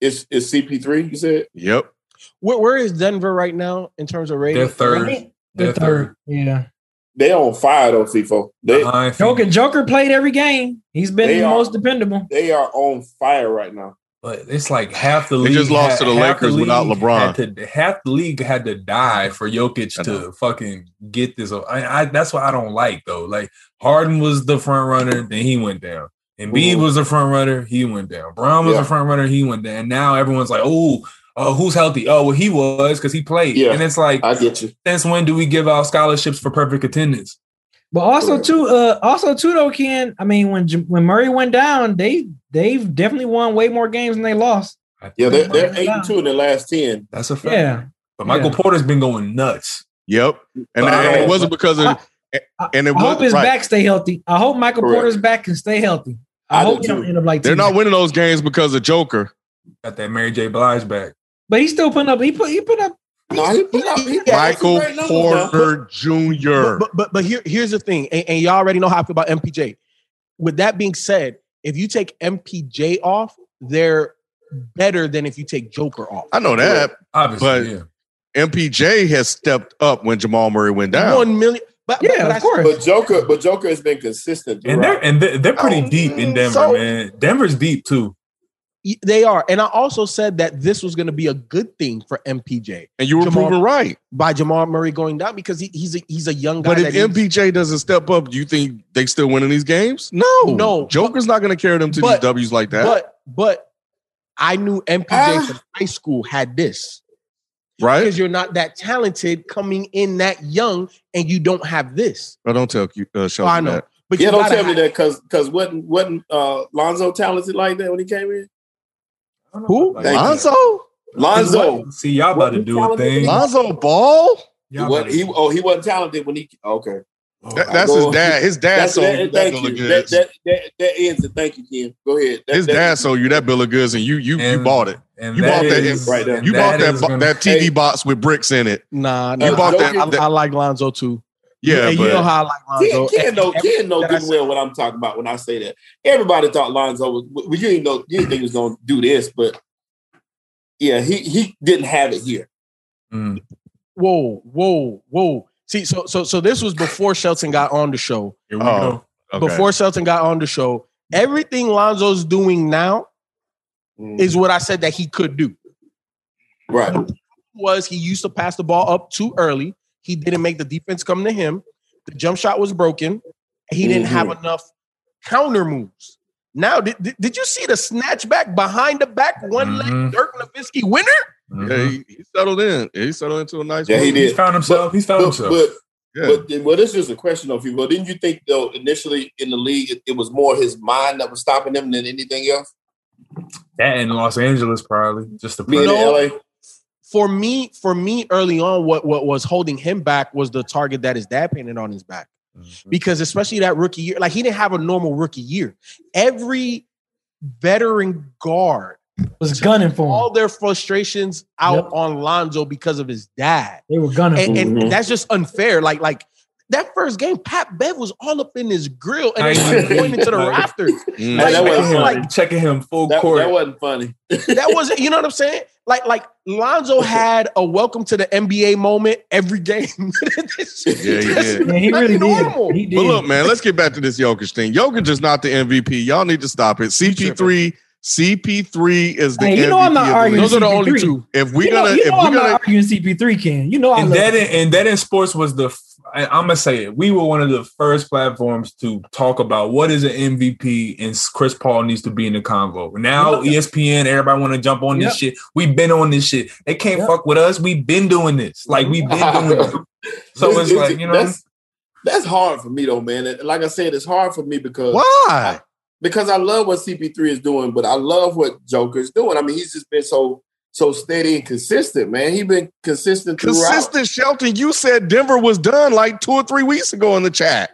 Is is CP three? You said Yep. Where, where is Denver right now in terms of rating? They're third. They're They're third. Yeah. they on fire though, FIFO. They Behind Joker, Joker played every game. He's been the are- most dependable. they are on fire right now. But it's like half the They league. just lost to the half Lakers without league LeBron. had to- half the league had to die for Jokic to fucking get this. I, I that's what I don't like though. Like Harden was the front runner, then he went down. And B was the front runner, he went down. Brown was Yeah. the front runner, he went down. And now everyone's like, oh, uh, who's healthy? Oh, well, he was because he played. Yeah. And it's like, I get you. since when do we give out scholarships for perfect attendance? But also Correct. too, uh, also too though, Ken. I mean, when when Murray went down, they they've definitely won way more games than they lost. Yeah, they're, they're eight and two in the last ten. that's a fact. Yeah, But Michael Yeah. Porter's been going nuts. Yep. And, But I and it wasn't because of I- and it I hope his right. back stay healthy. I hope Michael Correct. Porter's back can stay healthy. I, I hope he don't end up like They're not winning those games because of Joker. Got that Mary J. Blige back. But he's still putting up. He put. He put up. No, he put up. He Michael some great numbers now. Porter Jr. But but but here here's the thing, and, and y'all already know how I feel about MPJ. With that being said, if you take MPJ off, they're better than if you take Joker off. I know that. Obviously, But- yeah. MPJ has stepped up when Jamal Murray went down. One million, but Yeah, but of course. But Joker, but Joker has been consistent. And they're and they're, they're pretty Oh, deep in Denver, so- man. Denver's deep too. They are, and I also said that this was going to be a good thing for MPJ And you were Jamal- proven right. by Jamal Murray going down because he, he's a he's a young guy. But if that needs- MPJ doesn't step up, do you think they still winning these games? No. No. Joker's not going to carry them to But- these W's like that. but but I knew MPJ Ah. from high school had this right? because you're not that talented coming in that young and you don't have this. But don't tell you, uh, Shelton I know, that. but yeah, you don't tell me that because because wasn't wasn't uh, Lonzo talented like that when he came in? Who? Like, Thank. Lonzo? Lonzo, See, y'all about to do a thing. Lonzo Ball? he, Y'all wa- he oh he wasn't talented when he okay. Oh, that- that's his dad. His dad That's, sold that, you that thank bill you. of goods. that that that ends it. Thank you, Ken. Go ahead. That, His that- dad sold you that bill of goods, and you you you bought it. and You bought that is- right there. and You bought that is bo- gonna- that TV Hey. box with bricks in it. Nah, nah You bought I, that- I, that- I like Lonzo too. Yeah, and but you know how I like Ken, Lonzo. Ken And- know and Ken know that good and well what I'm talking about when I say that. Everybody thought Lonzo was. Well, you didn't know you didn't think he was going to do this, but yeah, he he didn't have it here. Mm. Whoa, whoa, whoa. See, so so so this was before Shelton got on the show. Here we Oh. go. okay. Before Shelton got on the show, everything Lonzo's doing now Mm. is what I said that he could do. right. Was he used to pass the ball up too early? He didn't make the defense come to him. The jump shot was broken. He didn't have enough counter moves. Now, did, did, did you see the snatch back behind the back one Mhm. leg Dirk Nowitzki winner? Mhm. Yeah, he, he settled in. He settled into a nice. Yeah, he did. He's found himself. He's found But, himself. but Yeah. But then- well, this is a question of you. Well, didn't you think though initially in the league it, it was more his mind that was stopping him than anything else? that in Los Angeles, probably just the Being pressure. in LA, For me, for me, early on, what, what was holding him back was the target that his dad painted on his back. Mhm. because especially that rookie year, like he didn't have a normal rookie year. Every veteran guard, Was gunning for all him. their frustrations out Yep. on Lonzo because of his dad, They were gunning and, for him. and Mhm. that's just unfair. Like like that first game, Pat Bev was all up in his grill and Nice. he was pointing to the Like- rafters. Mm. That- that Like, wasn't funny. like, checking him full that, court. that wasn't funny. that wasn't, you know what I'm saying? Like like Lonzo had a welcome to the NBA moment every game. Yeah, he did. Yeah, he really normal. did. He did. But look, man, let's get back to this Jokic thing. Jokic is not the MVP. Y'all need to stop it. CP3, CP3 is the Hey, you know MVP I'm not of the arguing league. Those are the only CP3. two. If we you know, gonna, you if know we I'm not gonna, arguing CP3, Ken. You know I and love that in, and that in sports was the f- I, I'm gonna say it. We were one of the first platforms to talk about what is an MVP, and Chris Paul needs to be in the convo. Now Yep. ESPN, everybody want to jump on this Yep. shit. We've been on this shit. They can't Yep. fuck with us. We've been doing this. Like we've been doing it. So it's like you know. that's that's hard for me though, man. And Like I said, it's hard for me because why? because I love what CP3 is doing, but I love what Joker's doing. I mean, he's just been so so steady and consistent, man. He's been consistent throughout. Consistent Shelton, you said Denver was done like two or three weeks ago in the chat.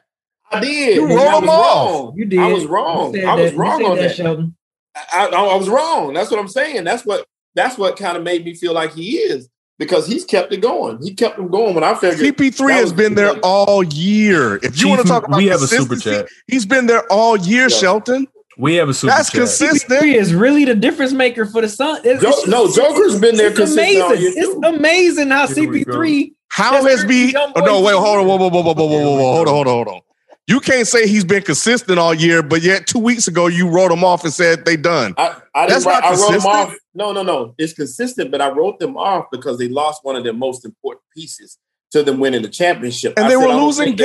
I did. You and rolled I was them off. wrong. You did. I was wrong. I was that. Wrong on that. Shelton. I, I, I was wrong. That's what I'm saying. That's what that's what kind of made me feel like he is because he's kept it going. He kept him going when I figured. CP3 has been there all year. If you Chief, want to talk about we have a super consistency, chat. he's been there all year, Yeah. Shelton. We have a super That's chat. consistent. CP3 is really the difference maker for the Sun. It's, Jo- it's- no, Joker's been there it's consistent amazing. It's amazing how Here. CP3 How has where be? Oh, no, wait, hold on, whoa, whoa, whoa, whoa, whoa, whoa, whoa, whoa, hold on, hold on, hold on. You can't say he's been consistent all year, but yet two weeks ago you wrote him off and said they done. I, I That's didn't write, not I wrote them consistent. off. No, no, no. It's consistent, but I wrote them off because they lost one of their most important pieces to them winning the championship. And I they said, were I don't losing think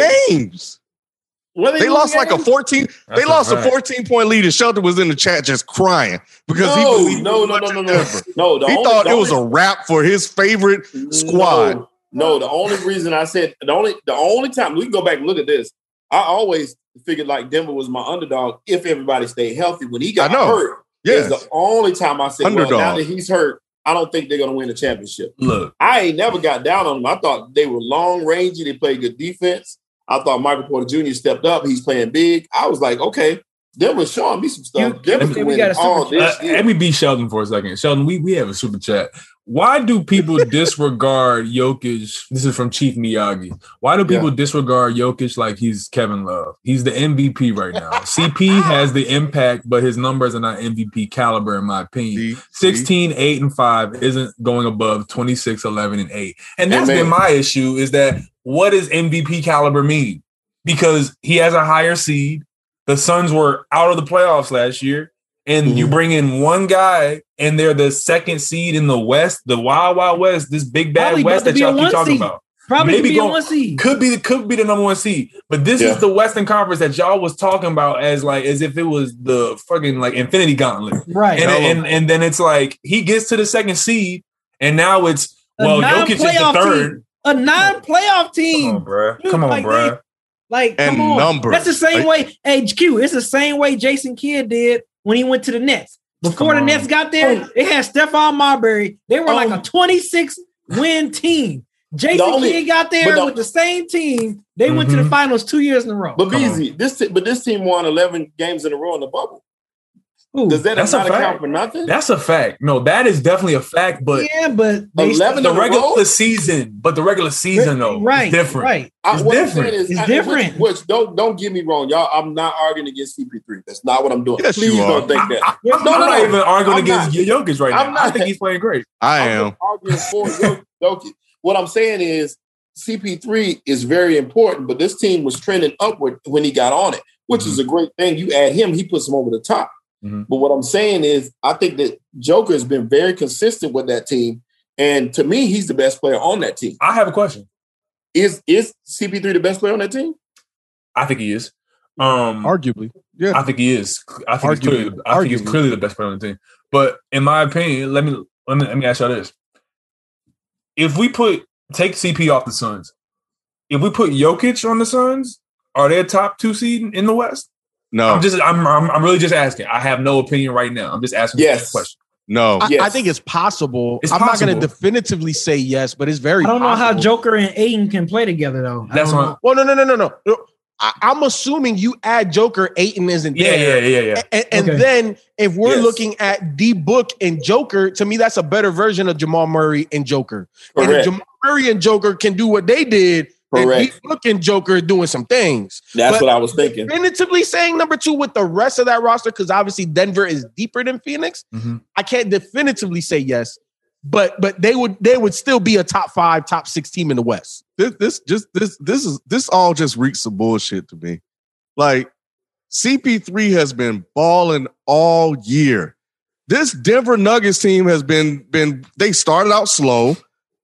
they- They lost like a 14. That's they lost a fact. 14 point lead, and Shelton was in the chat just crying because he No, believed no, as no, no, no, no. No, the He only- thought the it was a only- wrap for his favorite squad. No, no, the only reason I said the only the only time we can go back and look at this, I always figured like Denver was my underdog if everybody stayed healthy. When he got I know. hurt, Yes. is the only time I said, well, now that he's hurt, I don't think they're gonna win the championship. Look, I ain't never got down on them. I thought they were long rangey, they played good defense. I thought Michael Porter Jr. stepped up. He's playing big. I was like, okay, Denver's showing me some stuff. You- Denver's we winning got super all Uh, this year. let me be Shelton for a second. Shelton, we, we have a super chat. Why do people disregard Jokic? This is from Chief Miyagi. Why do people disregard Jokic like he's Kevin Love? He's the MVP right now. CP has the impact, but his numbers are not MVP caliber, in my opinion. See? 16, 8, and 5 isn't going above 26, 11, and 8. And that's Amen. been my issue is that what does MVP caliber mean? Because he has a higher seed. The Suns were out of the playoffs last year. And you Mhm. bring in one guy, and they're the second seed in the West, the Wild Wild West, this big bad Probably West that y'all keep talking seed. about. Probably Maybe be go- a one seed. Could be the could be the number one seed, but this Yeah. is the Western Conference that y'all was talking about as like as if it was the fucking like Infinity Gauntlet. Right. And, Tell 'em. and and then it's like he gets to the second seed, and now it's A well, Jokic is the non-playoff third. team. A non-playoff team. Come on, bruh. Dude, Come on, like bruh. Like, And come on. numbers. That's the same Like- way. HQ. It's the same way Jason Kidd did when he went to the Nets. Before the on. Nets got there, they had Stephon Marbury. They were like Um, a 26 win team. Jason only- Kidd got there the- with the same team. They went to the Mhm. finals two years in a row. But Come on. This but this team won 11 games in a row in the bubble. Ooh, Does that That's a not fact. account for nothing? That's a fact. No, that is definitely a fact. But yeah, but they 11 the regular row? season, but the regular season though, right, is different. right. I- It's what different. is- It's I- different. Which, which don't don't get me wrong, y'all. I'm not arguing against CP3. That's not what I'm doing. Yes, Please you are. don't think that. I, No, am no, not no. even arguing I'm against Jokic right I'm now. I not. think he's playing great. I I'm arguing for Jok- Jokic. What I'm saying is CP3 is very important, but this team was trending upward when he got on it, which Mm-hmm. is a great thing. You add him, he puts him over the top. Mhm. But what I'm saying is, I think that Joker has been very consistent with that team, and to me, he's the best player on that team. I have a question. Is is CP3 the best player on that team? I think he is. Um, Arguably. Yeah, I think he is. I think he's clearly, I think he's clearly the best player on the team. But in my opinion, let me let me let me ask y'all this: If we put take CP off the Suns, if we put Jokic on the Suns, are they a top two seed in the West? No, I'm just I'm, I'm I'm really just asking. I have no opinion right now. I'm just asking Yes. a question. no. I, Yes. I think it's possible. It's I'm not going to definitively say yes, but it's very I don't know how. Joker and Ayton can play together though. That's don't what. Well, no, no, no, no, no. I, I'm assuming you add Joker, Ayton isn't Yeah, there. yeah, yeah, yeah. And, and Okay. then if we're Yes. looking at D Book and Joker, to me, that's a better version of Jamal Murray and Joker. And if Jamal Murray and Joker can do what they did, then D Correct. Book and Joker doing some things. That's But- what I was thinking. Definitively saying number two with the rest of that roster, because obviously Denver is deeper than Phoenix. Mhm. I can't definitively say yes, but but they would they would still be a top five, top six team in the West. this this just this this is this all just reeks of bullshit to me. Like CP3 has been balling all year. This Denver Nuggets team has been been they started out slow.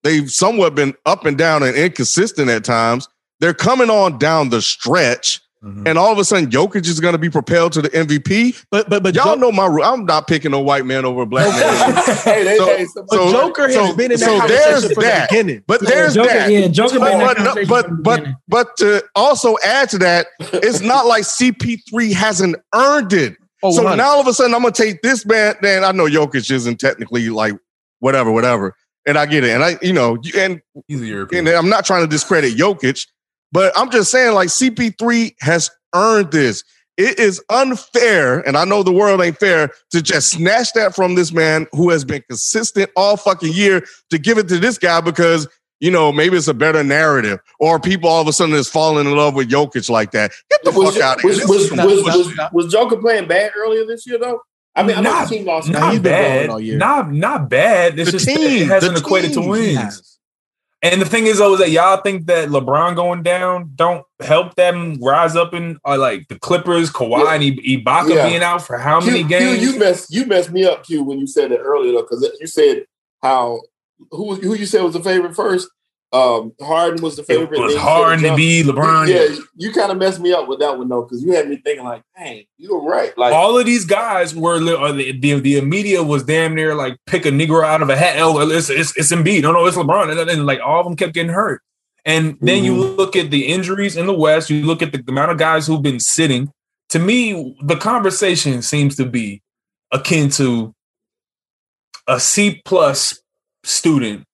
They've somewhat been up and down and inconsistent at times. They're coming on down the stretch, Mhm. and all of a sudden, Jokic is going to be propelled to the MVP. But but but Y'all Jo- know my rule. I'm not picking a white man over a black man. hey, they, So- hey, some- but so- Joker has so- been in that so conversation there's from that. the beginning. But there's Joker, that. yeah, Joker been in that But, no, but but but to also add to that, it's not like CP3 hasn't earned it. Oh, so 100. now all of a sudden I'm gonna take this man. Then I know Jokic isn't technically like whatever, whatever, and I get it. And I, you know, and He's a European. and I'm not trying to discredit Jokic, but I'm just saying like CP3 has earned this. It is unfair, and I know the world ain't fair to just snatch that from this man who has been consistent all fucking year to give it to this guy because you know maybe it's a better narrative or people all of a sudden is falling in love with Jokic like that. Get the was, fuck out of here. was, This was, was, was, was Joker playing bad earlier this year though? I mean, I know Not- the team lost. Not he's been bad. all year. Not not bad. It's The just team, it hasn't the equated to wins. He has. And the thing is, though, is that y'all think that LeBron going down don't help them rise up in uh, like the Clippers, Kawhi, Yeah. and Ibaka Yeah. being out for how many games? Q, you messed you messed me up, Q, when you said that earlier though, because you said how who who you said was the favorite first. Um, Harden was the favorite. it was you to be LeBron. Yeah, you kind of messed me up with that one though, because you had me thinking like, dang, you were right. Like, All of these guys were uh, the, the the media was damn near like pick a Negro out of a hat. Oh, it's it's, it's Embiid. No, no, it's LeBron. And, then like all of them kept getting hurt. And then you Mhm. look at the injuries in the West. You look at the amount of guys who've been sitting. To me, the conversation seems to be akin to a C plus student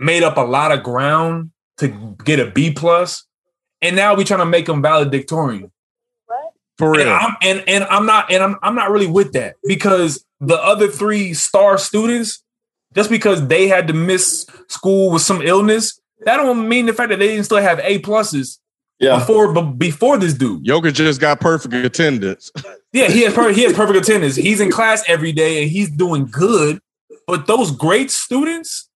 made up a lot of ground to get a B plus, and now we're trying to make him valedictorian. What? For And real. I'm and, and I'm not and I'm I'm not really with that because the other three star students, just because they had to miss school with some illness, that don't mean the fact that they didn't still have A pluses Yeah. before but before this dude. Jokic just got perfect attendance. Yeah, he has per- he has perfect attendance. He's in class every day and he's doing good. But those great students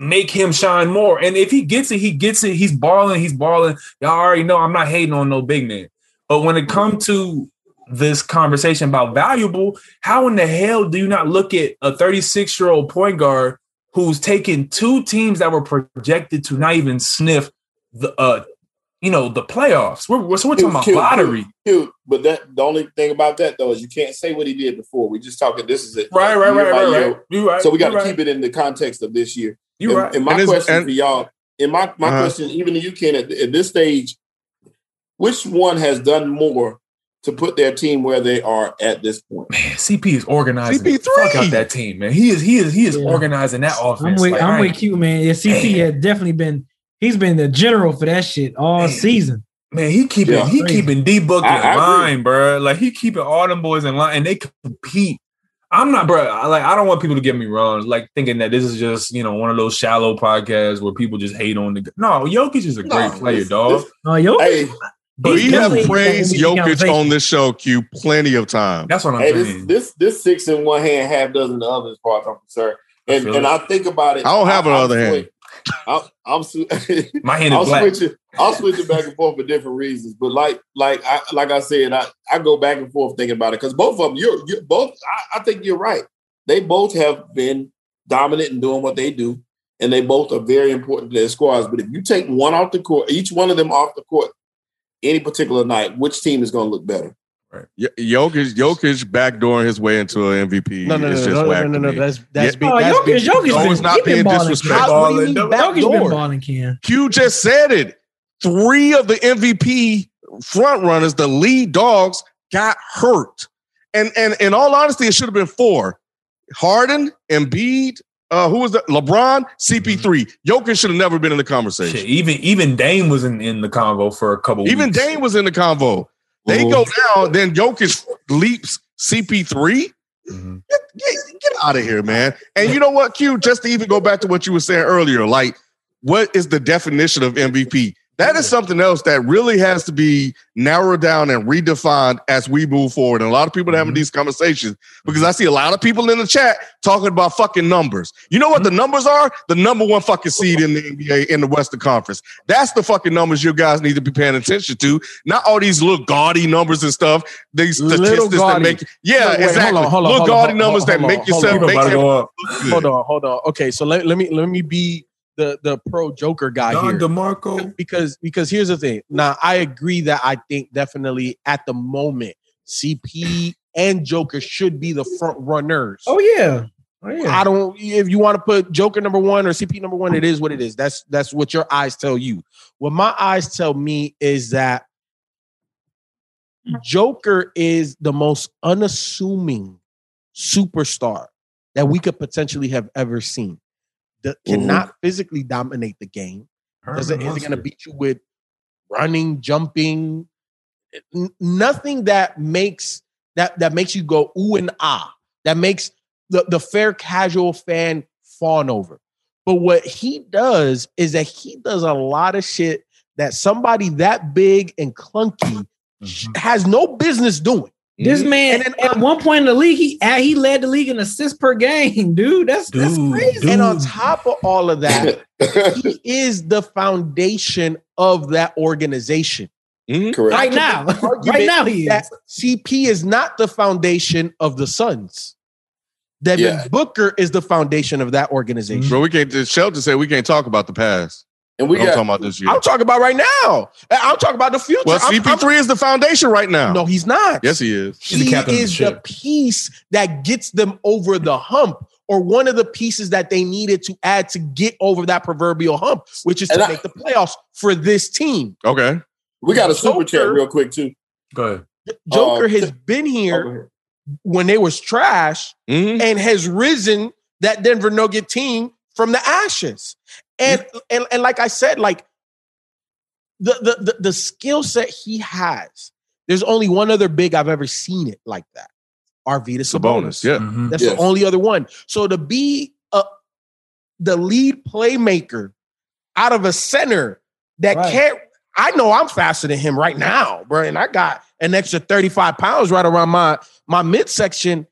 make him shine more. And if he gets it, he gets it. He's balling. He's balling. Y'all already know I'm not hating on no big man. But when it comes to this conversation about valuable, how in the hell do you not look at a 36 year old point guard who's taken two teams that were projected to not even sniff the uh you know the playoffs? We're, we're, so we're talking about Cute, cute, lottery. cute. But that the only thing about that though is you can't say what he did before. We just talking. This is it. Right, right, right, right, right. You right. So we got to right. keep it in the context of this year. You and, right. and my And question and- for y'all, and my my Uh-huh. question, even to you, Ken, at, at this stage, which one has done more to put their team where they are at this point? Man, CP is organizing. CP3. the Fuck out that team, man. He is. He is. He is Yeah. organizing that I'm offense. with Like, I'm with you, man. Yeah, CP Man. had definitely been he's been the general for that shit all Man. season. Man, he keeping. Yeah. he keeping D book in I- I line, bro. Like he keeping all them boys in line, and they compete. I'm not, bro. I, like I don't want people to get me wrong, like thinking that this is just you know one of those shallow podcasts where people just hate on the. No, Jokic is a No, great player, this- dog. this- Oh, yo, Hey, But we have praised he's Jokic on this show, Q, plenty of times. that's what I'm hey, saying. this this six in one hand, half dozen in the other, as far as I'm concerned. And feel and. I think about it. I don't have I'm another hand. I'm, I'm My hand I'll is black. switch it. I'll switch it back and forth for different reasons. But like, like, I, like I said, I, I go back and forth thinking about it because both of them, you're, you're both. I, I think you're right. They both have been dominant in doing what they do, and they both are very important to their squads. But if you take one off the court, each one of them off the court, any particular night, which team is going to look better? Y- Jokic, Jokic backdooring his way into an MVP. No, no, no, is no, just no, whack no, no, no. That's that's Yeah. big. Oh, that's Jokic, big. Jokic No, been, it's not he been being balling, disrespectful. How, what do you mean Jokic Jokic been backdoor? balling, Ken. Q just said it. Three of the MVP front runners, the lead dogs, got hurt. And and in all honesty, it should have been four. Harden, Embiid, uh, who was that? LeBron, CP3. Jokic should have never been in the conversation. Shit, even even Dame was in, in the convo for a couple. Even weeks. Dame was in the convo. They go down, then Jokic leaps CP3. Mhm. Get, get, get out of here, man. And you know what, Q? Just to even go back to what you were saying earlier, like, what is the definition of MVP? That is something else that really has to be narrowed down and redefined as we move forward. And a lot of people are having mm-hmm. these conversations because I see a lot of people in the chat talking about fucking numbers. You know what the mm-hmm. numbers are? The number one fucking seed in the NBA in the Western Conference. That's the fucking numbers you guys need to be paying attention to. Not all these little gaudy numbers and stuff. These statistics that make yeah, Wait, wait, hold exactly. on, hold on, little hold on, gaudy hold- numbers that hold make on, yourself hold People make about to it go up. look good. Hold on, hold on. Okay, so let, let me let me be the the pro Joker guy Don here. DeMarco. because because here's the thing. Now I agree that I think definitely at the moment CP and Joker should be the front runners. Oh yeah, oh yeah. I don't if you want to put Joker number one or CP number one, it is what it is. That's that's what your eyes tell you. What my eyes tell me is that Joker is the most unassuming superstar that we could potentially have ever seen. That cannot physically dominate the game. Doesn't isn't going to beat you with running, jumping, n- nothing that makes that that makes you go ooh and ah. That makes the the fair casual fan fawn over. But what he does is that he does a lot of shit that somebody that big and clunky Mhm. has no business doing. This mm-hmm. man, And then, at um, one point in the league, he he led the league in assists per game, dude. That's that's crazy. dude. And on top of all of that, he is the foundation of that organization. Mhm. Correct. Right now, right now he that is. CP is not the foundation of the Suns. Devin Yeah. Booker is the foundation of that mm-hmm. organization. Bro, we can't. Shelton said we can't talk about the past. And we I'm talking about this year. I'm talking about right now. I'm talking about the future. Well, I'm- I'm- CP3 is the foundation right now. no, he's not. Yes, he is. He's the he captain of the is the ship. piece that gets them over the hump, or one of the pieces that they needed to add to get over that proverbial hump, which is to And I- make the playoffs for this team. Okay. we got a super chat real quick too. Go ahead. Joker Uh, has been here when they was trash Mhm. and has risen that Denver Nugget team from the ashes. And, and and like I said, like the the the, the skill set he has. There's only one other big I've ever seen it like that. Arvydas It's a Sabonis. bonus. Yeah. Mhm. That's Yes. the only other one. So to be a, the lead playmaker out of a center that Right. can't, I know I'm faster than him right now, bro, and I got an extra 35 pounds right around my my midsection.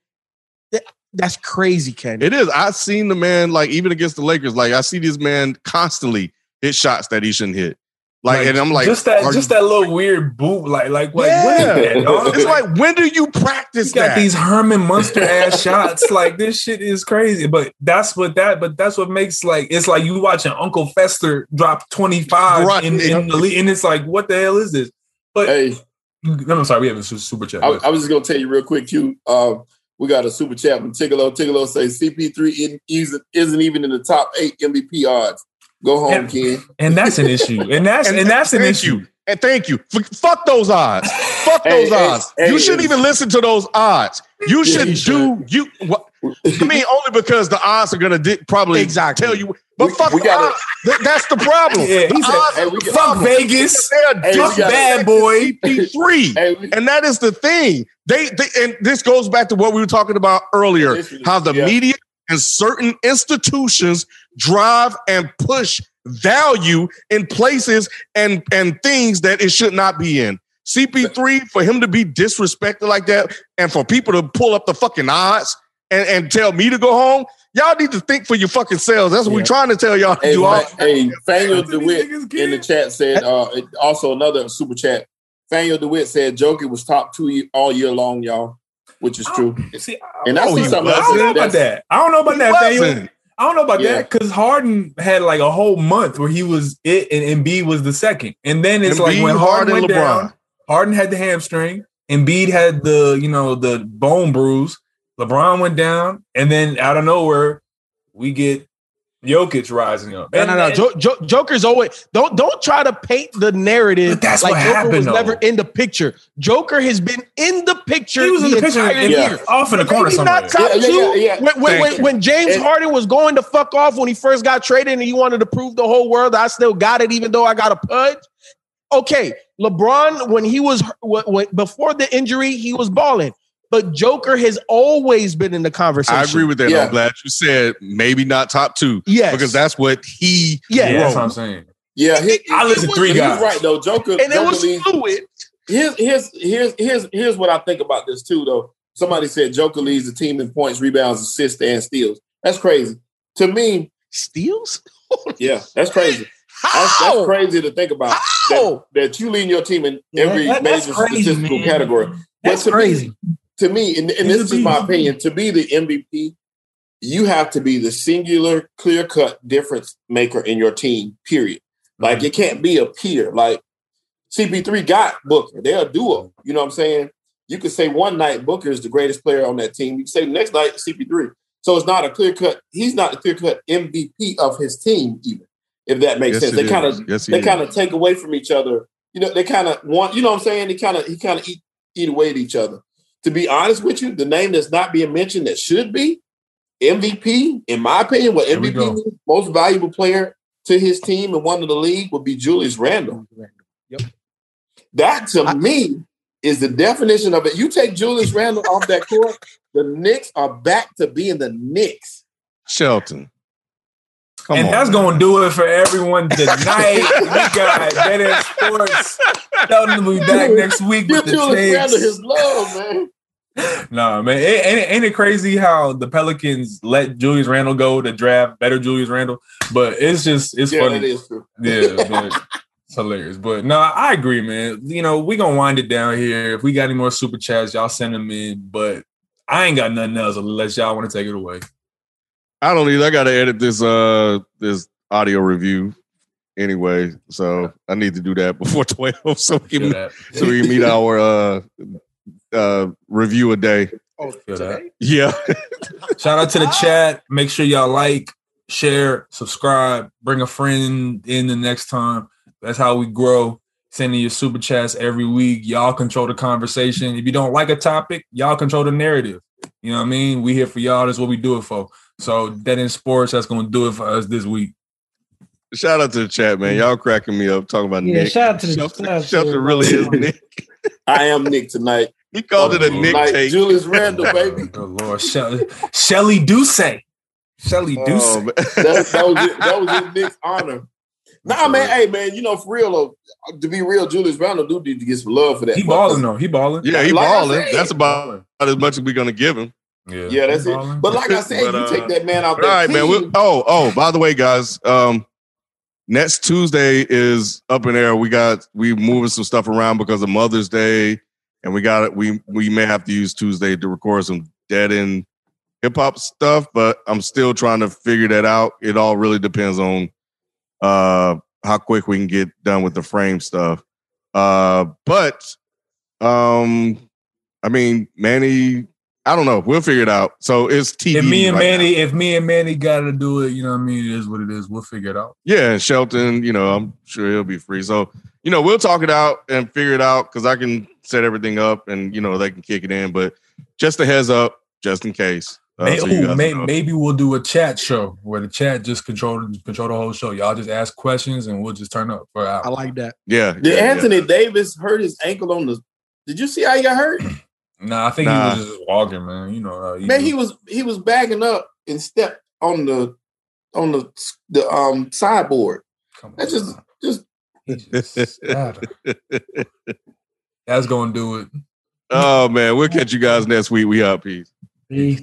That, that's crazy, Ken. It is. I've seen the man like even against the Lakers. Like I see this man constantly hit shots that he shouldn't hit. Like, and I'm like, just that, just you- that little weird boot, like, like, what, Yeah. what is that, dog? It's like when do you practice He's got that? these Herman Munster ass shots. Like this shit is crazy. But that's what that. But that's what makes like it's like you watching Uncle Fester drop twenty five Right. in, in the league, and it's like what the hell is this? But Hey, no, I'm sorry, we have a super chat. I, I was just gonna tell you real quick, Q. Um, we got a super chat from Tigolo. Tigolo says CP3 isn't, isn't isn't even in the top eight MVP odds. Go home, And- Ken. and that's an issue. And that's and, that's an thank issue. You. And thank you. F- fuck those odds. Fuck Hey, those hey, odds. hey, you shouldn't hey. even listen to those odds. You Yeah, should you do you. What, I mean, only because the odds are gonna di- probably Exactly. tell you. But We- fuck we gotta- odds. Th- that's the problem. Yeah, he The said, hey, we the Fuck problem. Vegas. They are Hey, we Fuck bad boy. three. Hey, And that is the thing. They, they and this goes back to what we were talking about earlier. This How the yeah. media and certain institutions drive and push value in places and and things that it should not be in. CP3 for him to be disrespected like that, and for people to pull up the fucking odds and, and tell me to go home. Y'all need to think for your fucking selves. That's what we're trying to tell y'all to hey, do. All, Fa- hey, Faniel That's what these DeWitt in the chat said, uh, also another super chat. Faniel DeWitt said Joker was top two all year long, y'all, which is true. See, And I Oh, see something I else. don't know about that. I don't know about that. Daniel. I don't know about Yeah. that because Harden had like a whole month where he was it and Embiid was the second, and then it's like when Harden, Harden, went LeBron. down, Harden had the hamstring, Embiid had the you know the bone bruise, LeBron went down, and then out of nowhere we get Jokic rising up. No, And- no, no. and- Jo- Jo- Joker's always don't don't try to paint the narrative But that's like what Joker happened, was though. never in the picture. Joker has been in the picture he was in the picture entire and- Yeah. year. off in the corner Maybe somewhere. not top Yeah, yeah, two. yeah, yeah. When, when, Thank when, you. when James And- Harden was going to fuck off when he first got traded and he wanted to prove the whole world I still got it, even though I got a pudge. Okay, LeBron when he was when, when- before the injury, he was balling. But Joker has always been in the conversation. I agree with that. Yeah. I'm glad you said maybe not top two Yes, because that's what he Yeah. yeah, that's what I'm saying. Yeah, he, I listen he- three he's guys. right though. Joker, and it Joker was leads- fluid. here's here's here's here's here's what I think about this too though. Somebody said Joker leads the team in points, rebounds, assists, and steals. That's crazy. To me, Steals? yeah, that's crazy. That's, How? that's crazy to think about. That, How? that you lead your team in Yeah, every that- major crazy, statistical man. category. But That's to me- crazy. To me, and, and this is my opinion, to be the MVP, you have to be the singular, clear cut difference maker in your team, period. Like it can't be a peer. Like CP3 got Booker. They're a duo. You know what I'm saying? You could say one night Booker is the greatest player on that team. You could say the next night CP3. So it's not a clear cut, he's not the clear cut MVP of his team, even, if that makes Yes, sense. They kind of yes, they kind of take away from each other. You know, they kind of want, you know what I'm saying? They kind of, he kind of eat, eat away at each other. To be honest with you, the name that's not being mentioned that should be MVP, in my opinion, what MVP go. means, most valuable player to his team and one of the league would be Julius Randle. That to I- me is the definition of it. You take Julius Randle off that court, the Knicks are back to being the Knicks. Shelton. Come and on, that's man. to do it for everyone tonight. we got Dead End Sports. Shelton will be back next week with the takes. his love, man. No, man. Ain't, ain't, it- ain't it crazy how the Pelicans let Julius Randle go to draft better Julius Randle? But it's just, it's Yeah, funny. is true. Yeah, but it's hilarious. But no, I agree, man. You know, we gonna wind it down here. If we got any more super chats, y'all send them in. But I ain't got nothing else unless y'all want to take it away. I don't either. I got to edit this uh this audio review anyway, so I need to do that before twelve, so we can that. so we can meet our uh uh review a day. Oh, Feel. Yeah, Shout out to the chat. Make sure y'all like, share, subscribe, bring a friend in the next time. That's how we grow. Sending your super chats every week. Y'all control the conversation. If you don't like a topic, y'all control the narrative. You know what I mean? We here for y'all. That's what we do it for. So that in sports, that's gonna do it for us this week. Shout out to the chat, man. Y'all cracking me up talking about Yeah, Nick. shout out to the Shelton, shout out to Shelton really is Nick. I am Nick tonight. He called it a Oh, Nick Like take. Julius Randle, baby. Good oh, Lord, Shelly, Shelly Duce, Shelly Duce. Oh. That, that was it. That was in Nick's honor. Nah, man. Hey, man. You know, for real, though, to be real, Julius Randle do need to get some love for that. he balling though. He balling. yeah, he Like I balling. said. That's about as much as we're gonna give him. Yeah, Yeah, that's it. But like I said, But, you uh, take that man out All there. right, man. We, oh, oh, by the way, guys, um, next Tuesday is up in air. We got we moving some stuff around because of Mother's Day, and we got it. We we may have to use Tuesday to record some dead end hip hop stuff, but I'm still trying to figure that out. It all really depends on uh how quick we can get done with the frame stuff. Uh, but um, I mean, Manny. I don't know. We'll figure it out. So it's TV. if me and right Manny, now. if me and Manny got to do it, you know what I mean. It is what it is. We'll figure it out. Yeah, and Shelton, you know, I'm sure he'll be free. So, you know, we'll talk it out and figure it out because I can set everything up and you know they can kick it in. But just a heads up, just in case. Uh, May- so ooh, may- maybe we'll do a chat show where the chat just control control the whole show. Y'all just ask questions and we'll just turn up for an hour. I like that. Yeah. Did yeah, yeah. Anthony Davis hurt his ankle on the? Did you see how he got hurt? Nah, I think Nah. he was just walking, man. You know, how he Man, do. he was he was bagging up and stepped on the on the the um sideboard. Come on, That's just man. just just That's gonna do it. oh man, we'll catch you guys next week. We out. Peace. Peace.